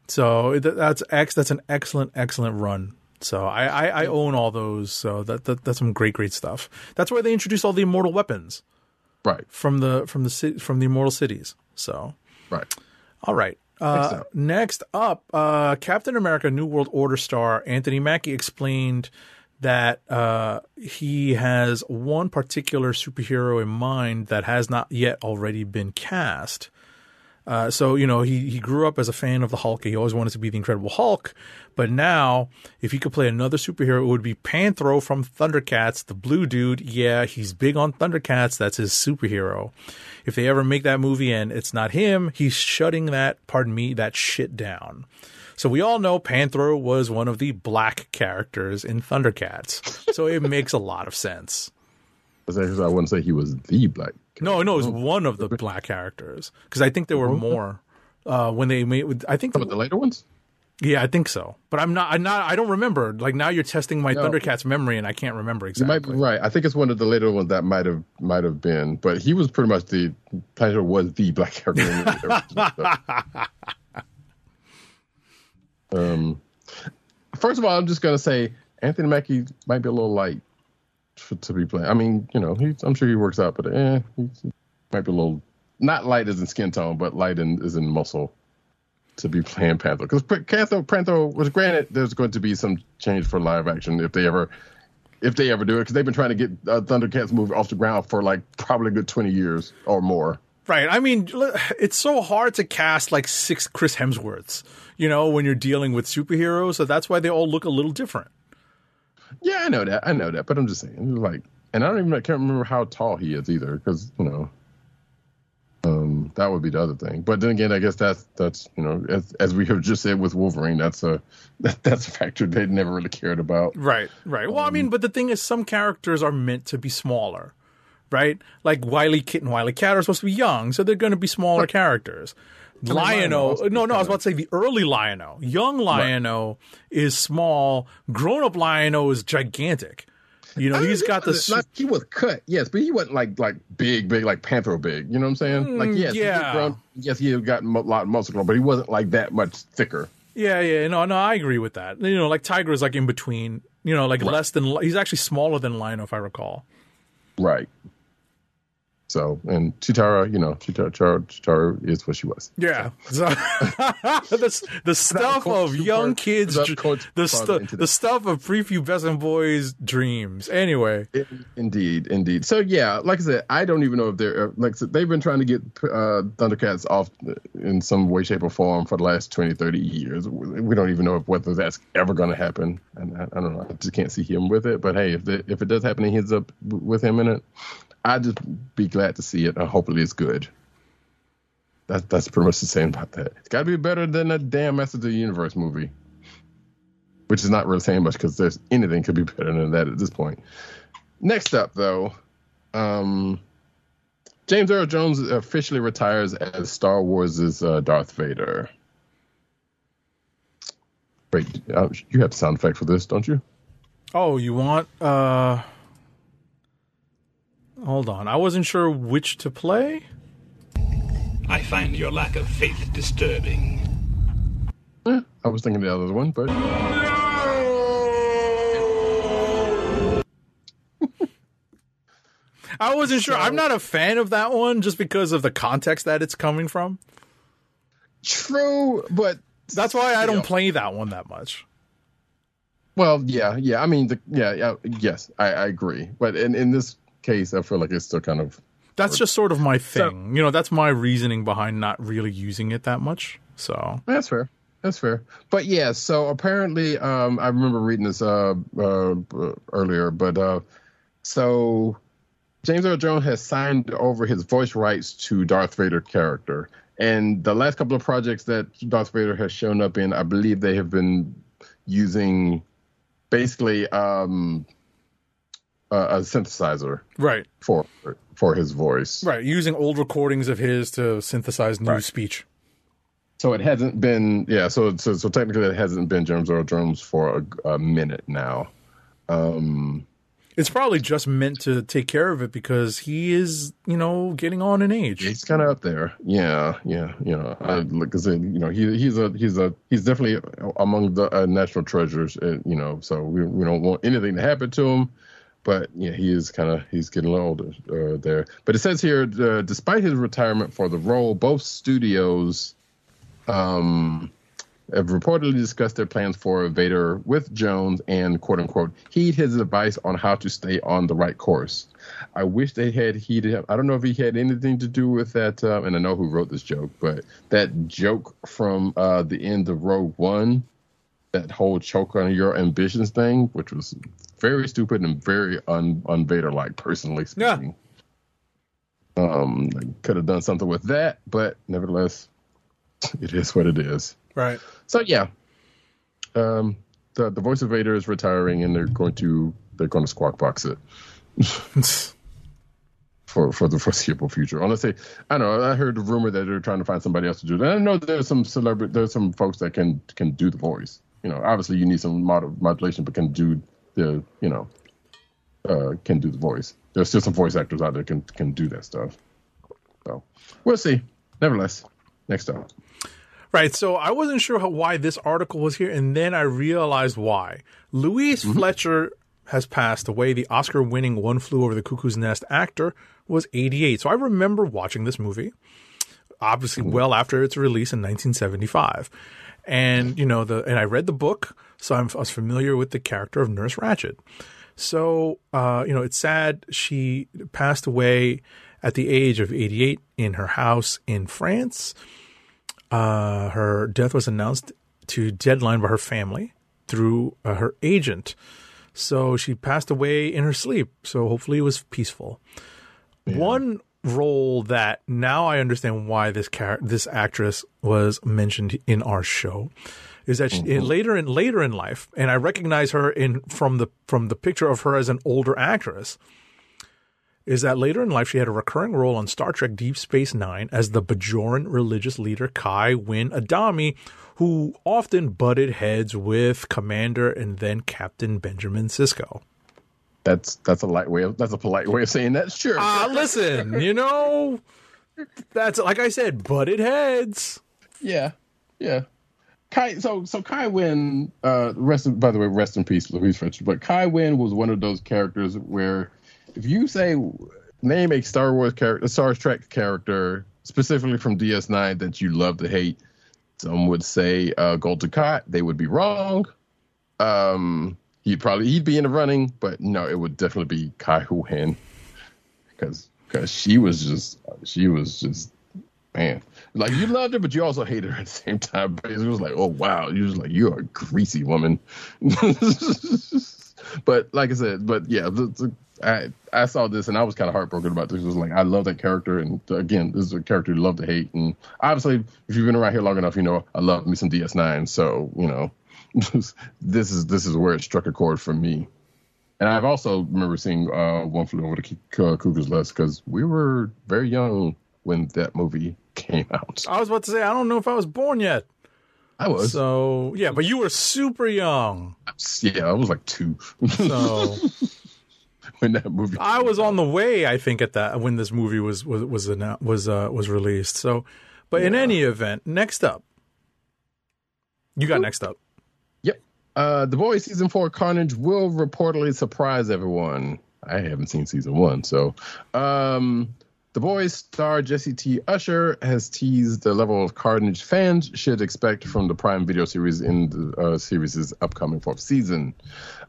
So that's ex. That's an excellent, excellent run. So I, I, I own all those. So that, that that's some great, great stuff. That's where they introduced all the immortal weapons Right. from the from the ci- from the immortal cities. So Right. all right. Uh, so. next up, uh, Captain America: New World Order star Anthony Mackie explained that uh, he has one particular superhero in mind that has not yet already been cast. Uh, so you know he he grew up as a fan of the Hulk. He always wanted to be the Incredible Hulk, but now if he could play another superhero, it would be Panthro from Thundercats, the blue dude. Yeah, he's big on Thundercats. That's his superhero. If they ever make that movie and it's not him, he's shutting that. Pardon me, that shit down. So we all know Panthro was one of the black characters in Thundercats, so it makes a lot of sense. I wouldn't say he was the black. No, no, it was one of the black characters because I think there were more uh, when they made. I think Some of the later ones? Yeah, I think so. But I'm not. I'm not. I don't remember. Like now, you're testing my No. Thundercats memory, and I can't remember exactly. might be right. I think it's one of the later ones that might have might have been, but he was pretty much the Pleasure was the black character. <laughs> um, first of all, I'm just gonna say Anthony Mackie might be a little light to be playing. I mean, you know, he's, I'm sure he works out, but eh, he might be a little not light as in skin tone, but light in is in muscle to be playing Panther. Because Panther, Panther was granted there's going to be some change for live action if they ever if they ever do it, because they've been trying to get uh, Thundercats movie off the ground for like probably a good 20 years or more. Right. I mean, it's so hard to cast like six Chris Hemsworths, you know, when you're dealing with superheroes. So that's why they all look a little different. Yeah, I know that. I know that. But I'm just saying, like, and I don't even I can't remember how tall he is either, because you know, um, that would be the other thing. But then again, I guess that's that's you know, as as we have just said with Wolverine, that's a that, <laughs> that's a factor they never really cared about. Right. Right. Well, I mean, but the thing is, some characters are meant to be smaller, right? Like WilyKit and WilyKat are supposed to be young, so they're going to be smaller characters. Mean, Lion-O Lion-O, no, no, I was about to say the early Lion-O. Young Lion-O is small. Grown-up Lion-O is gigantic. You know, he's got the. Not- he was cut, yes, but he wasn't like like big, big, like Panther big. You know what I'm saying? like yes, Mm, yeah. had grown, yes, he had gotten a lot muscular, but he wasn't like that much thicker. Yeah, yeah, no, no, I agree with that. You know, like Tygra is like in between. You know, like less than. He's actually smaller than Lion-O, if I recall. Right. So, and Cheetara, you know, Cheetara, Cheetara, Cheetara is what she was. Yeah, so, <laughs> <laughs> the, the stuff of young kids, the stu- the stuff of prepubescent boys' dreams. Anyway, In- Indeed, indeed. So yeah, like I said, I don't even know if they're like I said, they've been trying to get uh, Thundercats off in some way, shape, or form for the last 20, 30 years. We don't even know if whether that's ever going to happen. And I, I don't know. I just can't see him with it. But hey, if the, if it does happen, and he ends up with him in it, I'd just be glad to see it. And hopefully, it's good. That's that's pretty much the same about that. It's got to be better than that damn Masters of the Universe movie, which is not really saying much because there's anything could be better than that at this point. Next up, though, um, James Earl Jones officially retires as Star Wars' uh, Darth Vader. Wait, uh, you have sound effect for this, don't you? Oh, you want? uh Hold on, I wasn't sure which to play. I find your lack of faith disturbing. I was thinking the other one, but I wasn't sure. I'm not a fan of that one just because of the context that it's coming from. true. But That's why I don't Still. play that one that much. well, yeah, yeah. I mean, the, yeah, yeah, yes, I, I agree. But in in this case, I feel like it's still kind of That's just sort of my thing. you know, that's my reasoning behind not really using it that much. So That's fair. That's fair. But yeah, so apparently, um, I remember reading this uh, uh, earlier, but uh, so James Earl Jones has signed over his voice rights to Darth Vader character, and the last couple of projects that Darth Vader has shown up in, I believe they have been using basically um, a, a synthesizer right, for for his voice. right, using old recordings of his to synthesize new speech. So it hasn't been, yeah. So so, so technically, it hasn't been James Earl Jones for a, a minute now. Um, It's probably just meant to take care of it because he is, you know, getting on in age. he's kind of up there. Yeah, yeah, you know, I, like I said, you know, he he's a he's a he's definitely among the uh, national treasures. Uh, you know, so we we don't want anything to happen to him. But yeah, he is kind of he's getting a little older uh, there. But it says here, uh, despite his retirement for the role, both studios um, have reportedly discussed their plans for Vader with Jones and quote unquote heed his advice on how to stay on the right course. I wish they had heeded him. I don't know if he had anything to do with that, uh, and I know who wrote this joke, but that joke from uh, the end of Rogue One, that whole choke on your ambitions thing, which was very stupid and very un un Vader like, personally Yeah. speaking. Um, could have done something with that, but nevertheless, <laughs> it is what it is. Right. So yeah, um, the the voice of Vader is retiring, and they're going to they're going to squawk box it <laughs> for for the foreseeable future. Unless they, I don't know. I heard the rumor that they're trying to find somebody else to do that. I know there's some celebrity, there's some folks that can can do the voice. You know, obviously you need some mod- modulation, but can do the you know uh, can do the voice. There's still some voice actors out there can can do that stuff. So we'll see. Nevertheless, next up. Right. So I wasn't sure how, why this article was here, and then I realized why. Louise Fletcher has passed away. The Oscar winning One Flew Over the Cuckoo's Nest actor was 88. So I remember watching this movie, obviously well after its release in 1975. And, you know, the, and I read the book, so I'm, I was familiar with the character of Nurse Ratched. So, uh, you know, it's sad she passed away at the age of 88 in her house in France. Uh, her death was announced to Deadline by her family through uh, her agent. So she passed away in her sleep. So hopefully it was peaceful. One role that now I understand why this char- this actress was mentioned in our show is that she, in, later in later in life, and I recognize her in from the from the picture of her as an older actress is that later in life she had a recurring role on Star Trek Deep Space Nine as the Bajoran religious leader Kai Winn Adami, who often butted heads with Commander and then Captain Benjamin Sisko. That's that's a light way of that's a polite way of saying that. Sure. Ah, listen, you know, that's like I said, butted heads. yeah. Yeah. Kai so so Kai Winn, uh rest by the way, rest in peace, Louise Fletcher. But Kai Winn was one of those characters where if you say name a Star Wars character a Star Trek character specifically from DS9 that you love to hate, some would say uh Golden they would be wrong. Um he'd probably he'd be in the running, but no, it would definitely be Kai Winn. Because because she was just she was just man. Like you loved her, but you also hated her at the same time. But it was like, oh wow, you was like, you're a greasy woman. <laughs> but like I said, but yeah, I I saw this and I was kind of heartbroken about this. It was like I love that character, and again, this is a character you love to hate. And obviously, if you've been around here long enough, you know I love me some DS9. So you know, <laughs> this is this is where it struck a chord for me. And I've also remember seeing uh, One Flew Over the Cu- Cuckoo's Nest because we were very young when that movie came out. I was about to say, I don't know if I was born yet. I was. So yeah, but you were super young. yeah, I was like two So <laughs> when that movie. I was on the way, I think, at that when this movie was was was was uh, was released. So, but in any event, next up, you got next up. Uh, the Boys season four Carnage will reportedly surprise everyone. I haven't seen season one, so um, the Boys star Jesse T. Usher has teased the level of Carnage fans should expect from the Prime Video series in the uh, series' upcoming fourth season.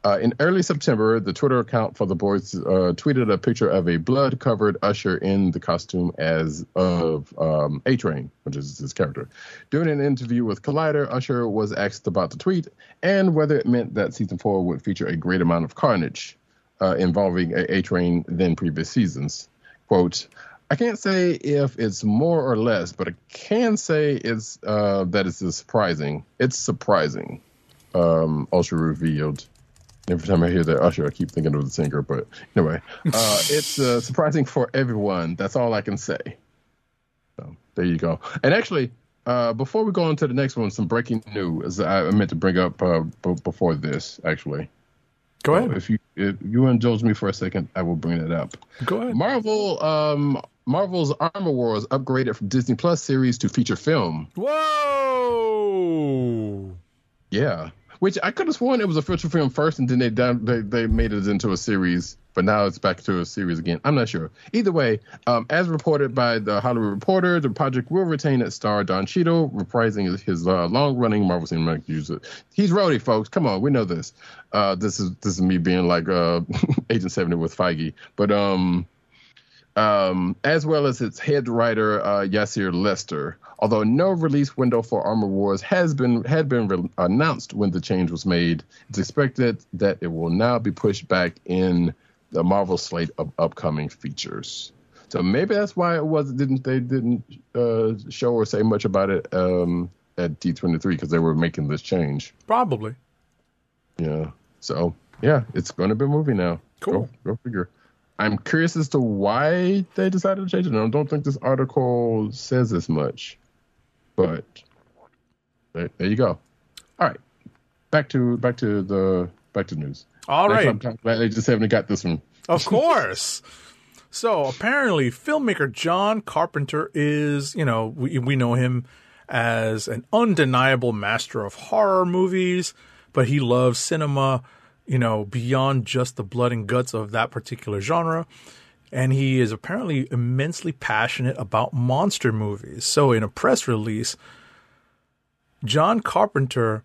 Uh, in early September, the Twitter account for the Boys uh, tweeted a picture of a blood-covered Usher in the costume as of um, A Train, which is his character. During an interview with Collider, Usher was asked about the tweet and whether it meant that season four would feature a great amount of carnage uh, involving A Train than previous seasons. Quote. I can't say if it's more or less, but I can say it's uh, that it's surprising. It's surprising. Um, Usher revealed. Every time I hear that Usher, I keep thinking of the singer. But anyway, uh, <laughs> it's uh, surprising for everyone. That's all I can say. So there you go. And actually, uh, before we go on to the next one, some breaking news I meant to bring up uh, b- before this. Actually, Go So ahead. if you if you indulge me for a second, I will bring it up. Go ahead. Marvel, um, Marvel's Armor Wars upgraded from Disney Plus series to feature film. Whoa! Yeah, which I could have sworn it was a feature film first, and then they down, they they made it into a series, but now it's back to a series again. I'm not sure. Either way, um, as reported by the Hollywood Reporter, the project will retain its star Don Cheadle, reprising his, his uh, long-running Marvel Cinematic user. He's Rhodey, folks. Come on, we know this. Uh, this is this is me being like uh, <laughs> Agent Seventy with Feige, but um um, as well as its head writer uh, Yassir Lester. Although no release window for Armor Wars has been had been re- announced when the change was made, it's expected that it will now be pushed back in the Marvel slate of upcoming features. So maybe that's why it was didn't they didn't uh, show or say much about it um, at D23 because they were making this change. Probably. Yeah. So yeah, it's going to be a movie now. Cool. Go, go figure. I'm curious as to why they decided to change it. I don't think this article says as much, but there, there you go. All right, back to back to the back to news. All right. I'm glad they just haven't got this one. Of course. <laughs> so apparently, filmmaker John Carpenter is, you know, we, we know him as an undeniable master of horror movies, but he loves cinema, you know, beyond just the blood and guts of that particular genre. And he is apparently immensely passionate about monster movies. So in a press release, John Carpenter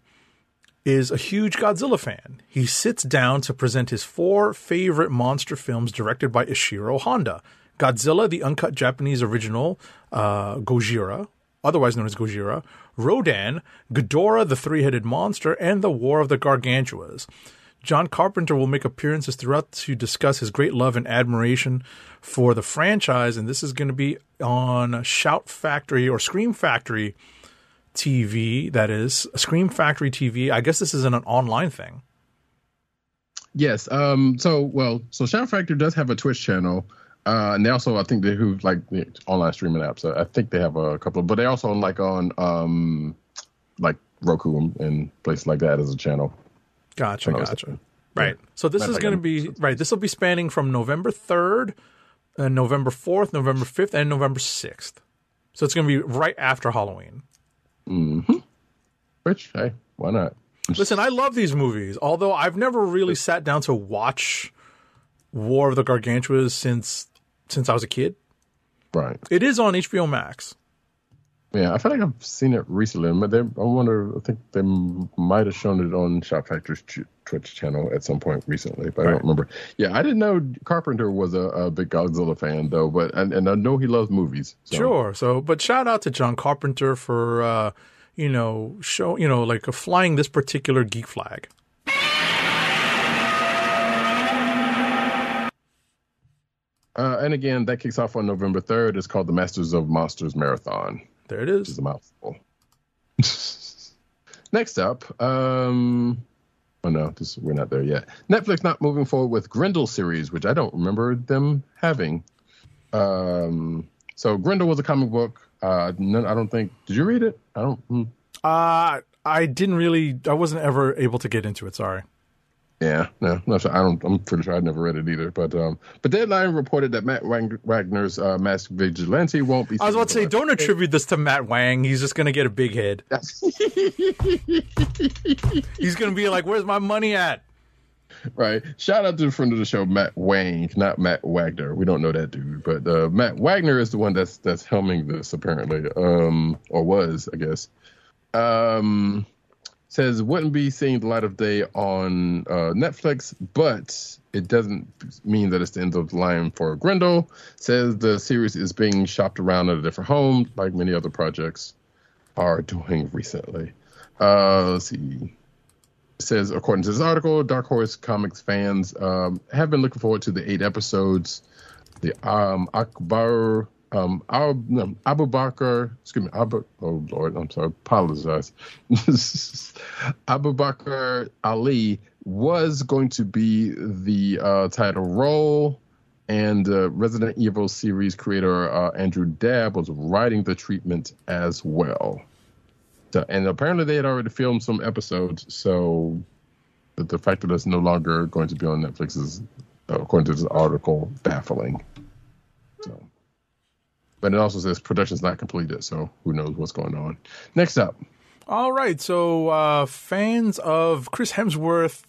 is a huge Godzilla fan. He sits down to present his four favorite monster films directed by Ishiro Honda Godzilla, the uncut Japanese original, uh, Gojira, otherwise known as Gojira, Rodan, Ghidorah, the three headed monster, and The War of the Gargantuas. John Carpenter will make appearances throughout to discuss his great love and admiration for the franchise, and this is going to be on Shout Factory or Scream Factory TV. That is Scream Factory TV. I guess this is an, online thing. Yes. Um. So well. So Shout Factory does have a Twitch channel. Uh, and they also, I think they who like the online streaming apps. I think they have a couple, but they also like on um, like Roku and places like that as a channel. Gotcha, When I was gotcha. Right. So this Matter is going to be right. This will be spanning from November third, uh, November fourth, November fifth, and November sixth. So it's going to be right after Halloween. Hmm. Which hey, why not? Listen, I love these movies. Although I've never really sat down to watch War of the Gargantuas since since I was a kid. Right. It is on HBO Max. Yeah, I feel like I've seen it recently, but they, I wonder. I think they might have shown it on Shout Factory's Twitch channel at some point recently, but I don't remember. Yeah, I didn't know Carpenter was a, a big Godzilla fan though, but and, and I know he loves movies. So. Sure. So, but shout out to John Carpenter for uh, you know show you know like flying this particular geek flag. Uh, and again, that kicks off on November third. It's called the Masters of Monsters Marathon. There it is. is a mouthful. <laughs> Next up, um, Oh no, this, we're not there yet. Netflix not moving forward with Grendel series, which I don't remember them having. Um, so Grendel was a comic book. Uh, none, I don't think. Did you read it? I don't. hmm. Uh, I didn't really. I wasn't ever able to get into it. Sorry. Yeah, no, no, I don't. I'm pretty sure I never read it either. But um, but Deadline reported that Matt Wag- Wagner's uh, Masked Vigilante won't be. I was about to say, don't attribute this to Matt Wang. He's just gonna get a big head. <laughs> He's gonna be like, "Where's my money at?" right. Shout out to the friend of the show, Matt Wang, not Matt Wagner. We don't know that dude, but uh, Matt Wagner is the one that's that's helming this apparently, um, or was, I guess. Um, says wouldn't be seeing the light of day on uh, Netflix, but it doesn't mean that it's the end of the line for Grendel. Says the series is being shopped around at a different home, like many other projects are doing recently. Uh, let's see. Says according to this article, Dark Horse Comics fans um, have been looking forward to the eight episodes. The um, Akbar um, Ab, no, Abu Bakr, excuse me, Abu, oh Lord, I'm sorry, apologize. <laughs> Abu Bakr Ali was going to be the uh, title role, and uh, Resident Evil series creator uh, Andrew Dabb was writing the treatment as well. So, and apparently they had already filmed some episodes, so the, the fact that it's no longer going to be on Netflix is, according to this article, baffling. So. But it also says production's not completed, so who knows what's going on. Next up, All right, so uh, fans of Chris Hemsworth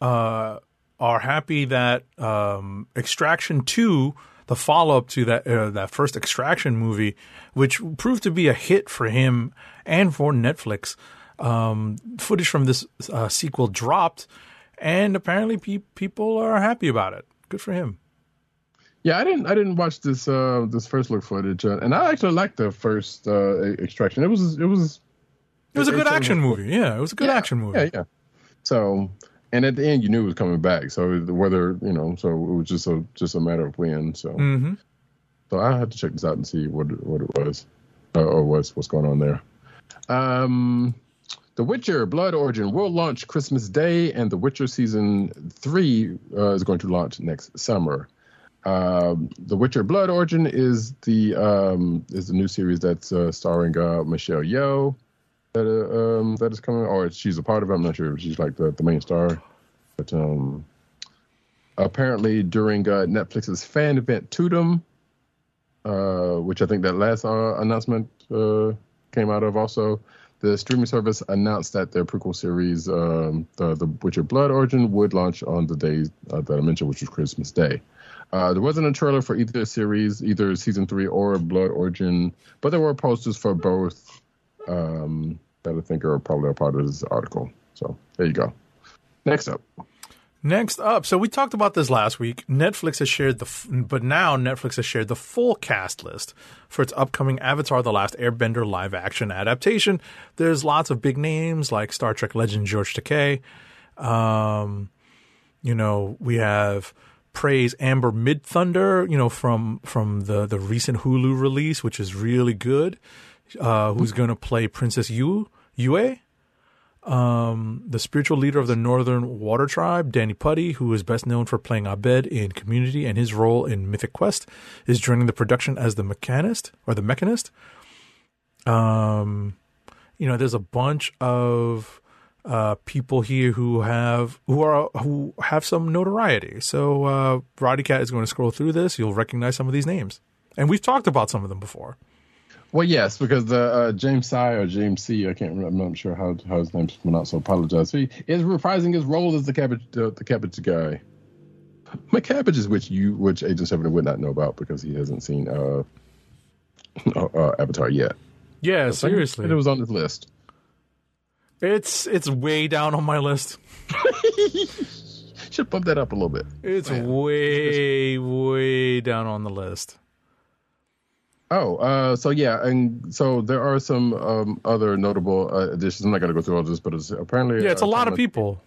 uh, are happy that um, Extraction Two, the follow up to that uh, that first Extraction movie, which proved to be a hit for him and for Netflix, um, footage from this uh, sequel dropped, and apparently pe- people are happy about it. Good for him. Yeah, I didn't I didn't watch this uh this first look footage, uh, and I actually liked the first uh extraction. It was it was It was a good action movie. Yeah, it was a good yeah, action movie. Yeah, yeah. So, and at the end, you knew it was coming back. So whether you know, so it was just a just a matter of when. So, hmm so I had to check this out and see what it- what it was, uh, or what's what's going on there. Um, The Witcher Blood Origin will launch Christmas Day, and The Witcher season three uh, is going to launch next summer. Um, the Witcher Blood Origin is the um, is the new series that's uh, starring uh, Michelle Yeoh that uh, um, that is coming, or she's a part of it. I'm not sure if she's like the, the main star, but um, apparently during uh, Netflix's fan event Tudum, uh, which I think that last uh, announcement uh, came out of also. The streaming service announced that their prequel series, um, the, the Witcher Blood Origin, would launch on the day uh, that I mentioned, which was Christmas Day. Uh, there wasn't a trailer for either series, either season three or Blood Origin, but there were posters for both um, that I think are probably a part of this article. So there you go. Next up. Next up, so we talked about this last week. Netflix has shared the, f- but now Netflix has shared the full cast list for its upcoming Avatar: The Last Airbender live action adaptation. There's lots of big names like Star Trek legend George Takei. Um, you know, we have praise Amber Midthunder. You know, from from the the recent Hulu release, which is really good. Uh, who's going to play Princess Yu Yue? um, the spiritual leader of the Northern Water Tribe, Danny Pudi, who is best known for playing Abed in Community and his role in Mythic Quest, is joining the production as the mechanist or the mechanist. Um, you know, there's a bunch of uh, people here who have who are who have some notoriety. So uh, Roddykat is going to scroll through this. You'll recognize some of these names, and we've talked about some of them before. Well, yes, because the uh, James Sie or James C. I can't remember. I'm not sure how how his name's pronounced. So apologize. He is reprising his role as the cabbage uh, the cabbage guy. McCabbage is which you which Agent Seven would not know about because he hasn't seen uh, <laughs> uh, Avatar yet. Yeah, And seriously, it was on his list. It's it's way down on my list. <laughs> Should bump that up a little bit. It's way, way down on the list. Oh, uh, so yeah, and so there are some um, other notable uh, additions. I'm not going to go through all this, but it's apparently Yeah, it's a uh, lot of people.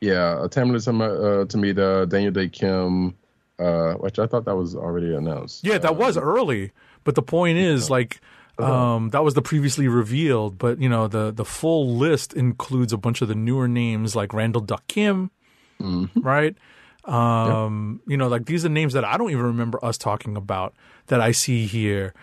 Yeah, uh, Tamala Tam- uh, Tamita, Daniel Dae Kim, uh, which I thought that was already announced. Yeah, that Uh, was early. But the point is, like, Um, that was the previously revealed, but you know the the full list includes a bunch of the newer names like Randall Duk Kim, right? Um, You know, like these are names that I don't even remember us talking about that I see here.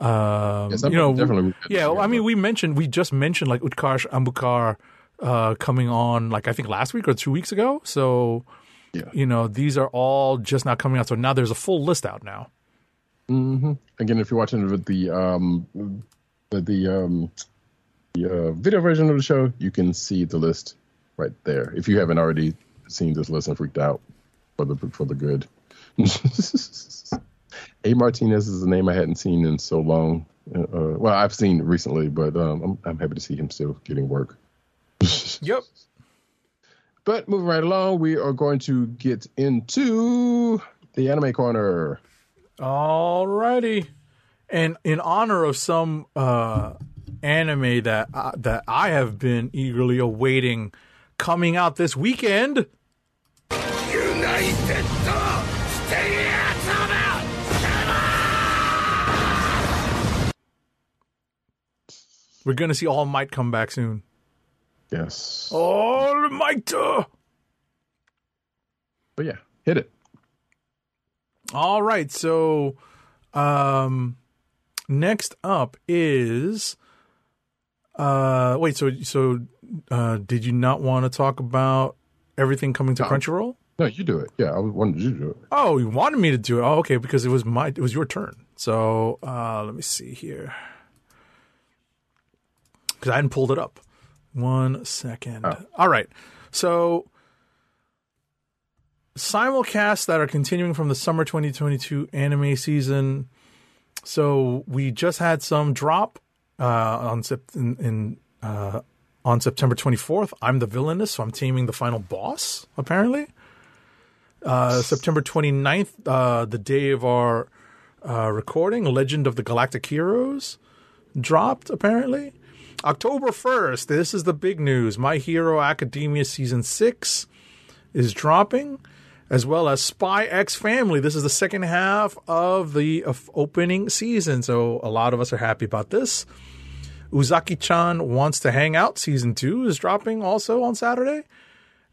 Um, Yes, you know, definitely- yeah. well, I mean, we mentioned we just mentioned like Utkarsh Ambudkar uh, coming on like I think last week or two weeks ago. So Yeah. you know, these are all just now coming out. So now there's a full list out now. Again, if you're watching with the um the, the um the uh, video version of the show, you can see the list right there. If you haven't already seen this list and freaked out for the for the good. <laughs> A Martinez is a name I hadn't seen in so long. Uh, uh, well, I've seen recently, but um, I'm, I'm happy to see him still getting work. <laughs> Yep. But moving right along, we are going to get into the anime corner. Alrighty. And in honor of some uh, anime that uh, that I have been eagerly awaiting coming out this weekend, United States we're gonna see All Might come back soon. Yes. All Might. But yeah, hit it. All right. So, um, next up is, uh, wait. So, so, uh, did you not want to talk about everything coming to No. Crunchyroll? No, you do it. Yeah, I wanted you to do it. Oh, you wanted me to do it. Oh, okay, because it was my it was your turn. So uh, let me see here. Because I hadn't pulled it up. One second. Oh. All right. So simulcasts that are continuing from the summer 2022 anime season. So we just had some drop uh, on in, in uh, on September 24th. I'm the villainess, so I'm taming the final boss. Apparently, uh, September 29th, uh, the day of our uh, recording, Legend of the Galactic Heroes dropped, apparently. October 1st, this is the big news. My Hero Academia Season 6 is dropping, as well as Spy X Family. This is the second half of the opening season, so a lot of us are happy about this. Uzaki chan Wants to Hang Out Season 2 is dropping also on Saturday.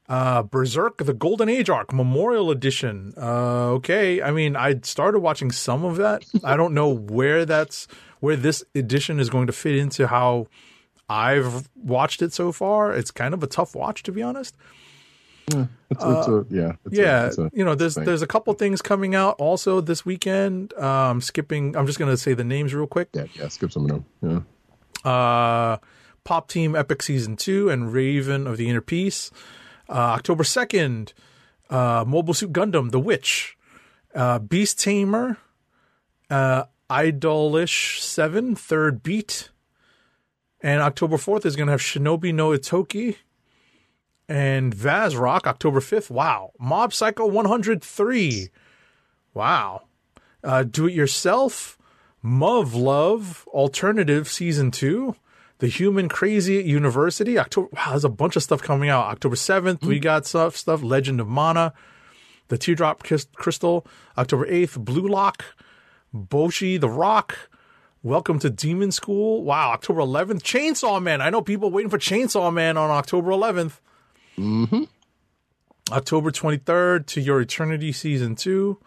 Uh, Berserk, the Golden Age arc, Memorial Edition. Uh, okay, I mean, I started watching some of that. I don't know where that's where this edition is going to fit into how I've watched it so far. It's kind of a tough watch, to be honest. It's, it's a yeah. It's a- yeah, a you know, there's thing. there's a couple things coming out also this weekend. Um, skipping, I'm just going to say the names real quick. yeah, yeah. Skip some of them. Yeah. uh, Pop Team Epic Season 2 and Raven of the Inner Peace. Uh, October 2nd, uh, Mobile Suit Gundam, The Witch. Uh, Beast Tamer, uh, Idolish 7, Third Beat. And October 4th is going to have Shinobi no Itoki and VazzRock, October 5th. Wow. Mob Psycho 103. Wow. Uh, Do It Yourself, Muv-Luv, Alternative Season 2, The Human Crazy at University. October, wow, there's a bunch of stuff coming out. October 7th, we got stuff, stuff, Legend of Mana, The Teardrop Crystal. October 8th, Blue Lock, Bocchi, The Rock. Welcome to Demon School. Wow, October 11th, Chainsaw Man. I know people waiting for Chainsaw Man on October 11th. October 23rd to Your Eternity Season 2.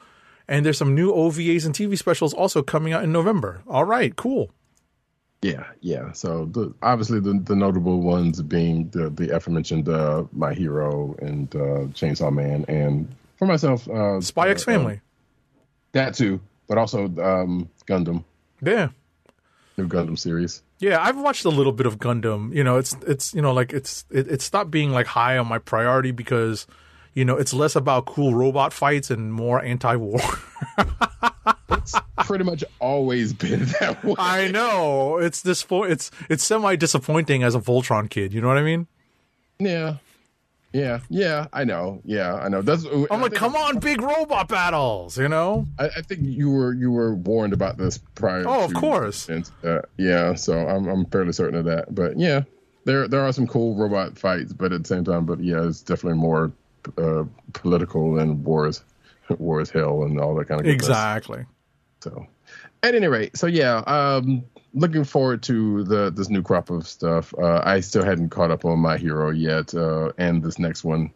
And there's some new OVAs and TV specials also coming out in November. All right, cool. Yeah, yeah. So the, obviously the the notable ones being the the aforementioned uh, My Hero and uh, Chainsaw Man, and for myself, uh, Spy X uh, Family. that too, but also um, Gundam, yeah. New Gundam series. Yeah, I've watched a little bit of Gundam. You know, it's it's you know like it's it, it stopped being like high on my priority because you know it's less about cool robot fights and more anti-war. <laughs> It's pretty much always been <laughs> that way. I know it's this it's it's semi disappointing as a Voltron kid. You know what I mean? Yeah, yeah, yeah. I know. Yeah, I know. That's. I'm like, come on, big robot battles. You know? I, I think you were you were warned about this prior. Oh, of course. And, uh, yeah, so I'm I'm fairly certain of that. But yeah, there there are some cool robot fights, but at the same time, but yeah, it's definitely more uh, political and wars, <laughs> war is hell and all that kind of stuff. Exactly. So, at any rate, so yeah, um, looking forward to the this new crop of stuff. Uh, I still hadn't caught up on My Hero yet, uh, and this next one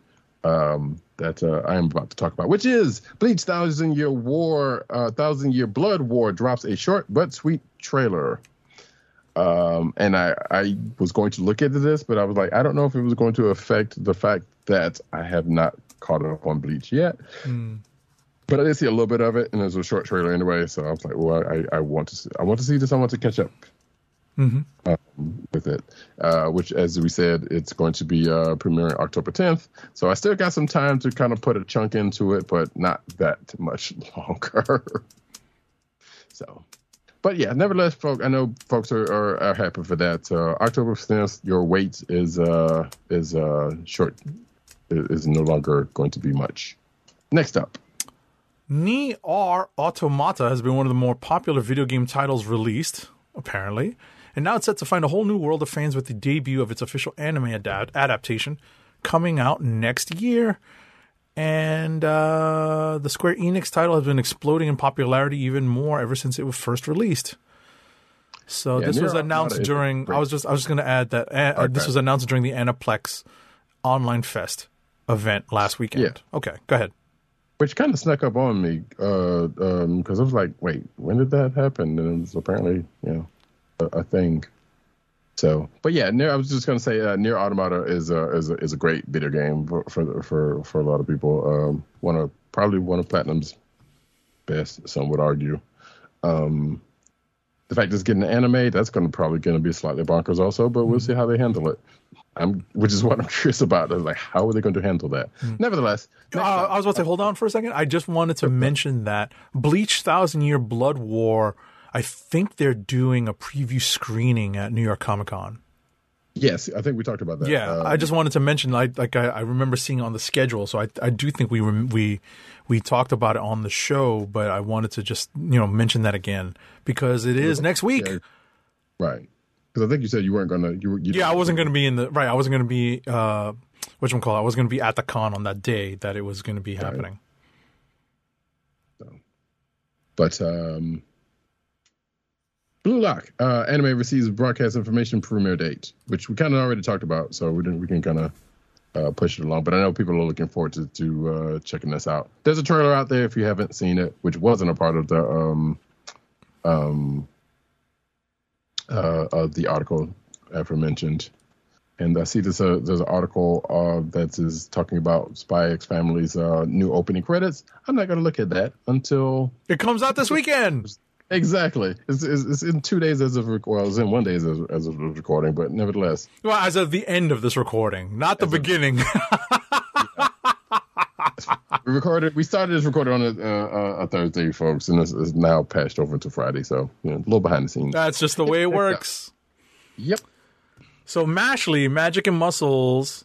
um, that uh, I am about to talk about, which is Bleach Thousand Year War, uh, Thousand Year Blood War, drops a short but sweet trailer. Um, and I, I was going to look into this, but I was like, I don't know if it was going to affect the fact that I have not caught up on Bleach yet. But I did see a little bit of it, and it was a short trailer anyway. So I was like, well, I, I want to see, I want to see this. I want to catch up um, with it. Uh, which, as we said, it's going to be uh, premiering October 10th. So I still got some time to kind of put a chunk into it, but not that much <laughs> longer. so, but yeah, nevertheless, folks, I know folks are, are, are happy for that. Uh, October 10th, your wait is uh is uh short is no longer going to be much. Next up. NieR Automata has been one of the more popular video game titles released, apparently, and now it's set to find a whole new world of fans with the debut of its official anime adapt- adaptation coming out next year. And uh, the Square Enix title has been exploding in popularity even more ever since it was first released. So Yeah, this was announced during. I was just. I was just going to add that uh, uh, this was announced during the Aniplex Online Fest event last weekend. Yeah. Okay, go ahead. Which kind of snuck up on me because uh, um I was like, wait, when did that happen? And it was apparently, you know, a, a thing. So, but yeah, NieR, I was just gonna say, uh, NieR Automata is a is a is a great video game for for for, for a lot of people. Um, one of probably one of Platinum's best, some would argue. Um, the fact it's getting an anime, that's going to probably going to be slightly bonkers also, but we'll see how they handle it. I'm, which is what I'm <laughs> curious about. Like, how are they going to handle that? Nevertheless, Uh, I was about to say, hold on for a second. I just wanted to mention that Bleach Thousand Year Blood War. I think they're doing a preview screening at New York Comic Con. Yes, I think we talked about that. Yeah, Uh, I just wanted to mention, like, like I, I remember seeing on the schedule, so I, I do think we rem- we we talked about it on the show, but I wanted to just you know mention that again because it is next week. yeah, right. Because I think you said you weren't gonna. You were. You Yeah, I wasn't going to be in the right. I wasn't going to be uh, what you call. I was going to be at the con on that day that it was going to be happening. But um, Blue Lock uh, anime receives broadcast information premiere date, which we kind of already talked about, so we didn't. We can kind of uh, push it along. But I know people are looking forward to to uh, checking this out. There's a trailer out there if you haven't seen it, which wasn't a part of the um um uh, of the article aforementioned. And I see this. Uh, there's an article uh, that is talking about Spy X Family's uh, new opening credits. I'm not going to look at that until It comes out this weekend. Exactly. It's, it's, it's in two days as of well, it's in one day as of, as of recording, but nevertheless, Well, as of the end of this recording, not the beginning. <laughs> we recorded. We started this recording on a, uh, a Thursday, folks, and this is now patched over to Friday. So you know, a little behind the scenes. That's just the way it <laughs> works. Yep. So Mashle, Magic and Muscles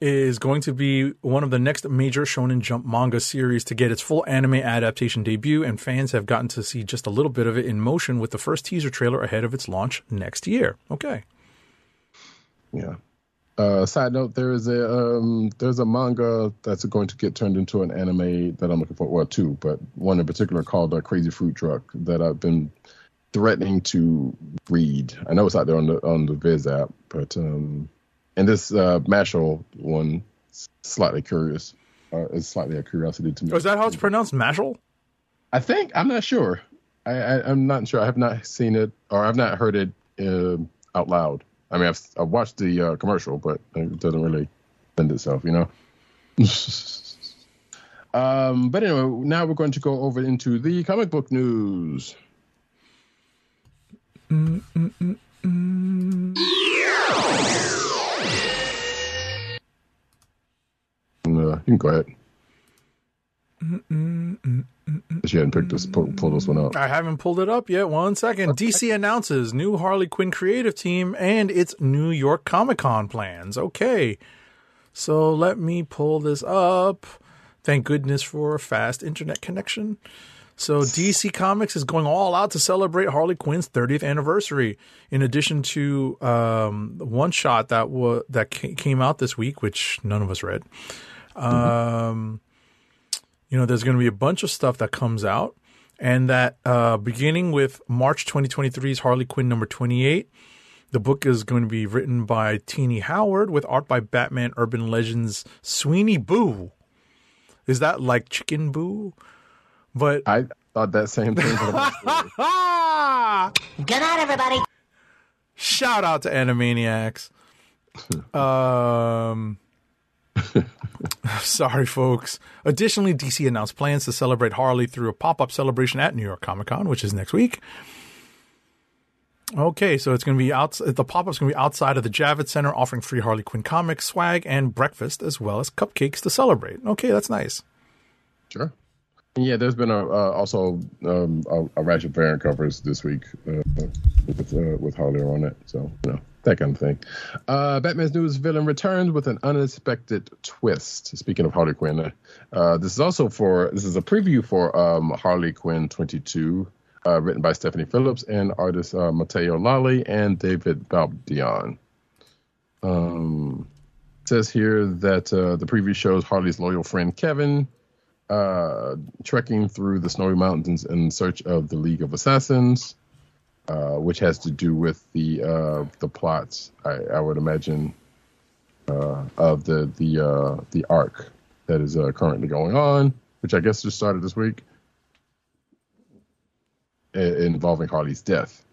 is going to be one of the next major Shonen Jump manga series to get its full anime adaptation debut, and fans have gotten to see just a little bit of it in motion with the first teaser trailer ahead of its launch next year. Okay. Yeah. Uh, side note: There is a um, there's a manga that's going to get turned into an anime that I'm looking for. Well, two, but one in particular called uh, Crazy Fruit Truck that I've been threatening to read. I know it's out there on the on the Viz app, but um, and this uh, Mashal one slightly curious. Uh, is slightly a curiosity to me. Oh, is that how it's pronounced? Mashal? I think I'm not sure. I, I I'm not sure. I have not seen it or I've not heard it uh, out loud. I mean, I've, I've watched the uh, commercial, but it doesn't really lend itself, you know. <laughs> um, but anyway, now we're going to go over into the comic book news. Uh, you can go ahead. She hadn't picked this, pull, pull this one up. I haven't pulled it up yet. One second. DC announces new Harley Quinn creative team and its New York Comic Con plans. Okay. So let me pull this up. Thank goodness for a fast internet connection. So DC Comics is going all out to celebrate Harley Quinn's 30th anniversary. In addition to um, one shot that wa- that ca- came out this week, which none of us read. Um, you know, there's going to be a bunch of stuff that comes out. and that uh, beginning with March 2023's Harley Quinn number 28, the book is going to be written by Tini Howard with art by Batman Urban Legends Sweeney Boo. Is that like Chicken Boo? But I thought that same thing. but I'm not sure. Good night, everybody. shout out to Animaniacs. <laughs> um, <laughs> sorry, folks. Additionally, DC announced plans to celebrate Harley through a pop-up celebration at New York Comic Con, which is next week. Okay, so it's going to be out. The pop-up's going to be outside of the Javits Center, offering free Harley Quinn comics, swag, and breakfast, as well as cupcakes to celebrate. Okay, that's nice. Sure. Yeah, there's been a uh, also um, a, a rash of covers this week uh, with uh, with Harley on it. So you know that kind of thing. Uh, Batman's newest villain returns with an unexpected twist. Speaking of Harley Quinn, uh, this is also for this is a preview for um, Harley Quinn 22, uh, written by Stephanie Phillips and artist uh, Matteo Lolli and David Baldeón. Um, says here that the preview shows Harley's loyal friend Kevin uh, trekking through the snowy mountains in search of the League of Assassins, uh, which has to do with the uh, the plots. I, I would imagine uh, of the the uh, the arc that is uh, currently going on, which I guess just started this week, involving Harley's death.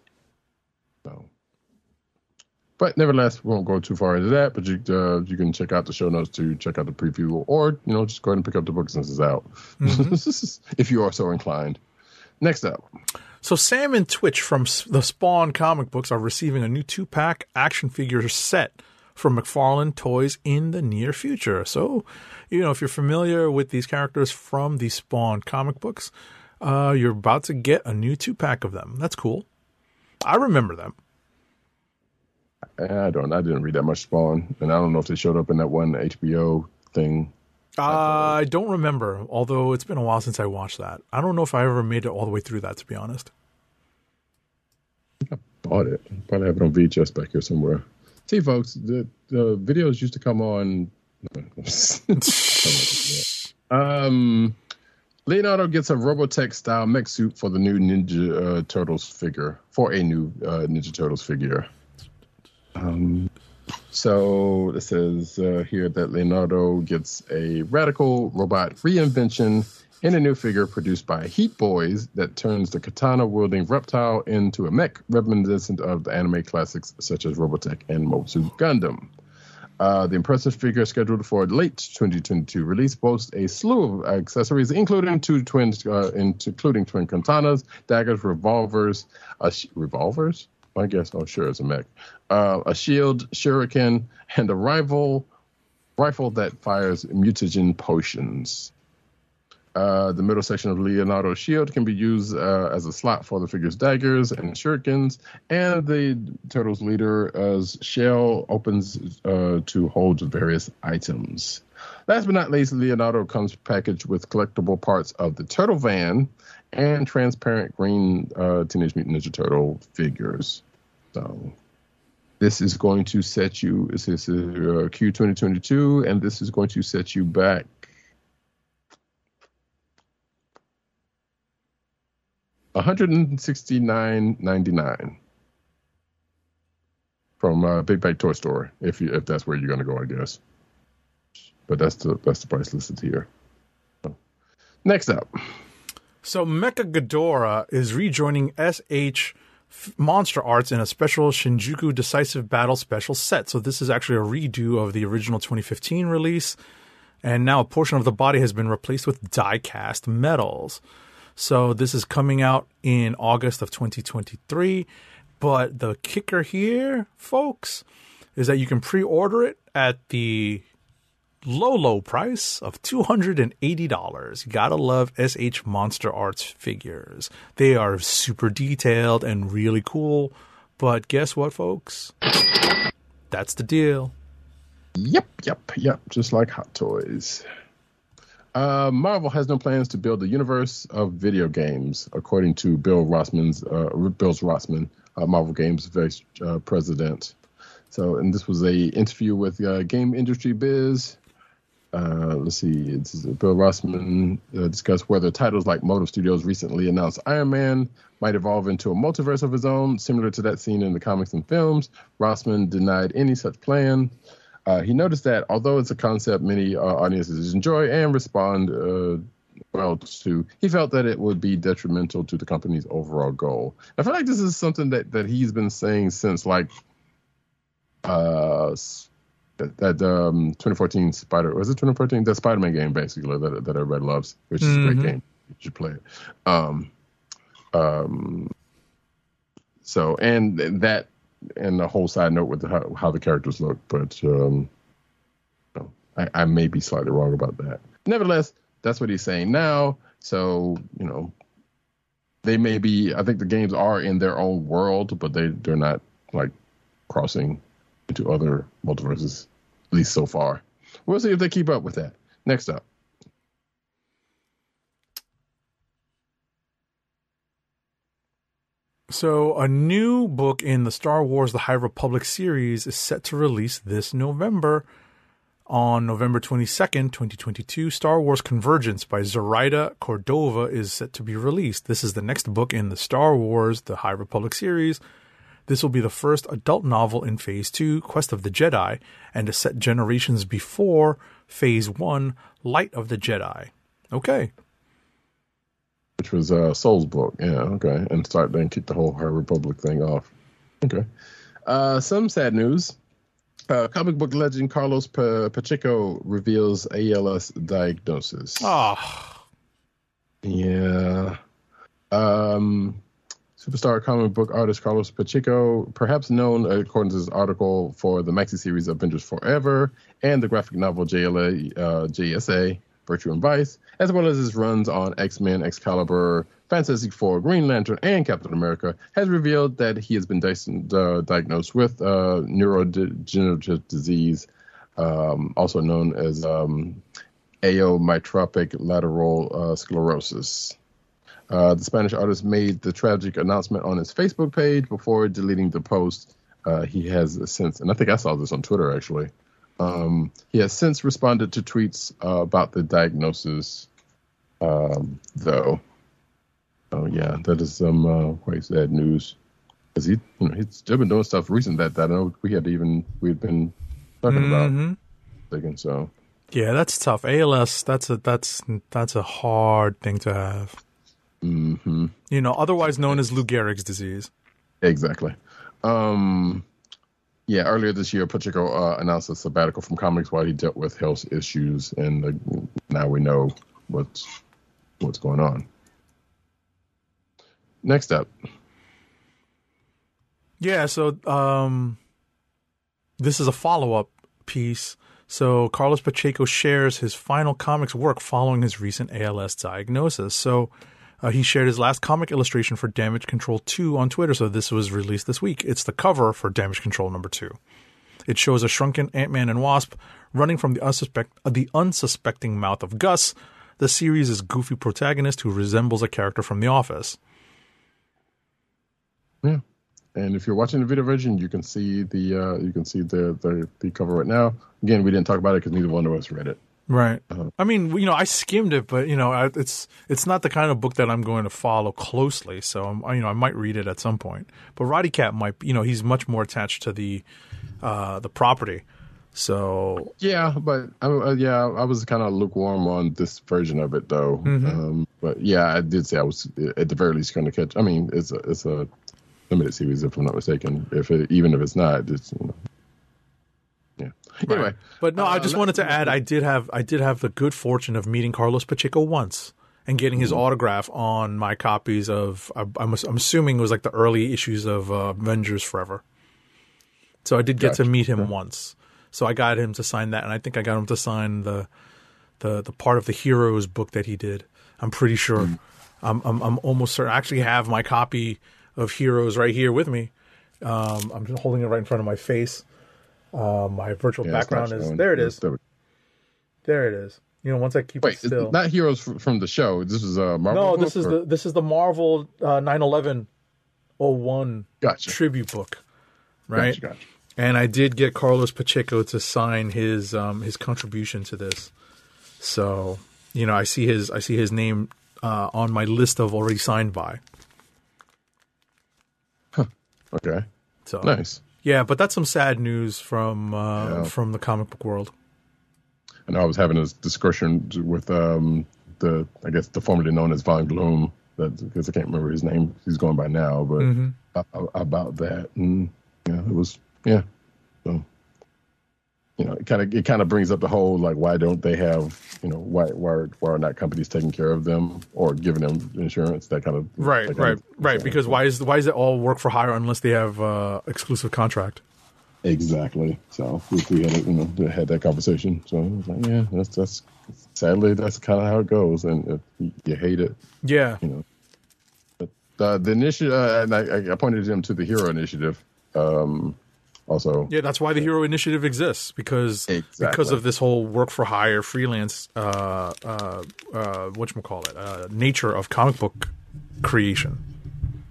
But nevertheless, we won't go too far into that. But you uh, you can check out the show notes to check out the preview, or you know just go ahead and pick up the book since it's out, <laughs> if you are so inclined. Next up, So Sam and Twitch from the Spawn comic books are receiving a new two-pack action figure set from McFarlane Toys in the near future. So, you know, if you're familiar with these characters from the Spawn comic books, uh, you're about to get a new two-pack of them. That's cool. I remember them. I don't I didn't read that much Spawn, and I don't know if they showed up in that one HBO thing. I don't remember, although it's been a while since I watched that. I don't know if I ever made it all the way through that, to be honest. I bought it. Probably have it on VHS back here somewhere. See, folks, the the videos used to come on. <laughs> <laughs> um, Leonardo gets a Robotech style mech suit for the new Ninja uh, Turtles figure. For a new uh, Ninja Turtles figure. Um, so it says uh, here that Leonardo gets a radical robot reinvention in a new figure produced by Heat Boys that turns the katana wielding reptile into a mech reminiscent of the anime classics such as Robotech and Mobile Gundam. Uh, the impressive figure scheduled for late 2022 release boasts a slew of accessories, including two twin, uh, including twin katanas, daggers, revolvers, uh, revolvers. I guess. Oh, sure, it's a mech. Uh, a shield, shuriken, and a rival rifle that fires mutagen potions. Uh, the middle section of Leonardo's shield can be used uh, as a slot for the figure's daggers and shurikens, and the turtle's leader as shell opens uh, to hold various items. Last but not least, Leonardo comes packaged with collectible parts of the turtle van and transparent green uh, Teenage Mutant Ninja Turtle figures. So this is going to set you. This is uh, Q 2022, and this is going to set you back one hundred and sixty nine ninety nine from uh, Big Bad Toy Store. If you if that's where you're going to go, I guess. But that's the that's the price listed here. Next up, So Mecha Ghidorah is rejoining SH Monster Arts in a special Shinjuku Decisive Battle special set. So this is actually a redo of the original 2015 release, and now a portion of the body has been replaced with die-cast metals. So this is coming out in August of 2023. But the kicker here, folks, is that you can pre-order it at the low, low price of $280. You gotta love SH Monster Arts figures. They are super detailed and really cool. But guess what, folks? That's the deal. Yep, yep, yep. Just like Hot Toys. Uh, Marvel has no plans to build a universe of video games, according to Bill Rosemann's uh, Bill's Rosemann, uh, Marvel Games vice uh, president. So, and this was a interview with uh, Game Industry Biz. Uh, let's see. Bill Rosemann uh, discussed whether titles like Motive Studios recently announced Iron Man might evolve into a multiverse of his own, similar to that seen in the comics and films. Rosemann denied any such plan. Uh, he noticed that although it's a concept many uh, audiences enjoy and respond uh, well to, he felt that it would be detrimental to the company's overall goal. I feel like this is something that, that he's been saying since like uh, that, that um, 2014 Spider was it 2014 the Spider-Man game basically that that everybody loves, which is a great game. You should play it. Um, um, so and that and the whole side note with the, how, how the characters look, but um, no, I, I may be slightly wrong about that. Nevertheless, that's what he's saying now. So you know, they may be. I think the games are in their own world, but they they're not like crossing into other multiverses, at least so far. We'll see if they keep up with that. Next up. So, a new book in the Star Wars The High Republic series is set to release this November. On November 22nd, 2022, Star Wars Convergence by Zoraida Cordova is set to be released. This is the next book in the Star Wars The High Republic series. This will be the first adult novel in Phase 2, Quest of the Jedi, and is set generations before Phase 1, Light of the Jedi. Okay. which was uh, Soule's book. Yeah, okay, and start then kick the whole High Republic thing off. Okay. Uh, some sad news. Uh, comic book legend Carlos Pa- Pacheco reveals ALS diagnosis. Ah, Yeah. Um, superstar comic book artist Carlos Pacheco, perhaps known according to his article for the maxi series Avengers Forever and the graphic novel JLA, uh, JSA, Virtue and Vice, as well as his runs on X Men, Excalibur, Fantastic Four, Green Lantern, and Captain America, has revealed that he has been dis- uh, diagnosed with uh, neurodegenerative disease, um, also known as um, amyotrophic lateral uh, sclerosis. Uh, the Spanish artist made the tragic announcement on his Facebook page before deleting the post. Uh, he has since, and I think I saw this on Twitter actually. Um, he has since responded to tweets uh, about the diagnosis, um, though. Oh yeah, that is some uh, quite sad news. Because he, you know, he's still been doing stuff recent that, that I know we had even we had been talking about. Thinking so. yeah, that's tough. ALS, that's a that's that's a hard thing to have. Hmm You know, otherwise known as Lou Gehrig's disease. Exactly. Um, yeah, earlier this year, Pacheco uh, announced a sabbatical from comics while he dealt with health issues, and uh, now we know what's what's going on. Next up, Yeah, so um, this is a follow up piece. So Carlos Pacheco shares his final comics work following his recent ALS diagnosis. So uh, he shared his last comic illustration for Damage Control 2 on Twitter. So this was released this week. It's the cover for Damage Control number 2. It shows a shrunken Ant Man and Wasp running from the, unsuspect- uh, the unsuspecting mouth of Gus, the series' goofy protagonist who resembles a character from The Office. yeah. And if you're watching the video version, you can see the uh, you can see the, the the cover right now. Again, we didn't talk about it because neither one of us read it. Right. I mean, you know, I skimmed it, but you know, I, it's it's not the kind of book that I'm going to follow closely. So, I'm, you know, I might read it at some point. But Roddykat might, you know, he's much more attached to the uh, the property. So, Yeah, but I, uh, yeah, I was kind of lukewarm on this version of it, though. Um, but yeah, I did say I was at the very least going to catch. I mean, it's a, it's a limited series, if I'm not mistaken. If it, even if it's not, it's you know, yeah. Anyway, but no, I Uh, just wanted to add, I did have I did have the good fortune of meeting Carlos Pacheco once and getting his autograph on my copies of. I, I'm, I'm assuming it was like the early issues of uh, Avengers Forever. So I did get to meet him once. So I got him to sign that, and I think I got him to sign the the the part of the Heroes book that he did. I'm pretty sure. I'm, I'm I'm almost certain. I actually have my copy of Heroes right here with me. Um, I'm just holding it right in front of my face. Uh, my virtual yeah, background is there. It's is. There it is. You know, once I keep Wait, it still. it's not heroes fr- from the show. This is a Marvel. no, this is or- the this is the Marvel uh, 01 Gotcha. tribute book, right? Gotcha, gotcha. and I did get Carlos Pacheco to sign his um, his contribution to this. So you know, I see his I see his name uh, on my list of already signed by. Huh. Okay. So Nice. Yeah, but that's some sad news from uh, Yeah. from the comic book world. I know I was having a discussion with um, the, I guess, the formerly known as Von Gloom, that because I can't remember his name, he's going by now, but Mm-hmm. about that, and yeah, it was, yeah, so you know, it kind of it kind of brings up the whole like, why don't they have, you know, why why are, why are not companies taking care of them or giving them insurance? That kind of Right, kind right, of- right. Because why is why is it all work for hire unless they have uh, exclusive contract? Exactly. So we, we had, you know, had that conversation. So I was like, yeah, that's that's sadly that's kind of how it goes, and if you- you hate it, Yeah, you know. But uh, the initiative, uh, and I, I pointed him to the Hero Initiative. Um, also, yeah. That's why the Hero Initiative exists because Exactly. because of this whole work for hire freelance uh, uh, uh, what call it uh, nature of comic book creation.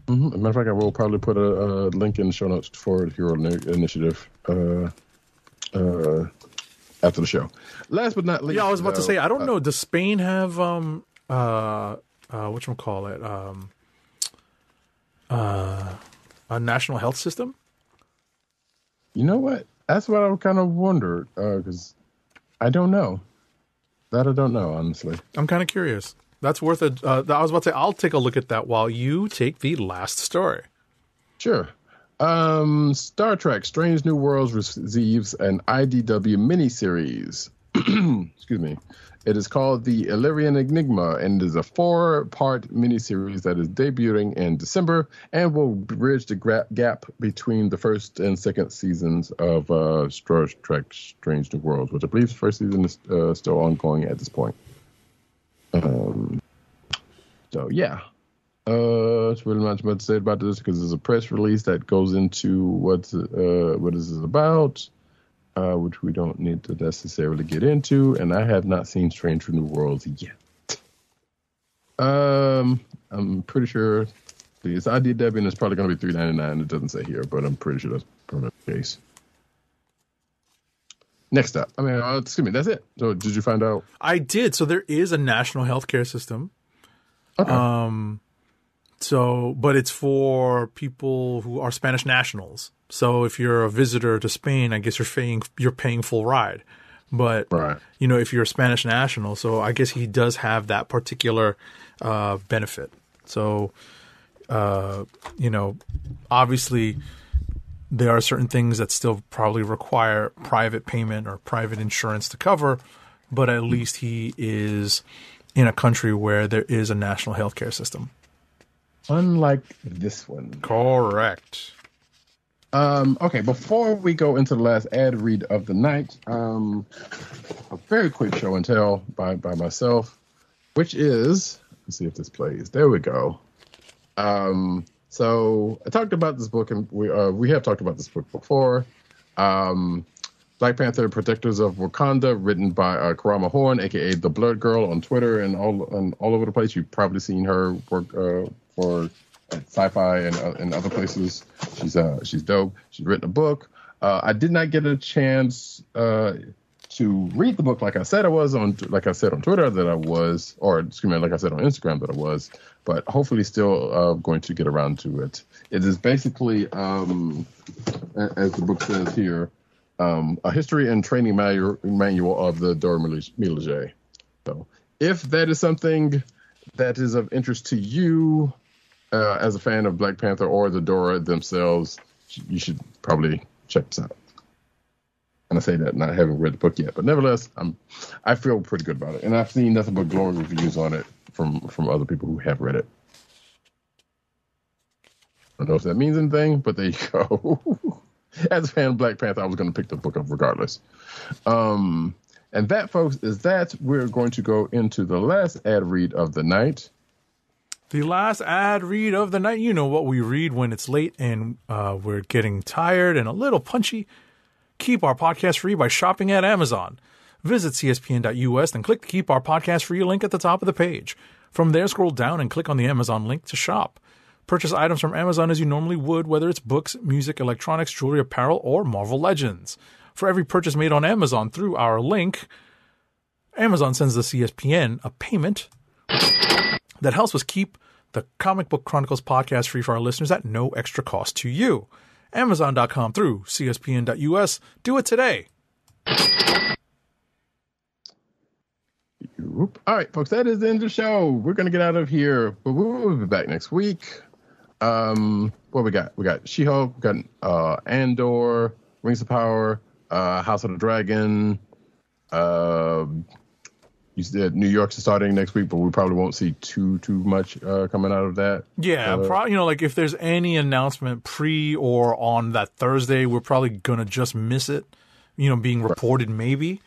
mm-hmm. As a matter of fact, I will probably put a, a link in the show notes for the Hero Ini- Initiative uh, uh, after the show. Last but not least, Yeah, I was about to say I don't uh, know. Does Spain have um uh uh what call it um uh a national health system? You know what? That's what I kind of wondered because I don't know. That I don't know, honestly. I'm kind of curious. That's worth a. Uh, I was about to say I'll take a look at that while you take the last story. Sure. Um, Star Trek: Strange New Worlds receives an IDW miniseries. <clears throat> Excuse me. It is called the Illyrian Enigma and is a four-part miniseries that is debuting in December and will bridge the gra- gap between the first and second seasons of uh, Star Trek: Strange New Worlds, which I believe the first season is uh, still ongoing at this point. Um, so yeah, uh, it's really not much to say about this because there's a press release that goes into what uh, what this is about, uh, which we don't need to necessarily get into. And I have not seen Strange New Worlds yet. Um, I'm pretty sure it's IDW and it's probably going to be three ninety nine. It doesn't say here, but I'm pretty sure that's probably the case. Next up, I mean, uh, excuse me, that's it. So, did you find out? I did. So there is a national healthcare system. Okay. Um, so, but it's for people who are Spanish nationals. So if you're a visitor to Spain, I guess you're paying you're paying full ride. But Right. you know, if you're a Spanish national, so I guess he does have that particular uh, benefit. So, uh, you know, obviously there are certain things that still probably require private payment or private insurance to cover, but at least he is in a country where there is a national healthcare system. Unlike this one. Correct. Um, okay, before we go into the last ad read of the night, um, a very quick show and tell by, by myself, which is let's see if this plays. There we go. Um, so I talked about this book, and we uh, we have talked about this book before. Um, Black Panther: Protectors of Wakanda, written by uh, Karama Horne, aka the Blerd Gurl, on Twitter and all and all over the place. You've probably seen her work uh, for at sci-fi and uh, and other places. She's uh she's dope. She's written a book. Uh, I did not get a chance uh, to read the book like I said I was on like I said on Twitter that I was, or excuse me, like I said on Instagram that I was. But hopefully, still uh, going to get around to it. It is basically, um, as the book says here, um, a history and training manual, manual of the Dora Milaje. So, if that is something that is of interest to you uh, as a fan of Black Panther or the Dora themselves, you should probably check this out. And I say that not having read the book yet, but nevertheless, I'm I feel pretty good about it, and I've seen nothing but glowing reviews on it from from other people who have read it. I don't know if that means anything, but there you go. <laughs> As a fan of Black Panther, I was going to pick the book up regardless. Um, and that, folks, is that. We're going to go into the last ad read of the night. The last ad read of the night. You know what we read when it's late and uh, we're getting tired and a little punchy. Keep our podcast free by shopping at Amazon. Visit cspn.us and click the Keep Our Podcast Free link at the top of the page. From there, scroll down and click on the Amazon link to shop. Purchase items from Amazon as you normally would, whether it's books, music, electronics, jewelry, apparel, or Marvel Legends. For every purchase made on Amazon through our link, Amazon sends the CSPN a payment that helps us keep the Comic Book Chronicles podcast free for our listeners at no extra cost to you. Amazon.com through CSPN.us. Do it today. All right, folks, that is the end of the show. We're gonna get out of here, but we'll be back next week. Um, what we got? We got She-Hulk, we got uh, Andor, Rings of Power, uh, House of the Dragon. Uh, you said New York's starting next week, but we probably won't see too too much uh, coming out of that. Yeah, Uh, pro- you know, like if there's any announcement pre or on that Thursday, we're probably gonna just miss it. You know, being reported maybe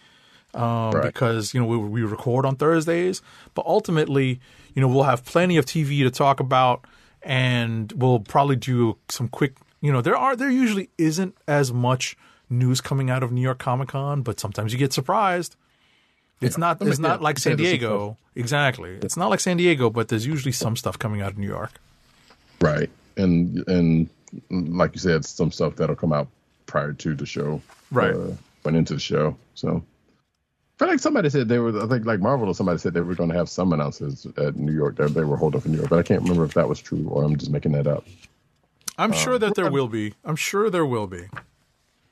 um, Right. because you know we we record on Thursdays, but ultimately, you know, we'll have plenty of TV to talk about, and we'll probably do some quick. You know, there are there usually isn't as much news coming out of New York Comic Con, but sometimes you get surprised. It's not. It's not like San Diego. Exactly. It's not like San Diego, but there's usually some stuff coming out of New York. Right, and and like you said, some stuff that'll come out prior to the show, Right. Uh, went into the show. So, I feel like somebody said they were. I think like Marvel or somebody said they were going to have some announcements at New York. That they were holding up in New York, but I can't remember if that was true or I'm just making that up. I'm sure that there will be. I'm sure there will be.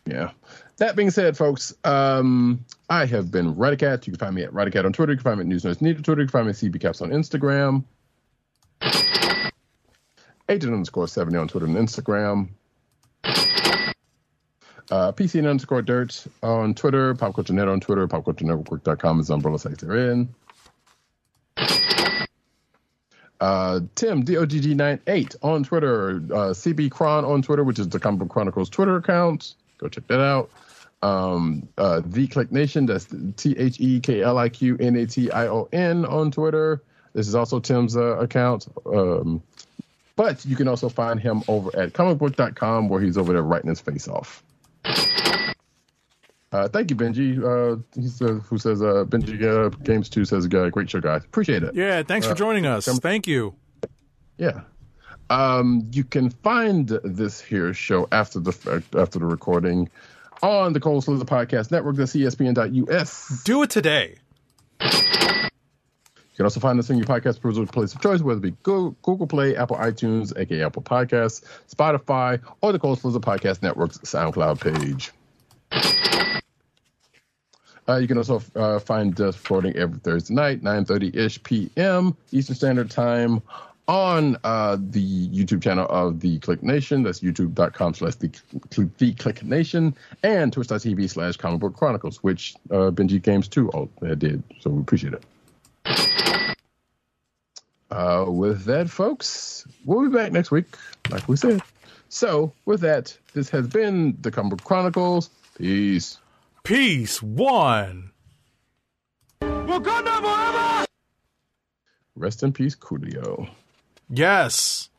Yeah. That being said, folks, um, I have been Roddykat. You can find me at Roddykat on Twitter. You can find me at News Notes Need on Twitter. You can find me at CBCaps on Instagram. Agent underscore 70 on Twitter and Instagram. Uh, underscore dirt on Twitter. Pop Culture Net on Twitter. PopCultureNetwork.com is the umbrella site they're in. Uh, Tim DOGG98 on Twitter, uh, CB Cron on Twitter, which is the Comic Book Chronicles Twitter account. Go check that out. Um, uh, the Kliq Nation, that's T H E K L I Q N A T I O N on Twitter. This is also Tim's uh, account. Um, but you can also find him over at comicbook.com where he's over there writing his face off. Uh, thank you, Benji. Uh, says, who says, uh, Benji uh, Games 2 says, uh, great show, guys. Appreciate it. Yeah, thanks for joining us. Thank you. Yeah. Um, you can find this here show after the after the recording on the Cold Slither Podcast Network, that's E CSPN.us. Do it today. You can also find us in your podcast perusal place of choice, whether it be Google Play, Apple iTunes, aka Apple Podcasts, Spotify, or the Cold Slither Podcast Network's SoundCloud page. Uh, you can also uh, find us recording every Thursday night, 9.30ish p.m. Eastern Standard Time on uh, the YouTube channel of The Kliq Nation. That's youtube.com slash The The Kliq Nation and twitch.tv slash Comic Book Chronicles, which uh, Benji Games 2 all, uh, did. So we appreciate it. Uh, with that, folks, we'll be back next week, like we said. So, with that, this has been the Comic Book Chronicles. Peace. Peace. One. Wakanda forever! Rest in peace, Coolio. Yes.